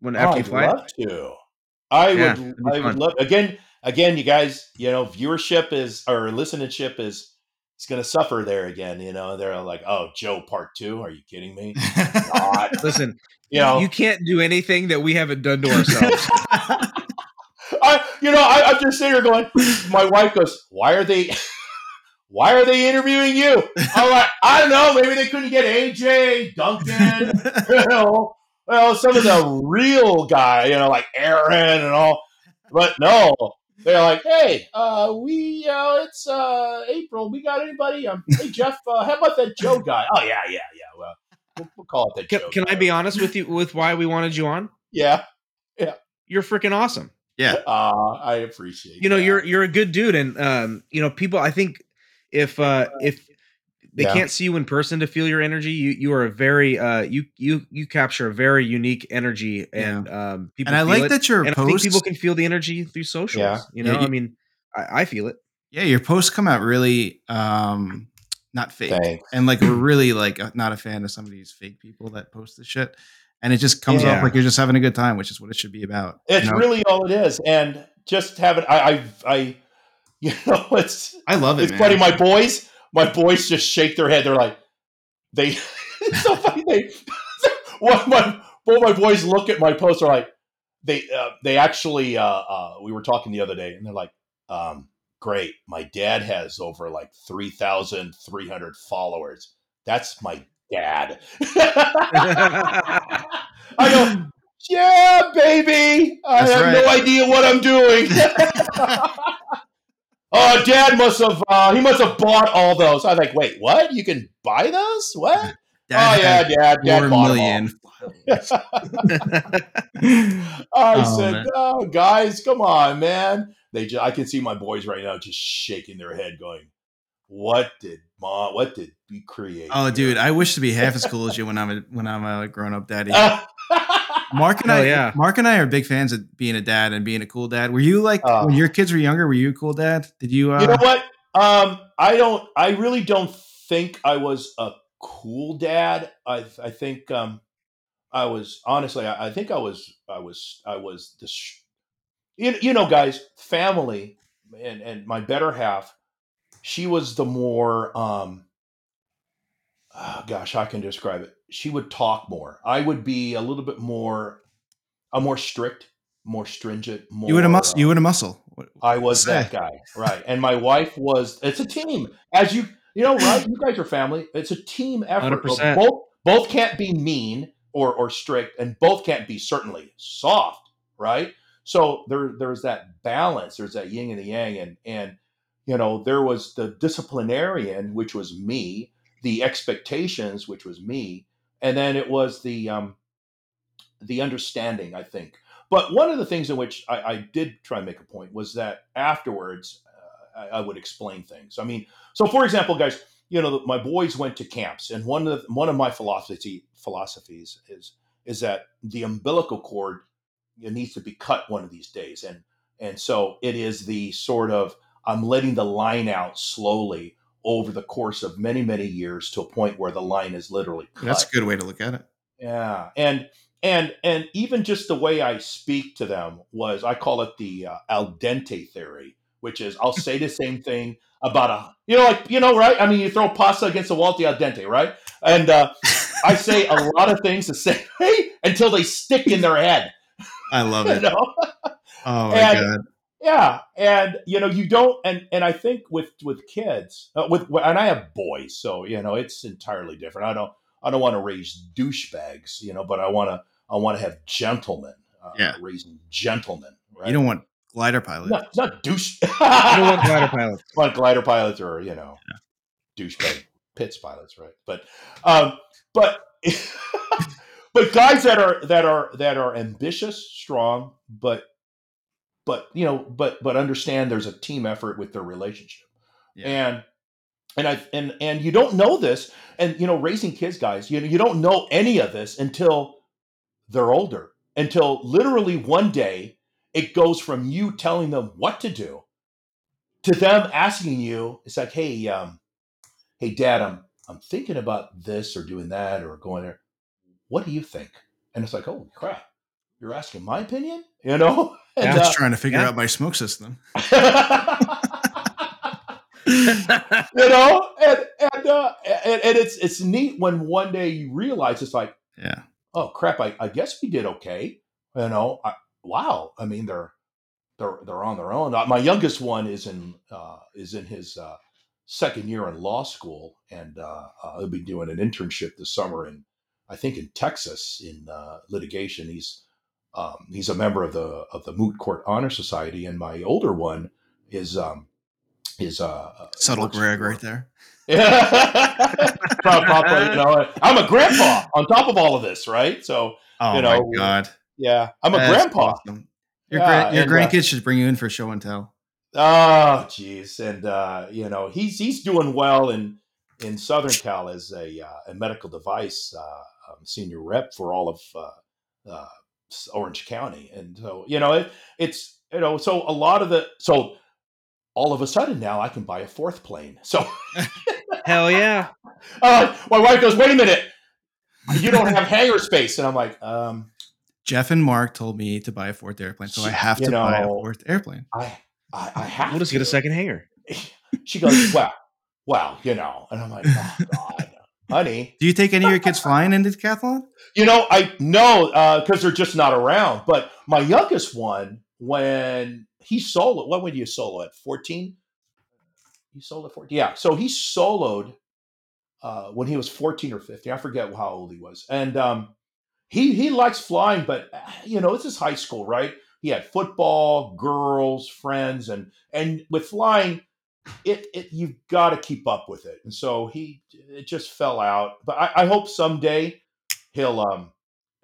when Oh, after you I'd love to. I Yeah, would. I would love again. Again, you guys. You know, viewership is or listenership is. It's going to suffer there again. You know, they're like, "Oh, Joe, part two? Are you kidding me?" God. [LAUGHS] Listen, [LAUGHS] You know, you can't do anything that we haven't done to ourselves. [LAUGHS] I, you know, I, I'm just sitting here going. My wife goes, "Why are they? Why are they interviewing you?" I'm like, "I don't know. Maybe they couldn't get AJ Duncan, [LAUGHS] you know, well, some of the real guy, you know, like Aaron and all. But no, they're like, "Hey, uh, we, uh, it's uh, April. We got anybody? Um, hey, Jeff, uh, how about that Joe guy? Oh yeah, yeah, yeah. Well, we'll, we'll call it that Can, Joe. can I be honest with you with why we wanted you on? Yeah, yeah, You're freaking awesome. yeah, uh, I appreciate. You know, that. you're you're a good dude, and um, you know, people. I think if uh if they Yeah. can't see you in person to feel your energy, you you are a very uh you you you capture a very unique energy, and um people and I like it. that your and I think posts. people can feel the energy through socials. Yeah. You Yeah, know, you- I mean, I, I feel it. yeah, your posts come out really um not fake, Thanks. and like we're [LAUGHS] really like uh, not a fan of some of these fake people that post this shit, and it just comes Yeah. off like you're just having a good time, which is what it should be about. It's you know? really all it is, and just having I, I, I [LAUGHS] you know, it's I love it. it's man. funny. My boys, my boys just shake their head. They're like, they. [LAUGHS] it's so funny. They, [LAUGHS] one my both my boys look at my post. Are like, they, uh, they actually. Uh, uh, we were talking the other day, and they're like, um, "Great, my dad has over like three thousand three hundred followers. That's my dad." I go, yeah, baby. I That's have no idea what I'm doing. Oh, Dad must have. Uh, he must have bought all those. I'm like, wait, what? You can buy those? What? [LAUGHS] Dad oh yeah, dad, dad bought million [LAUGHS] I [LAUGHS] Oh, said, man. oh, guys, come on, man. They just, I can see my boys right now just shaking their head, going, "What did mom? What did we create?" oh, here?" dude, I wish to be half as cool as you when I'm a when I'm a grown up daddy. Uh, Mark and Hell I, yeah. Mark and I are big fans of being a dad and being a cool dad. Were you like Oh. when your kids were younger? Were you a cool dad? Did you? Uh, you know what? Um, I don't. I really don't think I was a cool dad. I I think um, I was honestly. I, I think I was. I was. I was the. sh- You, you know, guys, family, and and my better half. She was the more. Um, oh, gosh, I can describe it? She would talk more. I would be a little bit more. I'm more strict, more stringent. More, you would a muscle. uh, You would a muscle. I was Say. that guy, right? And my wife was. It's a team, as you you know, right? You guys are family. It's a team effort. 100%. Both both can't be mean or or strict, and both can't be certainly soft, right? So there there's that balance. There's that yin and the yang, and and you know there was the disciplinarian, which was me, the expectations, which was me, and then it was the um the understanding. I think. But one of the things in which I, I did try and make a point was that afterwards, uh, I, I would explain things. I mean, so for example, guys, you know, my boys went to camps, and one of the, one of my philosophy philosophies is is that the umbilical cord needs to be cut one of these days, and and so it is the sort of I'm letting the line out slowly over the course of many many years to a point where the line is literally cut. That's a good way to look at it. Yeah, and and and even just the way I speak to them was I call it the uh, al dente theory, which is I'll say the same thing about a you know like you know right. I mean, you throw pasta against the wall, the al dente, right? And uh, I say a [LAUGHS] lot of things the same way until they stick in their head. I love [LAUGHS] You it. know? Oh my And- god. Yeah, and you know you don't, and and I think with with kids, uh, with and I have boys, so you know it's entirely different. I don't I don't want to raise douchebags, you know, but I want to I want to have gentlemen, uh, Yeah. raising gentlemen, right? You don't want glider pilots, not not douche. [LAUGHS] I don't want glider pilots. want glider pilots or you know douchebag Pitts pilots, right? But um, but [LAUGHS] but guys that are that are that are ambitious, strong, but but you know, but but understand there's a team effort with their relationship, Yeah. and and I and and you don't know this, and you know, raising kids, guys, you know, you don't know any of this until they're older, until literally one day it goes from you telling them what to do to them asking you, it's like, hey, um, hey, dad, I'm I'm thinking about this or doing that or going there. What do you think? And it's like, holy crap, you're asking my opinion, you know? And, I'm just uh, trying to figure yeah. out my smoke system. [LAUGHS] [LAUGHS] you know, and and, uh, and and it's it's neat when one day you realize it's like, Yeah. oh crap, I, I guess we did okay. You know, I, wow. I mean, they're they're they're on their own. Uh, My youngest one is in uh, is in his uh, second year in law school, and uh, uh, he'll be doing an internship this summer in I think in Texas in uh, litigation. He's um, he's a member of the of the Moot Court Honor Society, and my older one is um, is uh, uh, Subtle Greg right there. Papa, you know, [LAUGHS] I'm a grandpa on top of all of this, right? So Oh You know, my god. yeah, I'm a That's grandpa. awesome. Your, Yeah, your and, uh, grandkids should bring you in for show and tell. Oh, geez, and uh, you know he's he's doing well in in Southern Cal as a uh, a medical device uh, um, senior rep for all of uh, uh, Orange County, and so you know it, it's you know so a lot of the so all of a sudden now I can buy a fourth plane. [LAUGHS] So Hell yeah. [LAUGHS] uh, my wife goes, "Wait a minute, you don't have hangar space," and I'm like, um, Jeff and Mark told me to buy a fourth airplane, so I have You to buy a fourth airplane. I I, I have. We'll just get a second hangar. [LAUGHS] She goes, "Well, well, you know," and I'm like, "Oh God, honey." Do you take any of your kids flying into decathlon? You know, I know because they're just not around. But my youngest one, when he solo, what would you solo at? Fourteen? He soloed at fourteen? Yeah. So he soloed uh, when he was fourteen or fifteen. I forget how old he was, and um, he he likes flying, but uh, you know, this is high school, right? He had football, girls, friends, and and with flying, it, it you've got to keep up with it. And so he it just fell out. But I, I hope someday he'll um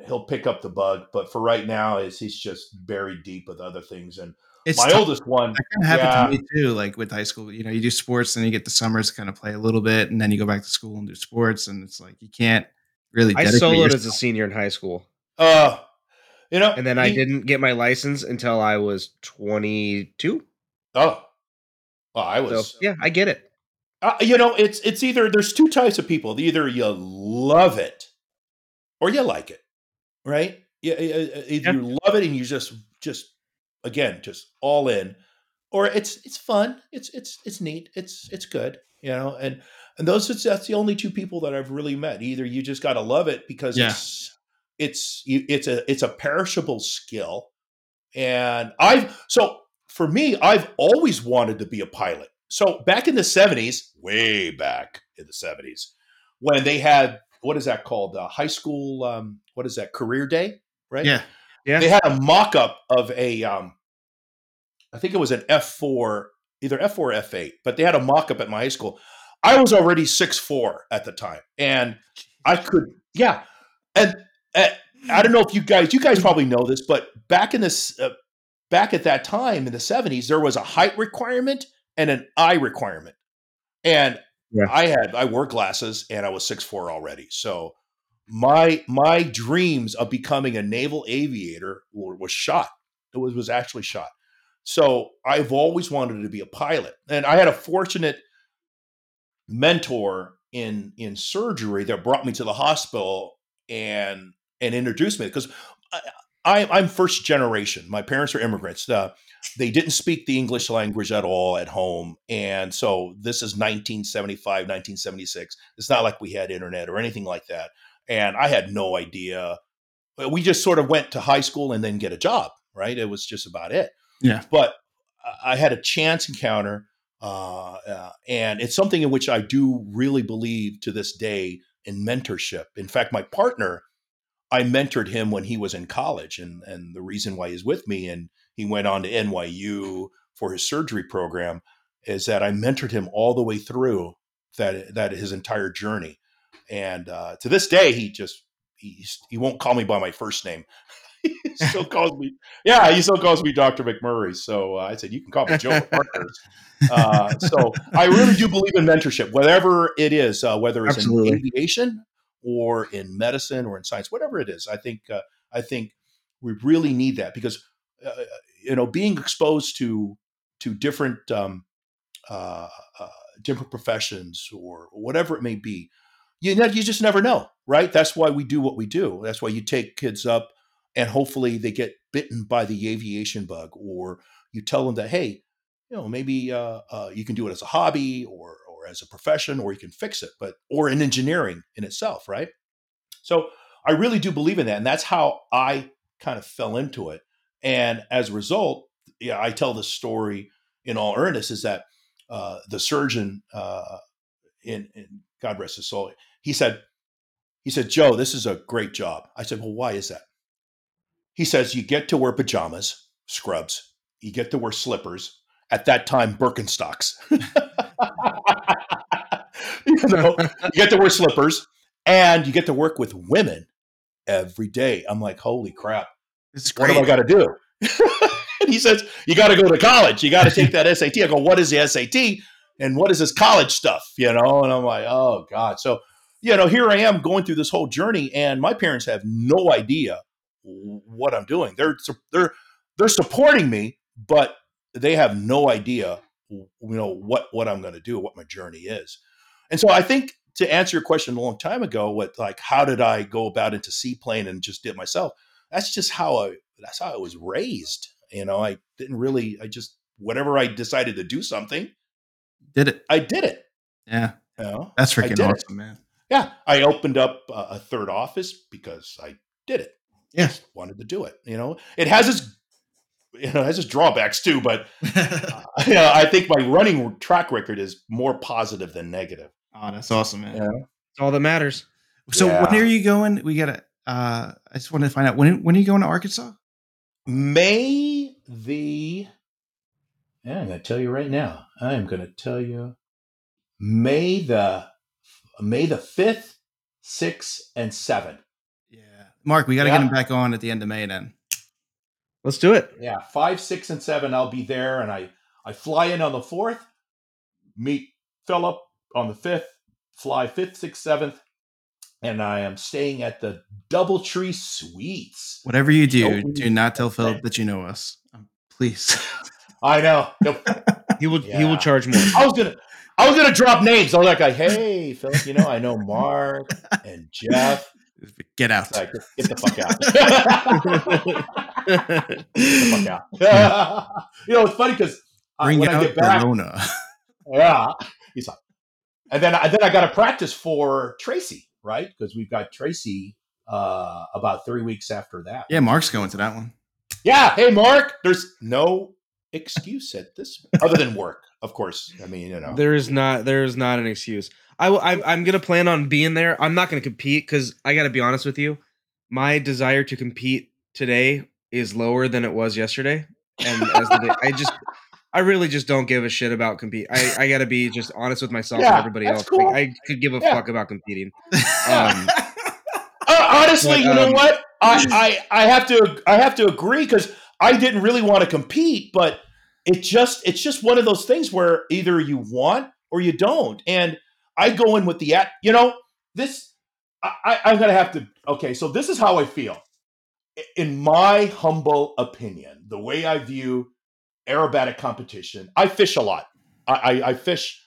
he'll pick up the bug. But for right now, is he's just buried deep with other things. And It's my tough. oldest one, That kind of happened yeah. to me too. Like with high school, you know, you do sports, and you get the summers to kind of play a little bit, and then you go back to school and do sports, and it's like you can't really. I dedicate soloed as a senior in high school, uh, you know, and then I didn't get my license until I was 22. Oh, well, I So was. yeah, I get it. Uh, you know, it's it's either there's two types of people. Either you love it or you like it, right? Yeah, uh, uh, uh, either you love it and you just just again just all in, or it's it's fun. It's it's it's neat. It's it's good. You know, and and those that's the only two people that I've really met. Either you just got to love it because Yeah. it's it's you, it's a it's a perishable skill, and I've so for me I've always wanted to be a pilot. So back in the seventies, way back in the seventies, when they had what is that called? Uh, high school. Um, what is that? Career day, right? Yeah, Yeah. They had a mock-up of a. Um, I think it was an F four, either F four or F eight, but they had a mock-up at my high school. I was already six four at the time, and I could, yeah, and. uh, I don't know if you guys, you guys probably know this, but back in this, uh, back at that time in the seventies, there was a height requirement and an eye requirement. And Yeah. I had I wore glasses and I was six four already. So my my dreams of becoming a naval aviator were, was shot. It was was actually shot. So I've always wanted to be a pilot. And I had a fortunate mentor in in surgery that brought me to the hospital and and introduced me because I, I'm first generation. My parents are immigrants. Uh, they didn't speak the English language at all at home. And so this is 1975, 1976. It's not like we had internet or anything like that. And I had no idea. We just sort of went to high school and then get a job, right? It was just about it. Yeah. But I- I had a chance encounter. Uh, uh, and it's something in which I do really believe to this day in mentorship. In fact, my partner, I mentored him when he was in college, and and the reason why he's with me, and he went on to NYU for his surgery program, is that I mentored him all the way through that that his entire journey, and uh, to this day, he just he he won't call me by my first name. [LAUGHS] he still calls me, yeah, he still calls me Doctor McMurray. So uh, I said, you can call me Joe. Uh, so I really do believe in mentorship, whatever it is, uh, whether it's Absolutely. in aviation or in medicine or in science, whatever it is. I think uh, I think we really need that because uh, you know being exposed to to different um, uh, uh, different professions or whatever it may be, you ne- you just never know, right? That's why we do what we do. That's why you take kids up and hopefully they get bitten by the aviation bug, or you tell them that hey, you know maybe uh, uh, you can do it as a hobby or as a profession, or you can fix it, but or in engineering in itself, right? So I really do believe in that, and that's how I kind of fell into it. And as a result, yeah, I tell the story in all earnest is that uh, the surgeon uh, in, in God rest his soul, he said, he said, Joe, this is a great job. I said, well, why is that? He says, you get to wear pajamas, scrubs, you get to wear slippers. At that time, Birkenstocks. [LAUGHS] [LAUGHS] you you get to wear slippers, and you get to work with women every day. I'm like, holy crap! it's What great. do I got to do? [LAUGHS] and he says, you got to go to college. You got to take that SAT. I go, what is the SAT? And what is this college stuff? You know? And I'm like, oh God. So, you know, here I am going through this whole journey, and my parents have no idea what I'm doing. They're they're they're supporting me, but they have no idea, you know, what what I'm going to do, what my journey is. And so I think to answer your question a long time ago, what like how did I go about into seaplane and just did myself? That's just how I that's how I was raised. You know, I didn't really I just whatever I decided to do something, Did it? I did it. Yeah, You know? that's freaking did it. awesome, man. Yeah, I opened up a, a third office because I did it. Yeah. Just wanted to do it. You know, it has its you know it has its drawbacks too, but [LAUGHS] uh, [LAUGHS] you know, I think my running track record is more positive than negative. Oh, that's awesome, man. Yeah. It's all that matters. So Yeah. when are you going? We gotta. Uh, I just wanted to find out when when are you going to Arkansas? May the Yeah, I'm going to tell you right now. I am going to tell you May the May the 5th, 6th, and 7th. Yeah. Mark, we got to Yeah. get him back on at the end of May then. Let's do it. Yeah, 5, 6, and 7, I'll be there. And I, I fly in on the 4th, meet Philip on the 5th, fly 5th, 6th, 7th, and I am staying at the Doubletree Suites. Whatever you do, Nope. do not tell Philip that you know us. Um, please. [LAUGHS] I know. [LAUGHS] He will. He will charge more. I was gonna I was gonna drop names. I was like, hey, Philip, you know, I know Mark and Jeff. [LAUGHS] get out. Like, get the fuck out. get the fuck out. you know, it's funny because Bring when I out get back, Corona. yeah, he's like, and then and then I got to practice for Tracy, right? Because we've got Tracy uh, about three weeks after that. yeah, Mark's going to that one. Yeah. Hey, Mark. There's no excuse at this other than work, of course. I mean, you know. There is not. There is not an excuse. I, will- I'm. I'm gonna plan on being there. I'm not gonna compete because I got to be honest with you. My desire to compete today is lower than it was yesterday, and as the day, I just. I really just don't give a shit about compete. I, I got to be just honest with myself Yeah, and everybody else. cool. Like, I could give a Yeah. fuck about competing. [LAUGHS] Um, Uh, honestly, But, you know um, what? I, I I have to I have to agree because I didn't really want to compete, but it just it's just one of those things where either you want or you don't, and I go in with the at you know this I, I I'm gonna have to okay. So this is how I feel. In my humble opinion, the way I view aerobatic competition, I fish a lot. I, I, I fish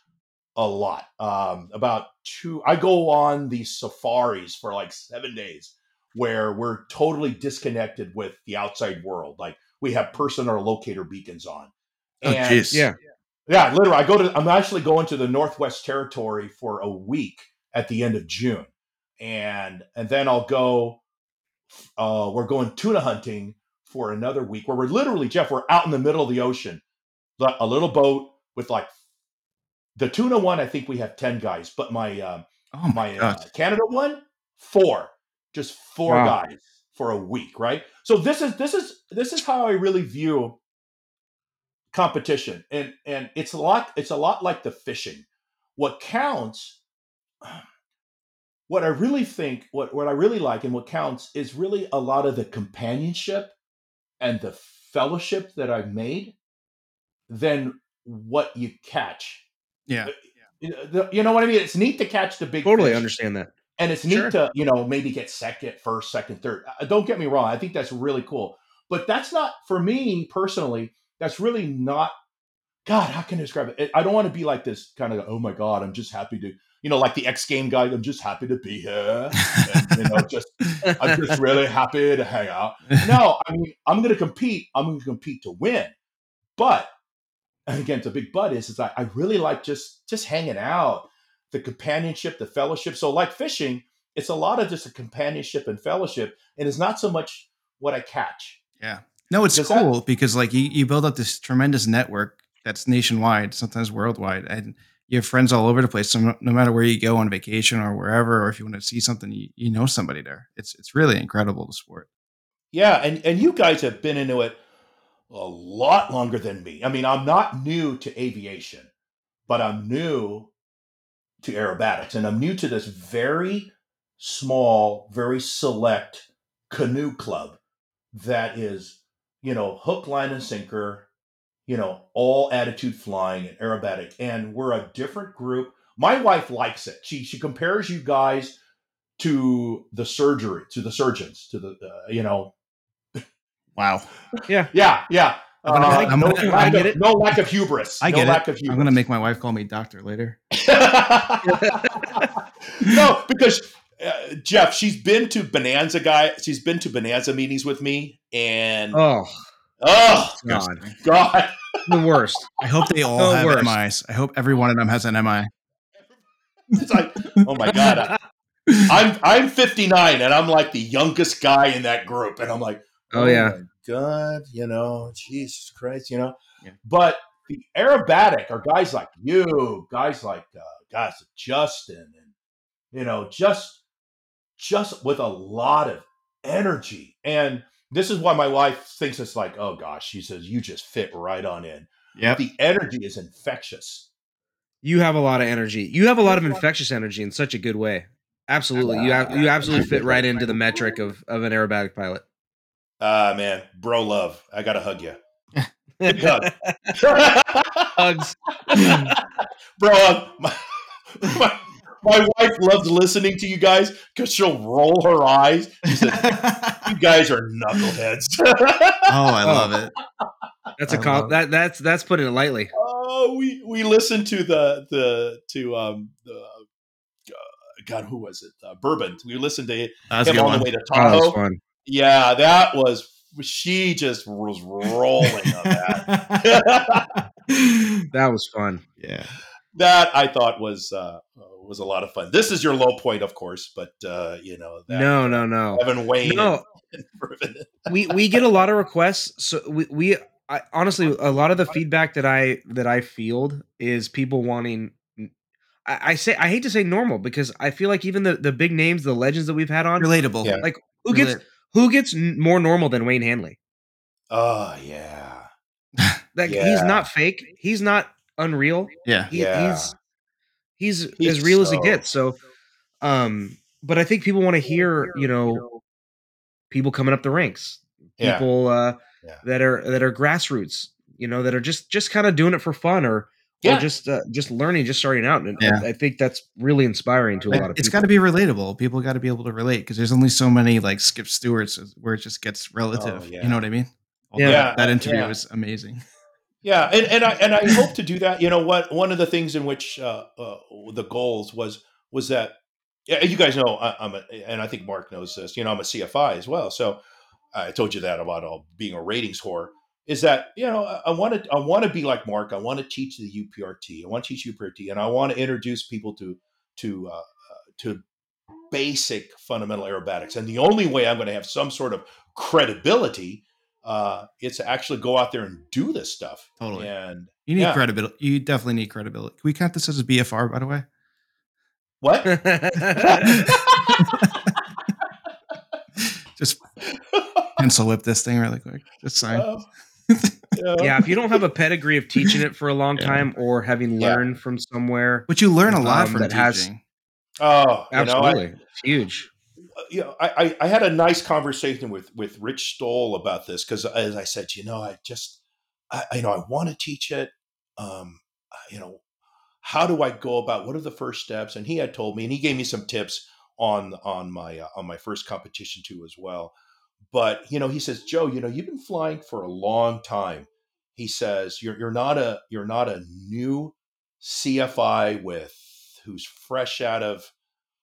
a lot. Um, about two, I go on these safaris for like seven days where we're totally disconnected with the outside world. Like we have person or locator beacons on. Oh, And jeez. yeah, yeah, literally, I go to. I'm actually going to the Northwest Territory for a week at the end of June, and and then I'll go. Uh, we're going tuna hunting for another week, where we're literally Jeff. We're out in the middle of the ocean, a little boat with like the tuna one. I think we have ten guys, but my um, Oh my, my uh. Canada one, four, just four Wow. guys for a week, right? So this is this is this is how I really view competition, and and it's a lot it's a lot like the fishing. What counts, what I really think, what what I really like, and what counts is really a lot of the companionship and the fellowship that I've made, than what you catch. Yeah. You know, the- you know what I mean? It's neat to catch the big totally fish understand that. and it's neat Sure. to you know maybe get second first second third Uh, don't get me wrong i think that's really cool but that's not for me personally that's really not god how can i describe it i don't want to be like this kind of oh my god i'm just happy to you know like the x game guy i'm just happy to be here. [LAUGHS] And, you know just i'm just really happy to hang out. No i mean i'm going to compete i'm going to compete to win. But and again the big but is is I, I really like just just hanging out the companionship the fellowship. So like fishing it's a lot of just a companionship and fellowship and it's not so much what i catch. Yeah. No, it's that- cool because like you, you build up this tremendous network that's nationwide, sometimes worldwide, and you have friends all over the place. So no, no matter where you go on vacation or wherever, or if you want to see something, you, you know somebody there. It's it's really incredible the sport. yeah and and you guys have been into it a lot longer than me i mean i'm not new to aviation but i'm new to aerobatics and i'm new to this very small very select canoe club that is you know hook line and sinker you know all attitude flying and aerobatic and we're a different group my wife likes it she she compares you guys to the surgery to the surgeons to the uh, you know Wow. yeah yeah I'm Uh, I'm no, gonna- lack I of, it. no lack of hubris I no get lack it. of hubris I'm gonna make my wife call me doctor later. [LAUGHS] no, because uh, Jeff, she's been to Bonanza guy. She's been to Bonanza meetings with me, and oh, Oh God, God, the worst. I hope they [LAUGHS] all No have worse. MIs. I hope every one of them has an MI. it's like, oh my God, I- I'm I'm 59, and I'm like the youngest guy in that group, and I'm like, Oh yeah, my God, you know, Jesus Christ, you know. Yeah. But the aerobatic are guys like you, guys like uh, guys like Justin, and you know, just just with a lot of energy. And this is why my wife thinks it's like, oh gosh, she says you just fit right on in Yeah. the energy is infectious. You have a lot of energy. You have a lot of infectious energy in such a good way. Absolutely. You have, you absolutely fit right into the metric of, of an aerobatic pilot. Ah man, bro, love. I gotta hug you, Big hug. [LAUGHS] Hugs. [LAUGHS] bro. um, My, [LAUGHS] my, my wife loves listening to you guys because she'll roll her eyes. She says, "You [LAUGHS] guys are knuckleheads." [LAUGHS] oh, I love it. That's a I comp. love- That that's that's putting it lightly. oh, we we listened to the the to um the uh, God, who was it? Uh, Bourbon. We listened to That's him on one. the way to Oh, that was Tahoe. fun. yeah, that was. She just was rolling on that. [LAUGHS] That was fun. yeah. that I thought was uh, was a lot of fun. This is your low point, of course, but uh, you know that No, no, no. Evan Wayne. No, [LAUGHS] and Bourbon. we we get a lot of requests. So we we I, honestly a lot of the feedback that I that I field is people wanting. I, I say I hate to say normal because I feel like even the the big names, the legends that we've had on, Relatable. Yeah. like who gets Relat- who gets more normal than Wayne Handley? Oh yeah, [LAUGHS] Like he's not fake. He's not unreal. yeah. He, Yeah. He's he's He's as real as so- it gets. So, um, but I think people want to hear, you know, people coming up the ranks, Yeah. people uh, Yeah. that are that are grassroots, you know, that are just just kind of doing it for fun or Yeah. or just uh, just learning, just starting out. And Yeah. I, I think that's really inspiring to a lot of it's people. It's got to be relatable. People got to be able to relate because there's only so many like Skip Stewart's where it just gets relative. Oh, yeah. You know what I mean? Yeah. Although Yeah, that interview yeah. was amazing. Yeah, and and I and I hope to do that. You know what? One of the things in which uh, uh, the goals was was that yeah, you guys know I, I'm a, and I think Mark knows this. You know, I'm a CFI as well. So I told you that about all being a ratings whore. Is that you know I want to I want to be like Mark. I want to teach the UPRT. I want to teach UPRT, and I want to introduce people to to uh, to basic fundamental aerobatics. And the only way I'm going to have some sort of credibility uh, is to actually go out there and do this stuff. Totally. And You need Yeah. credibility. You definitely need credibility. Can we count this as a BFR, by the way? what? [LAUGHS] Just pencil whip this thing really quick. Just sign. Uh, yeah. [LAUGHS] yeah, if you don't have a pedigree of teaching it for a long Yeah. time or having Yeah. learned from somewhere, But you learn a lot Um, from that has- teaching. Oh, you know, I- absolutely, it's huge. You know, I, I, had a nice conversation with with Rich Stowell about this because, as I said, you know, I just, I, I- you know, I want to teach it. Um, you know, how do I go about? What are the first steps? And he had told me, and he gave me some tips on on my uh, on my first competition too as well. But you know, he says, Joe, you know, you've been flying for a long time. He says you're you're not a you're not a new CFI with who's fresh out of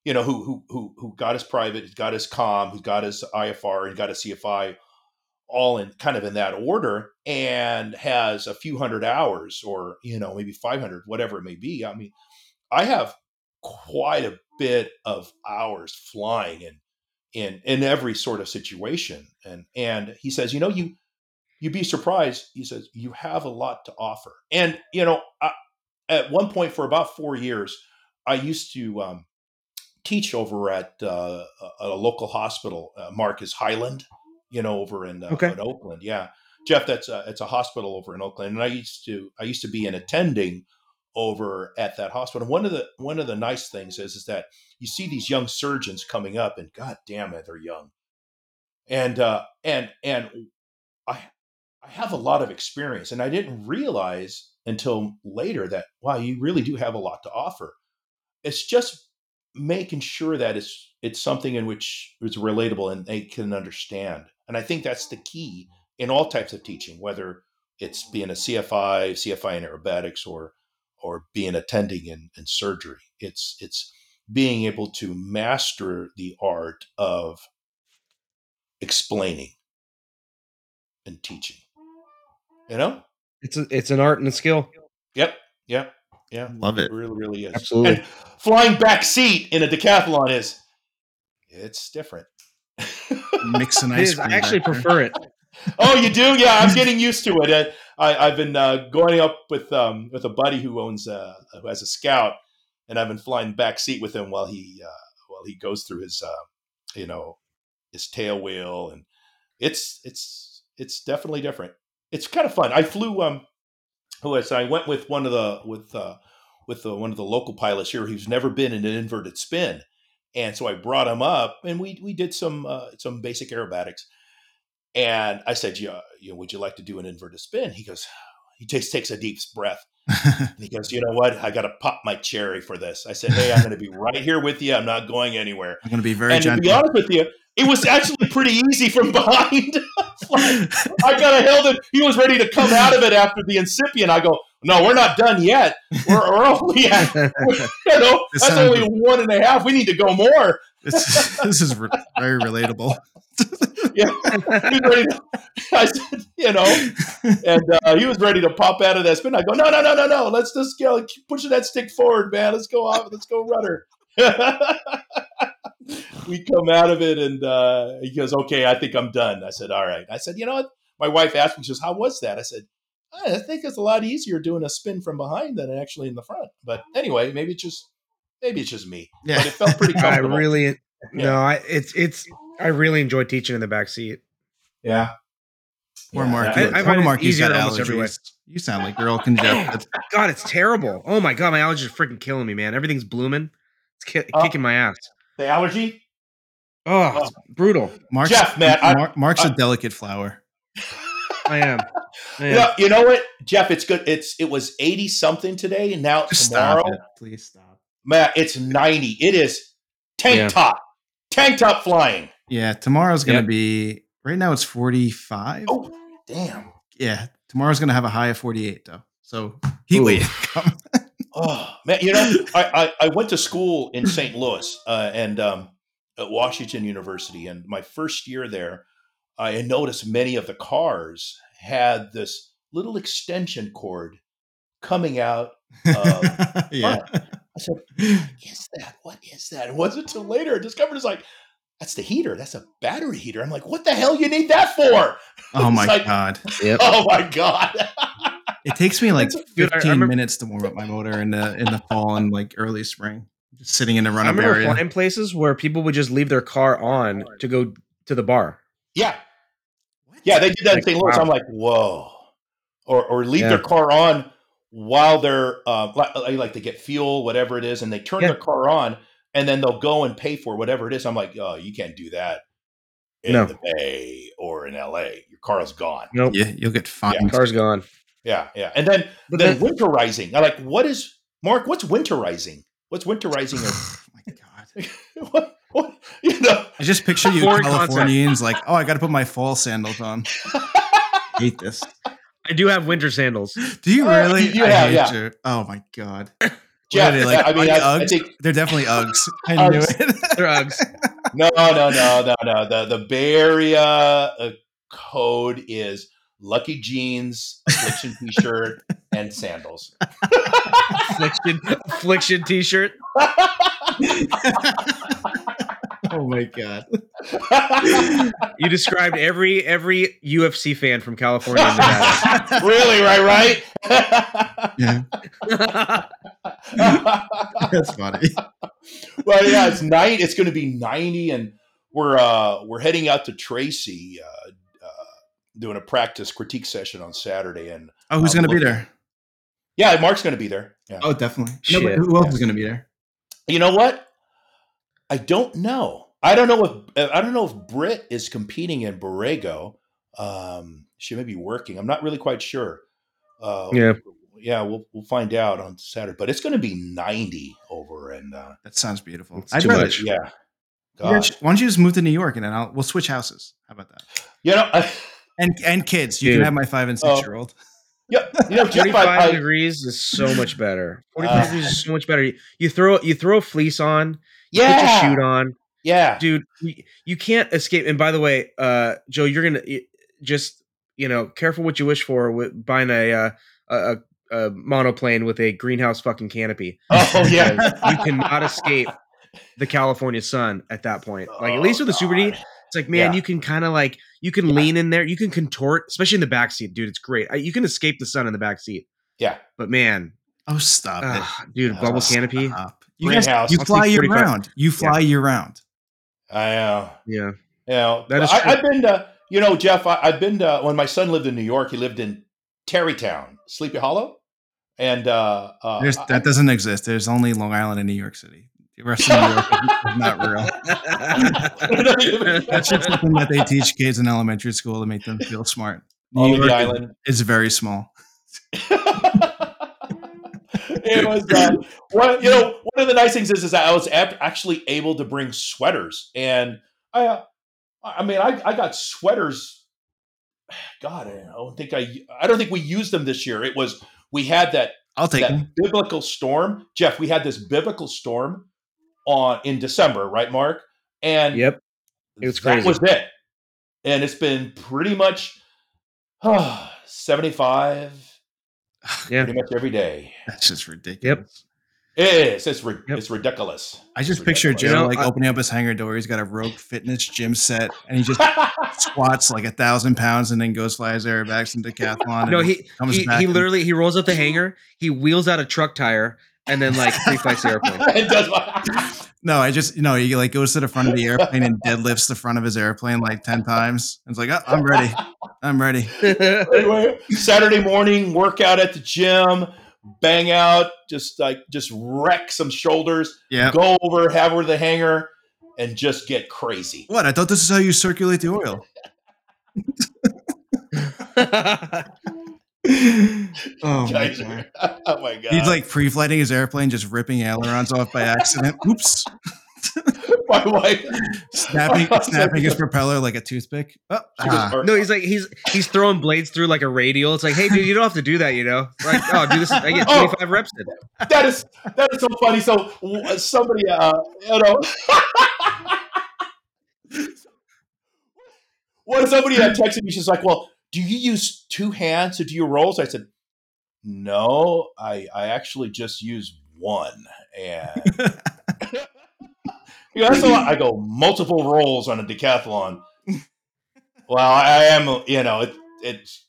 you know, who who who who got his private, got his com, who's got his IFR, and got his CFI, all in kind of in that order, and has a few hundred hours, or you know, maybe five hundred, whatever it may be. I mean, I have quite a bit of hours flying in in in every sort of situation, and and he says, you know, you you'd be surprised. He says you have a lot to offer, and you know, I, at one point for about four years, I used to. Um, teach over at uh, a, a local hospital. Uh, Mark is Highland, you know, over in, uh, Okay. in Oakland. Yeah, Jeff, that's a, it's a hospital over in Oakland, and I used to I used to be an attending over at that hospital. And One of the one of the nice things is is that you see these young surgeons coming up, and God damn it, they're young, and uh, and and I I have a lot of experience, and I didn't realize until later that wow, you really do have a lot to offer. It's just making sure that it's it's something in which it's relatable and they can understand. And I think that's the key in all types of teaching, whether it's being a CFI, CFI in aerobatics, or or being attending in, in surgery. It's it's being able to master the art of explaining and teaching. You know? It's a, it's an art and a skill. Yep. Yep. Yeah. Love it. really, really is. Absolutely. And flying back seat in a decathlon is it's different. Mix an It [LAUGHS] ice cream. I actually prefer it. [LAUGHS] oh, you do? Yeah, I'm [LAUGHS] getting used to it. Uh, I, I've been uh, going up with um, with a buddy who owns uh, who has a scout, and I've been flying back seat with him while he uh, while he goes through his uh, you know his tail wheel, and it's it's it's definitely different. It's kind of fun. I flew um who was I went with one of the with uh, with the, one of the local pilots here who's never been in an inverted spin, and so I brought him up and we we did some uh, some basic aerobatics, and I said, yeah, you know, would you like to do an inverted spin? He goes, [SIGHS] he takes takes a deep breath. And [LAUGHS] he goes, you know what? I got to pop my cherry for this. I said, hey, I'm going to be right here with you. I'm not going anywhere. I'm going to be very and gentle. to be honest with you, it was actually pretty easy from [LAUGHS] behind. [LAUGHS] like, I kind of held it. He was ready to come out of it after the incipient. I go, no, we're not done yet. We're, we're [LAUGHS] only at, you know, This that's only one and a half. We need to go more. this, this is re- very relatable. Yeah, he was ready. To, I said, you know, and uh, he was ready to pop out of that spin. I go, no, no, no, no, no. Let's just go keep pushing that stick forward, man. Let's go off. Let's go rudder. [LAUGHS] we come out of it, and uh, he goes, okay, I think I'm done. I said, all right. I said, you know what? My wife asked me, she says, how was that? I said, I think it's a lot easier doing a spin from behind than actually in the front. But anyway, maybe it's just maybe it's just me. Yeah. But it felt pretty [LAUGHS] I comfortable. really no, I it's it's I really enjoy teaching in the back seat. yeah. Poor Yeah, Mark. I- I poor find it's Mark, he's easier got almost every way. allergies. You sound like you're all congested. [LAUGHS] God, it's terrible. Oh my god, my allergies are freaking killing me, man. Everything's blooming. Ki- Oh. kicking my ass. The allergy? Oh, it's brutal. Mark's, Jeff, man, I- Mark's a I- delicate flower. [LAUGHS] I am. I am. Yeah, you know what, Jeff? It's good. It's it was eighty something today, and now Just tomorrow, stop. Please stop. man, it's ninety. It is tank Yeah. top, tank top flying. Yeah, tomorrow's going to Yep. be, right now it's 45. Oh, damn. Yeah, tomorrow's going to have a high of 48, though. So heat wave. [LAUGHS] come. Oh man, you know, I, I I went to school in St. Louis uh, and um, at Washington University, and my first year there, I noticed many of the cars had this little extension cord coming out. Uh, [LAUGHS] yeah. I said, what is that? What is that? It wasn't until later I discovered it's like, that's the heater. That's a battery heater. I'm like, what the hell you need that for? Oh [LAUGHS] my like- god. Yep. Oh my God. [LAUGHS] It takes me like Dude, I 15 remember- minutes to warm up my motor in the in the fall and like early spring. Just sitting in a I run up remember area. flying places where people would just leave their car on to go to the bar. yeah. Yeah, they did that in Like, St. Louis. wow. I'm like, whoa. Or, or leave Yeah. their car on while they're uh, like, like they get fuel, whatever it is, and they turn Yeah. their car on and then they'll go and pay for whatever it is. I'm like, oh, you can't do that in No. the Bay or in LA. Your car is gone. Nope. Yeah, you'll get fined. Yeah. Car's gone. Yeah, yeah. And then But then then, winterizing. I like what is Mark? What's winterizing? What's winterizing? [LAUGHS] oh my god. [LAUGHS] what, what you know? I just picture you Californians like, oh, I got to put my fall sandals on. [LAUGHS] hate this. I do have winter sandals. Do you Uh, really? you I have, hate yeah. you. Oh my god. Jeff, What are they, like, I mean, Ugg- I, I Uggs? think They're definitely Uggs. I knew it. They're Uggs. no, no, no, no, no. The the Bay Area uh, code is Lucky Jeans, affliction [LAUGHS] T-shirt, and sandals. Affliction, affliction T-shirt. [LAUGHS] oh my god. You described every every UFC fan from California [LAUGHS] really, right? right Yeah, Right. that's funny. well, yeah, it's night. It's going to be ninety, and we're uh, we're heading out to Tracy, uh, doing a practice critique session on Saturday, and Oh, who's I'm gonna be there? yeah, Mark's going to be there. Yeah. Oh, definitely. No, but who else is gonna be there? You know what? I don't know. I don't know if I don't know if Britt is competing in Borrego. Um, she may be working. I'm not really quite sure. Uh, Yeah. yeah, we'll we'll find out on Saturday. But it's going to be 90 over, and uh, That sounds beautiful. It's I'd too rather- much. yeah, You guys- God. Why don't you just move to New York and then I'll we'll switch houses? How about that? you know, I, And and kids, you Dude. can have my five and Oh. six year old. Yep. you know, Jeff, 45 I, I, [LAUGHS] degrees is so much better. 45 Uh, degrees is so much better. You, you throw you throw a fleece on, you yeah, put your shoot on, yeah, dude. You, you can't escape. And by the way, uh, Joe, you're gonna just you know careful what you wish for with buying a uh, a, a, a monoplane with a greenhouse fucking canopy. [LAUGHS] oh yeah, you cannot escape the California sun at that point. Like at least with the Super D, God. It's like man, Yeah. you can kind of like you can Yeah. lean in there, you can contort, especially in the back seat, dude. It's great. I, you can escape the sun in the back seat, yeah, but man, Oh, stop it. ah, dude, Oh, bubble canopy. Stop. You guys, Greenhouse. you fly year round. You fly year round. I know. Yeah, You know, That is I, true. I've been to, you know, Jeff, I, I've been to, when my son lived in New York, he lived in Tarrytown. Sleepy Hollow, and uh, uh, There's, I- that doesn't exist. There's only Long Island and New York City. The rest of New York is not real. That's just something that they teach kids in elementary school to make them feel smart. New York the island. is very small. it was uh, one, you know one of the nice things is is that I was ap- actually able to bring sweaters, and I uh, I mean I, I got sweaters. [SIGHS] God, I don't think I I don't think we used them this year. It was we had that I'll take that them. biblical storm, Jeff. We had this biblical storm on in December, right, Mark? And Yep. It was crazy. that was it. And it's been pretty much uh, [SIGHS] 75 Yeah. pretty much every day. That's just ridiculous. It is. It's, ri- Yep. it's ridiculous. I just It's picture ridiculous. Joe You know, like I- opening up his hangar door. He's got a Rogue Fitness gym set, and he just [LAUGHS] squats like a thousand pounds, and then goes flies airbags and decathlon. No, and he comes he, back he and- literally he rolls up the hangar, he wheels out a truck tire, and then like free flights the airplane. [LAUGHS] it does. [LAUGHS] No, I just you know he like goes to the front of the airplane and deadlifts the front of his airplane like ten times. It's like oh, I'm ready, I'm ready. Anyway, Saturday morning workout at the gym, bang out, just like just wreck some shoulders, Yeah. go over, have her the hanger, and just get crazy. What? I thought this is how you circulate the oil. [LAUGHS] Oh my god. [LAUGHS] oh my god! He's like pre-flighting his airplane, just ripping ailerons off by accident. [LAUGHS] Oops. [LAUGHS] my wife. Snapping, snapping his propeller like a toothpick. Oh, ah. No, he's like he's he's throwing blades through like a radial. It's like, hey, dude, you don't have to do that, you know? Like, oh, do this. I get Oh. 25 reps in. that is that is so funny. So somebody, uh, you know, What if somebody had texted me, she's like, "Well, do you use two hands to do your rolls?" I said, "No, I I actually just use one." And [LAUGHS] you know, that's a lot. I go multiple rolls on a decathlon. [LAUGHS] Well, I, I am, you know, it, it's.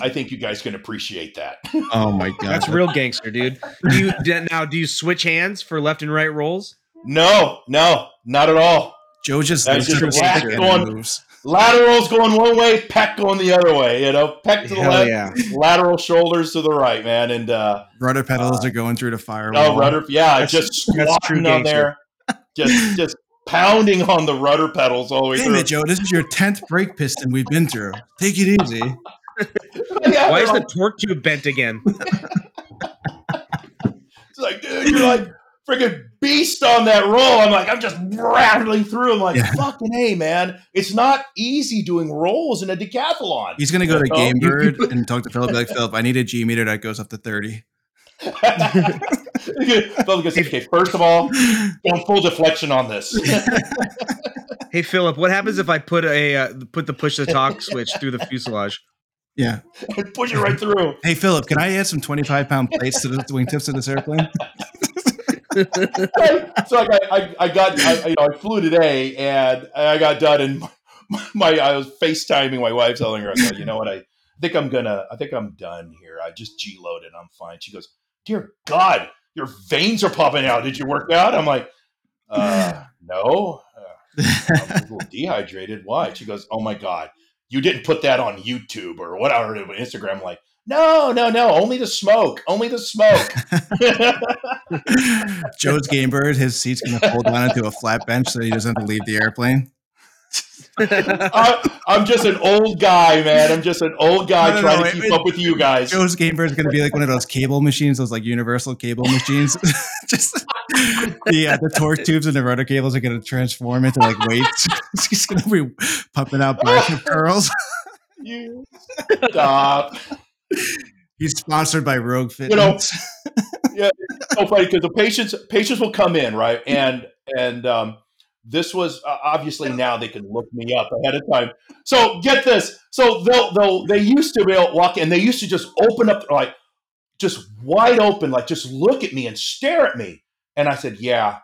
I think you guys can appreciate that. [LAUGHS] oh my god. That's real gangster, dude. Do you now? Do you switch hands for left and right rolls? No, no, not at all. Joe just That's lifts just up a his whack stick going- and moves. Laterals going one way, peck going the other way. You know, peck to the Hell left, yeah. lateral shoulders to the right, man. And uh, Rudder pedals Uh, are going through the firewall. oh, rudder, yeah, That's- just squatting on there, just [LAUGHS] just pounding on the rudder pedals all the way Damn through. it, Joe. This is your tenth brake piston we've been through. Take it easy. [LAUGHS] Yeah, Why is they're the torque tube bent again? [LAUGHS] It's like, dude, you're like freaking beast on that roll. I'm like, I'm just rattling through. I'm like, Yeah. fucking hey, man, it's not easy doing rolls in a decathlon. He's gonna go to Oh, Game [LAUGHS] Bird and talk to Philip. Like Philip, I need a G meter that goes up to thirty. [LAUGHS] Phil goes, okay, first of all, don't full deflection on this. [LAUGHS] Hey Philip, what happens if I put a uh, put the push to talk switch through the fuselage? Yeah. Push it right through. Hey Philip, can I add some twenty-five pound plates to the wingtips of this airplane? [LAUGHS] so I, I, I got I, you know I flew today and I got done and my, my I was FaceTiming my wife telling her I go, you know what? I think I'm gonna I think I'm done here. I just G loaded I'm fine. She goes dear God your veins are popping out. Did you work out? I'm like uh, no. Uh, I'm a little dehydrated. Why? She goes oh my God. You didn't put that on YouTube or whatever Instagram I'm like no no no only the smoke only the smoke [LAUGHS] Joe's Game Bird, his seat's gonna fold down into a flat bench so he doesn't have to leave the airplane. [LAUGHS] I, I'm just an old guy, man. I'm just an old guy No, no, trying no, to it- keep up with you guys. Joe's Game Bird is gonna be like one of those cable machines, those like universal cable machines. [LAUGHS] Just yeah, the torque tubes and the rotor cables are gonna transform into like weights. He's gonna be pumping out bicep curls. You stop. He's sponsored by Rogue Fitness. You know, Fitness. [LAUGHS] so funny because the patients patients will come in right, and and um, this was uh, obviously now they can look me up ahead of time. So get this. So they'll they'll they used to be able to walk in. They used to just open up like just wide open, like just look at me and stare at me. And I said, "Yeah,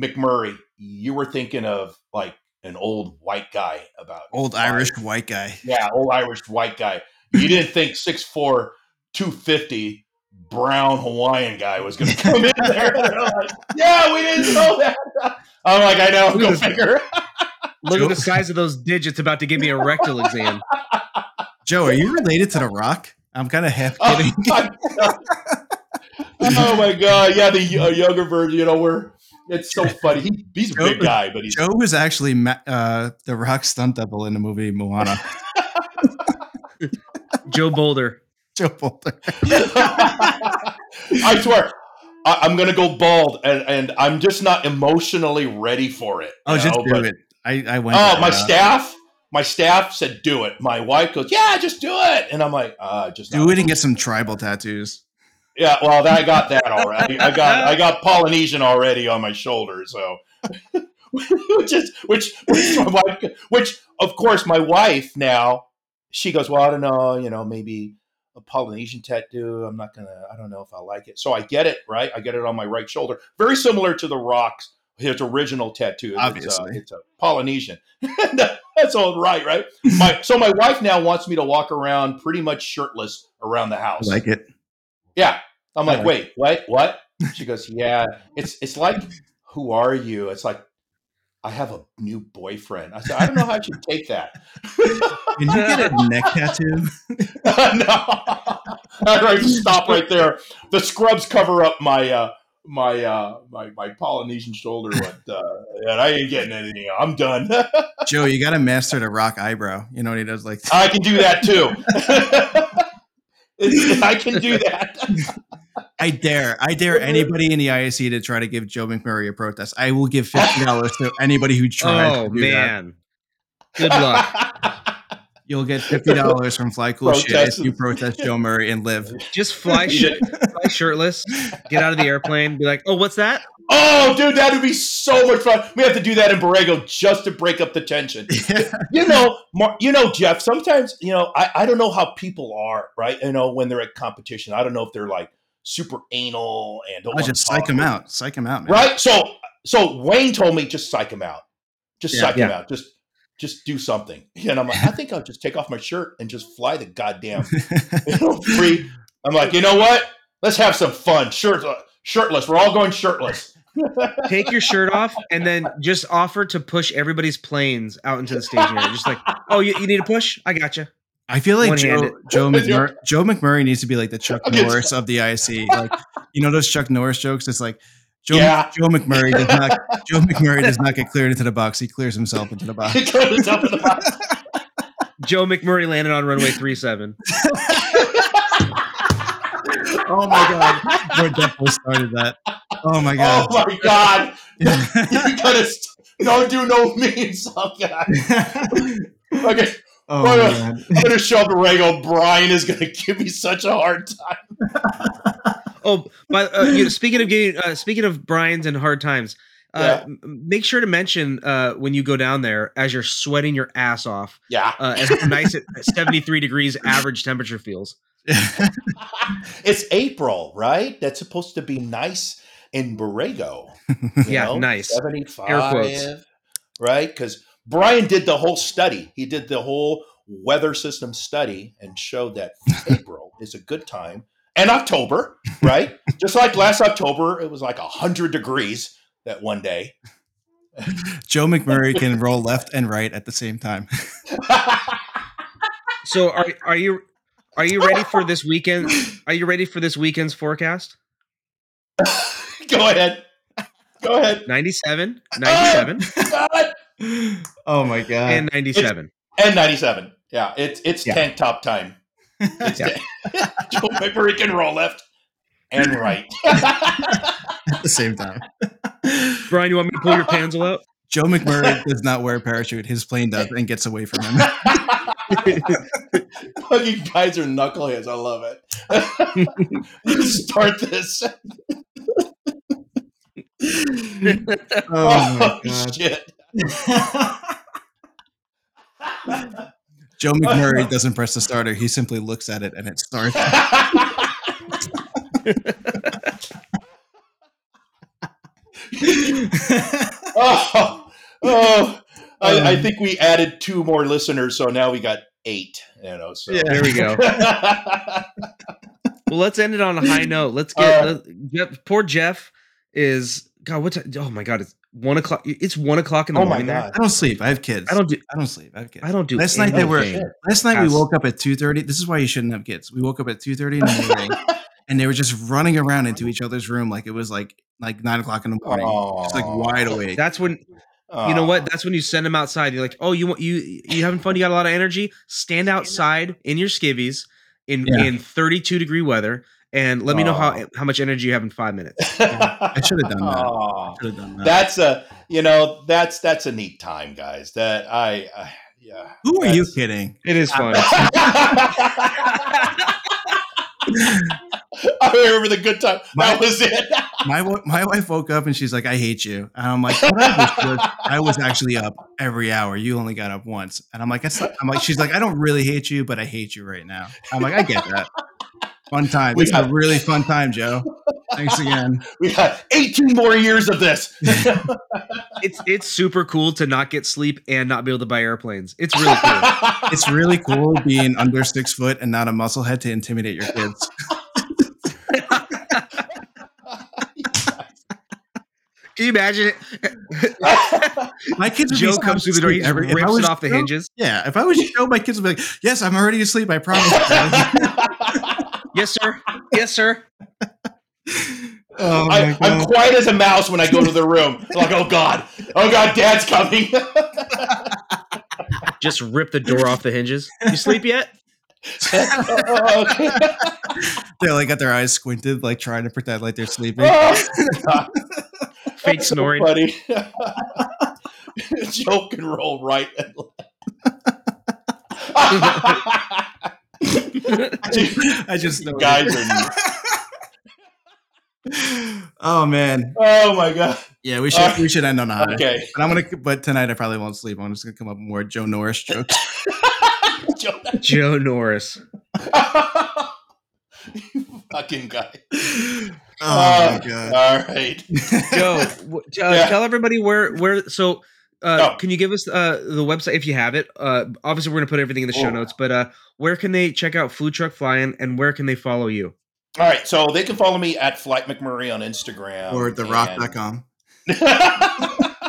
McMurray, you were thinking of like an old white guy about Old Irish white guy. Yeah, old Irish white guy. You didn't think 6'4", 250 brown Hawaiian guy was going [LAUGHS] to come in there. Like, yeah, we didn't know that. [LAUGHS] I'm like, I know, go figure. [LAUGHS] Look at the size of those digits about to give me a rectal exam. Joe, are you related to The Rock? I'm kind of half Oh, kidding. my God. Oh my god! Yeah, the uh, younger version. You know, where it's so funny. He, he's a big guy, but he's Joe was actually uh, the rock stunt double in the movie Moana. Joe Boulder. Joe [LAUGHS] Boulder. I swear, I, I'm gonna go bald, and, and I'm just not emotionally ready for it. Oh, just know, do but- it. I, I went. Oh, my staff, my staff said do it. My wife goes, yeah, just do it, and I'm like, uh, just Do it and get some tribal tattoos. Yeah, well, that, I got that already. I got [LAUGHS] I got Polynesian already on my shoulder, so [LAUGHS] which is which which my wife, which of course my wife now she goes, well, I don't know, you know, maybe Polynesian tattoo. I'm not gonna, I don't know if I like it. So I get it right. I get it on my right shoulder, very similar to the Rock's his original tattoo. Uh, Obviously. it's a, it's a Polynesian. [LAUGHS] That's all right, right? My [LAUGHS] so my wife now wants me to walk around pretty much shirtless around the I house. like it. Yeah. I'm like, wait, what? What? She goes, yeah. It's it's like, who are you? It's like, I have a new boyfriend. I said, I don't know how I should take that. Can you get a neck tattoo? [LAUGHS] no. All right, stop right there. The scrubs cover up my uh my uh my, my Polynesian shoulder, but uh and I ain't getting anything. I'm done. [LAUGHS] Joe, you got to master the rock eyebrow. You know what he does? Like, I can do that too. [LAUGHS] I can do that. I dare, I dare [LAUGHS] anybody in the ISC to try to give Joe McMurray a protest. I will give fifty dollars to [LAUGHS] anybody who tries. Oh to do that. man. Good luck. [LAUGHS] You'll get fifty dollars from Fly Cool Shit if you protest Joe Murray and live. Just fly, sh- fly shirtless. Get out of the airplane. Be like, oh, what's that? Oh, dude, that would be so much fun. We have to do that in Borrego just to break up the tension. you know, Mar- you know, Jeff. Sometimes, you know, I, I don't know how people are, right? You know, when they're at competition, I don't know if they're like super anal and don't I just talk psych him out. Psych him out, man. right? So, so Wayne told me just psych him out, just Yeah. psych him out, just just do something. And I'm like, I think I'll just take off my shirt and just fly the goddamn you [LAUGHS] know, free. I'm like, you know what? Let's have some fun. Shirt, shirtless. We're all going shirtless. [LAUGHS] Take your shirt off and then just offer to push everybody's planes out into the staging area. Just like, oh, you, you need a push? I got you. I feel like One-handed. Joe, Joe, [LAUGHS] McMurray, Joe McMurray needs to be like the Chuck Norris of the IC. Like you know those Chuck Norris jokes. It's like Joe, Yeah. Joe McMurray does not [LAUGHS] Joe McMurray does not get cleared into the box. He clears himself into the box. He goes up in the box. [LAUGHS] Joe McMurray landed on runway 37. Oh my god, we're definitely started that. Oh my god. Oh my god! you gotta st- don't do no means, Oh god. Okay, oh my my God. god. I'm gonna show up to Rego. Brian is gonna give me such a hard time. [LAUGHS] Oh, but uh, you know, speaking of getting, uh, speaking of Brian's and hard times, uh, Yeah. m- make sure to mention uh, when you go down there as you're sweating your ass off, Yeah, uh, and how nice at 73 degrees average temperature feels. [LAUGHS] it's April, right? That's supposed to be nice in Borrego. [LAUGHS] you Yeah, know? nice. Air 75, quotes. right? Because Brian did the whole study. He did the whole weather system study and showed that [LAUGHS] April is a good time. And October, right? [LAUGHS] Just like last October, it was like 100 degrees that one day. Joe McMurray can roll left and right at the same time. [LAUGHS] So are are you are you ready for this weekend? Are you ready for this weekend's forecast? Go ahead. Go ahead. 97, 97, God. Oh my god. and 97. And 97. Yeah, it's it's Yeah. tank top time. It's Yeah. [LAUGHS] Joe McMurray can roll left and right. [LAUGHS] at the same time. Brian, you want me to pull your pansel out? Joe McMurray does not wear a parachute. His plane does and gets away from him. [LAUGHS] you guys are knuckleheads. I love it. Start this. Oh my oh, god. shit. Joe [LAUGHS] McMurray doesn't press the starter. He simply looks at it and it starts. [LAUGHS] oh, oh. I, I think we added two more listeners, so now we got eight. You know, so Yeah. There we go. [LAUGHS] Well, let's end it on a high note. Let's get Uh, let- Jeff, poor Jeff is God. What? oh my God! It's one o'clock. It's one o'clock in the Oh morning. I don't sleep. I have kids. I don't do. I don't sleep. I have kids. I don't do. Last night they were- anything. Last night we woke up at two thirty. This is why you shouldn't have kids. We woke up at two thirty in the morning, [LAUGHS] and they were just running around into each other's room like it was like like nine o'clock in the morning, oh. just like wide awake. That's when Oh. you know what. That's when you send them outside. You're like, oh, you want you you having fun? You got a lot of energy. Stand outside in your skivvies in Yeah. in 32 degree weather, and let me know how how much energy you have in five minutes. I should have done that. Aw. Should have done that. That's a you know that's that's a neat time, guys. That I, I yeah. Who are you kidding? It is fun. [LAUGHS] I remember the good time. My- That was it. [LAUGHS] My my wife woke up and she's like, "I hate you," and I'm like, "What I was, was- I was actually up every hour. You only got up once." And I'm like, "That's I'm like, she's like, I don't really hate you, but I hate you right now." I'm like, I get that. Fun time. We It's a got- really fun time, Joe. Thanks again. [LAUGHS] We got 18 more years of this. [LAUGHS] it's it's super cool to not get sleep and not be able to buy airplanes. It's really cool. [LAUGHS] It's really cool being under six foot and not a musclehead to intimidate your kids. Can you imagine it? My kids would Joe sound comes through the door, he asleep every- rips was it off the hinges. Yeah, if I was Joe, my kids would be like, "Yes, I'm already asleep. I promise." Dad." Yes, sir. Yes, sir. [LAUGHS] oh my I, I'm God. quiet as a mouse when I go to the room. like, oh God, oh God, Dad's coming. [LAUGHS] Just rip the door off the hinges. You sleep yet? [LAUGHS] They're like got their eyes squinted, like trying to pretend like they're sleeping. Oh. Fake snoring. Buddy. Joke and roll right and left. I just know guys are [LAUGHS] oh man, oh my god yeah, we should Uh, we should end on a high. okay But I'm gonna. But tonight I probably won't sleep. I'm just gonna come up with more Joe Norris jokes. Joe, [LAUGHS] Joe Norris. you [LAUGHS] fucking guy Oh Uh, my god. all right Joe, w- uh, Yeah. tell everybody where where. So, uh, Oh. can you give us uh, the website if you have it? Uh, obviously, we're gonna put everything in the show Oh. notes. But uh, where can they check out Food Truck Fly-in, and where can they follow you? all right so they can follow me at flight mcmurray on instagram or at therock.com. [LAUGHS] [LAUGHS]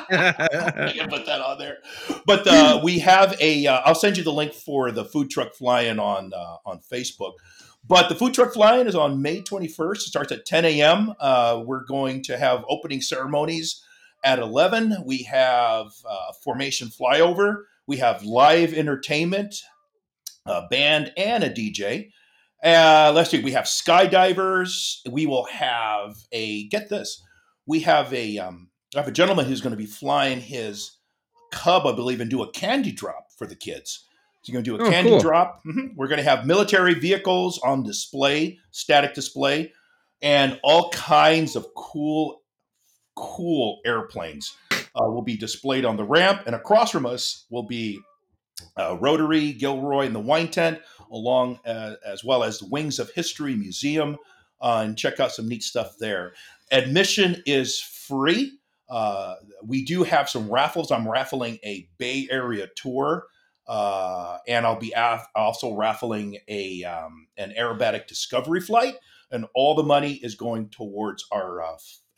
I can put that on there. But uh, we have a. Uh, I'll send you the link for the food truck fly-in on uh, on Facebook. But the food truck fly-in is on May 21st. It starts at 10 a.m. Uh, we're going to have opening ceremonies at 11. We have uh, formation flyover. We have live entertainment, a band, and a DJ. Uh, let's see. We have skydivers. We will have a. Get this. We have a. Um, I have a gentleman who's going to be flying his Cub, I believe, and do a candy drop for the kids. He's going to do a Oh, candy cool. drop. Mhm. We're going to have military vehicles on display, static display, and all kinds of cool, cool airplanes uh, will be displayed on the ramp. And across from us will be uh, Rotary, Gilroy, and the Wine Tent, along uh, as well as the Wings of History Museum, uh, and check out some neat stuff there. Admission is free. Uh, we do have some raffles. I'm raffling a Bay Area tour, uh, and I'll be af- also raffling a um, an aerobatic discovery flight, and all the money is going towards our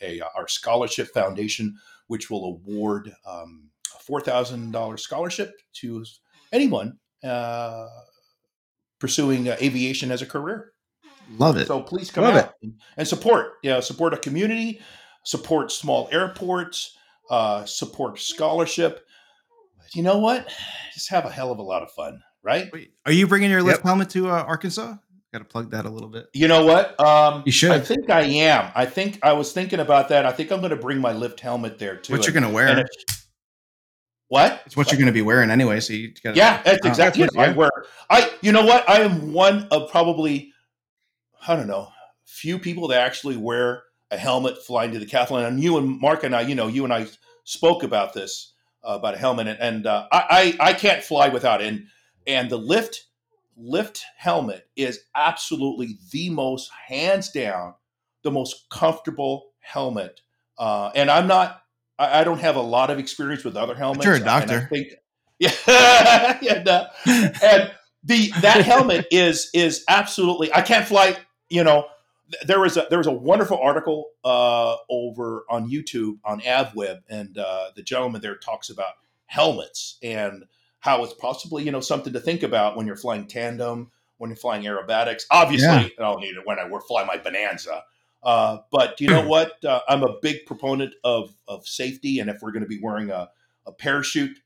a, our scholarship foundation, which will award um, a four thousand dollars scholarship to anyone uh, pursuing uh, aviation as a career. Love it. So please come Love out and, and support. Yeah, support a community, support small airports, uh, support scholarship. You know what? Just have a hell of a lot of fun, right? Wait, are you bringing your lift Yep. helmet to uh, Arkansas? Got to plug that a little bit. You know what? Um, You should. I think I am. I think I was thinking about that. I think I'm going to bring my lift helmet there too. What you're gonna wear? and it- what? It's what you're gonna be wearing anyway. So you got. Yeah, that's Oh, exactly that's what- I wear. I. You know what? I am one of probably, I don't know, few people that actually wear a helmet flying to the decathlon. And you and Mark and I, you know, you and I spoke about this uh, about a helmet, and, and uh, I, I I can't fly without it. And and the lift lift helmet is absolutely the most hands down the most comfortable helmet. Uh, and I'm not. I, I don't have a lot of experience with other helmets. you're a doctor. think, [LAUGHS] yeah, and, uh, and the that helmet is is absolutely. I can't fly. You know, there was a there was a wonderful article uh, over on YouTube on AvWeb, and uh, the gentleman there talks about helmets and how it's possibly you know something to think about when you're flying tandem, when you're flying aerobatics. Obviously, Yeah. I don't need it when I we're flying my Bonanza. Uh, but you know [CLEARS THROAT] what? Uh, I'm a big proponent of of safety, and if we're going to be wearing a, a parachute,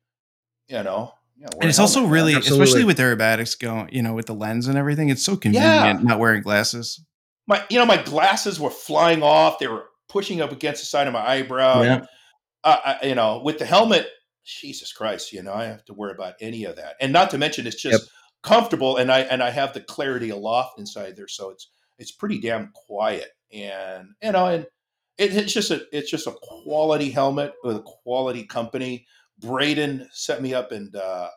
you know, yeah, And it's also really, Absolutely. especially with aerobatics going, you know, with the lens and everything, it's so convenient not wearing glasses. my you know my glasses were flying off. They were pushing up against the side of my eyebrow. Yeah. I, I, you know, with the helmet, Jesus Christ, you know, I have to worry about any of that. And not to mention, it's just Yep. comfortable, and I and I have the clarity aloft inside there, so it's it's pretty damn quiet. And you know, and it, it's just a it's just a quality helmet with a quality company. Braden set me up, and uh,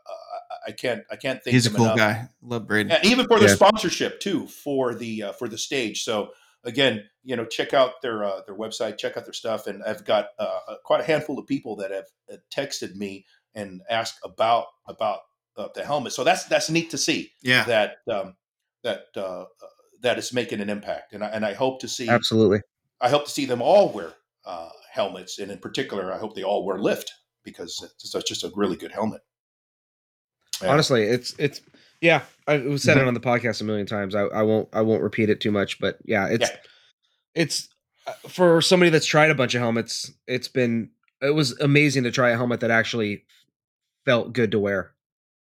I can't I can't thank He's a cool enough. guy. Love Braden. and even for the Yeah. sponsorship too for the uh, for the stage. So again, you know, check out their uh, their website, check out their stuff, and I've got uh, uh, quite a handful of people that have uh, texted me and asked about about uh, the helmet. So that's that's neat to see Yeah. that um, that uh, uh, that is making an impact, and I, and I hope to see Absolutely. I hope to see them all wear uh, helmets, and in particular, I hope they all wear lift because it's, it's just a really good helmet. Yeah. Honestly, it's it's yeah. I've said it on the podcast a million times. I, I won't I won't repeat it too much, but yeah, it's Yeah. it's uh, for somebody that's tried a bunch of helmets. It's been it was amazing to try a helmet that actually felt good to wear.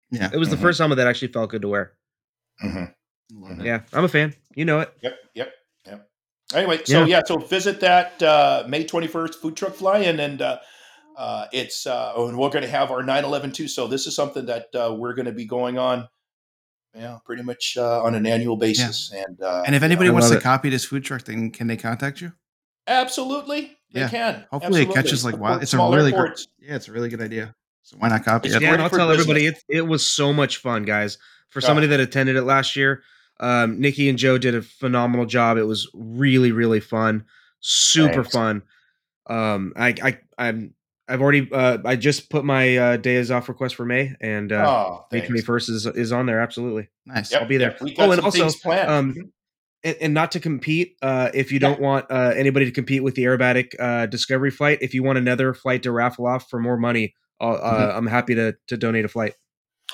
Yeah. It was Mhm. the first helmet that actually felt good to wear. Mhm. Yeah, I'm a fan. You know it. Yep, yep, yep. Anyway, so Yeah. yeah, so visit that uh, May 21st food truck fly-in, and uh, uh, it's uh, oh, and we're going to have our 9/11 too. So this is something that uh, we're going to be going on, yeah, pretty much uh, on an annual basis. And uh, And if anybody I wants to it. copy this food truck thing, can they contact you? absolutely, they Yeah. can. Hopefully it Absolutely. catches like wild. Support It's a small really great. airports. Yeah, it's a really good idea. So why not copy It's it? Yeah, great and I'll for tell business. everybody it it was so much fun, guys. For Yeah. somebody that attended it last year, um, Nikki and Joe did a phenomenal job. It was really, really fun, super Thanks. fun. Um, I, I, I'm, I've already, uh, I just put my uh, days off request for May, and uh, oh, May twenty first is is on there. Absolutely, Nice. Yep, I'll be there. yep, Oh, and also, um, Mhm. and, and not to compete. Uh, if you Yeah. don't want uh, anybody to compete with the aerobatic uh, discovery flight, if you want another flight to raffle off for more money, I'll, uh, Mm-hmm. I'm happy to to donate a flight.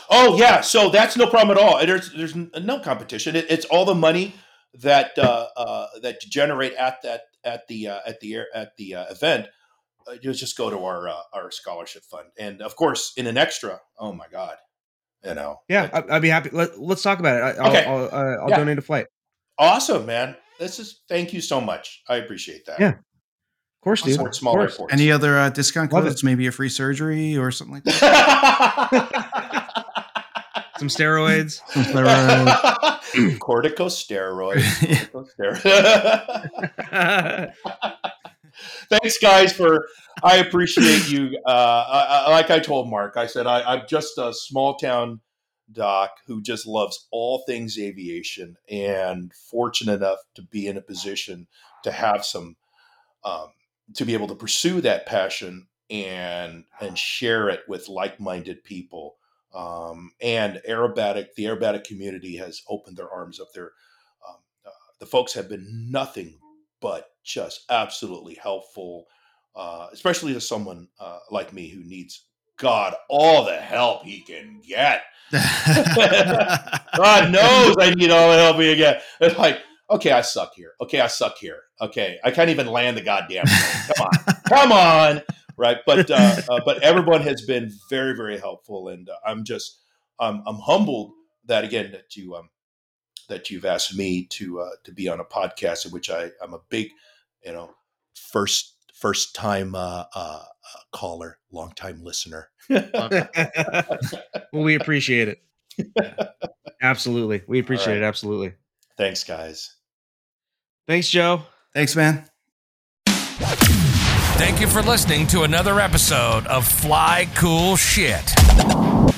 Oh yeah, so that's no problem at all. There's there's no competition. It, it's all the money that uh, uh, that you generate at that at the uh, at the air, at the uh, event. Uh, you just go to our uh, our scholarship fund, and of course, in an extra. Oh my god, you know. Yeah, that- I, I'd be happy. Let, let's talk about it. I, I'll, Okay. I'll, uh, I'll Yeah. donate a flight. awesome, man. This is thank you so much. I appreciate that. Yeah, Of course, dude. Support Of course. Any other uh, discount Love codes? Maybe a free surgery or something like that. [LAUGHS] [LAUGHS] Some steroids. Some steroids. [LAUGHS] Corticosteroids. Corticosteroids. Thanks, guys, for. I appreciate you. Uh, I, I, like I told Mark, I said I, I'm just a small town doc who just loves all things aviation, and fortunate enough to be in a position to have some, um, to be able to pursue that passion and and share it with like-minded people. Um, and aerobatic, the aerobatic community has opened their arms up there. Um, uh, the folks have been nothing but just absolutely helpful, uh, especially to someone uh, like me who needs God all the help he can get. [LAUGHS] God knows I need all the help he can get. It's like, okay, I suck here. Okay, I suck here. Okay, I can't even land the goddamn plane. Come on, come on, right? But uh, uh, but everyone has been very very helpful, and uh, I'm just um, I'm humbled that again that you um that you've asked me to uh, to be on a podcast in which I I'm a big you know first first time uh, uh, uh, caller, long time listener. [LAUGHS] well, we appreciate it. [LAUGHS] Absolutely, we appreciate right. it. Absolutely. Thanks, guys. Thanks, Joe. Thanks, man. Thank you for listening to another episode of Fly Cool Shit.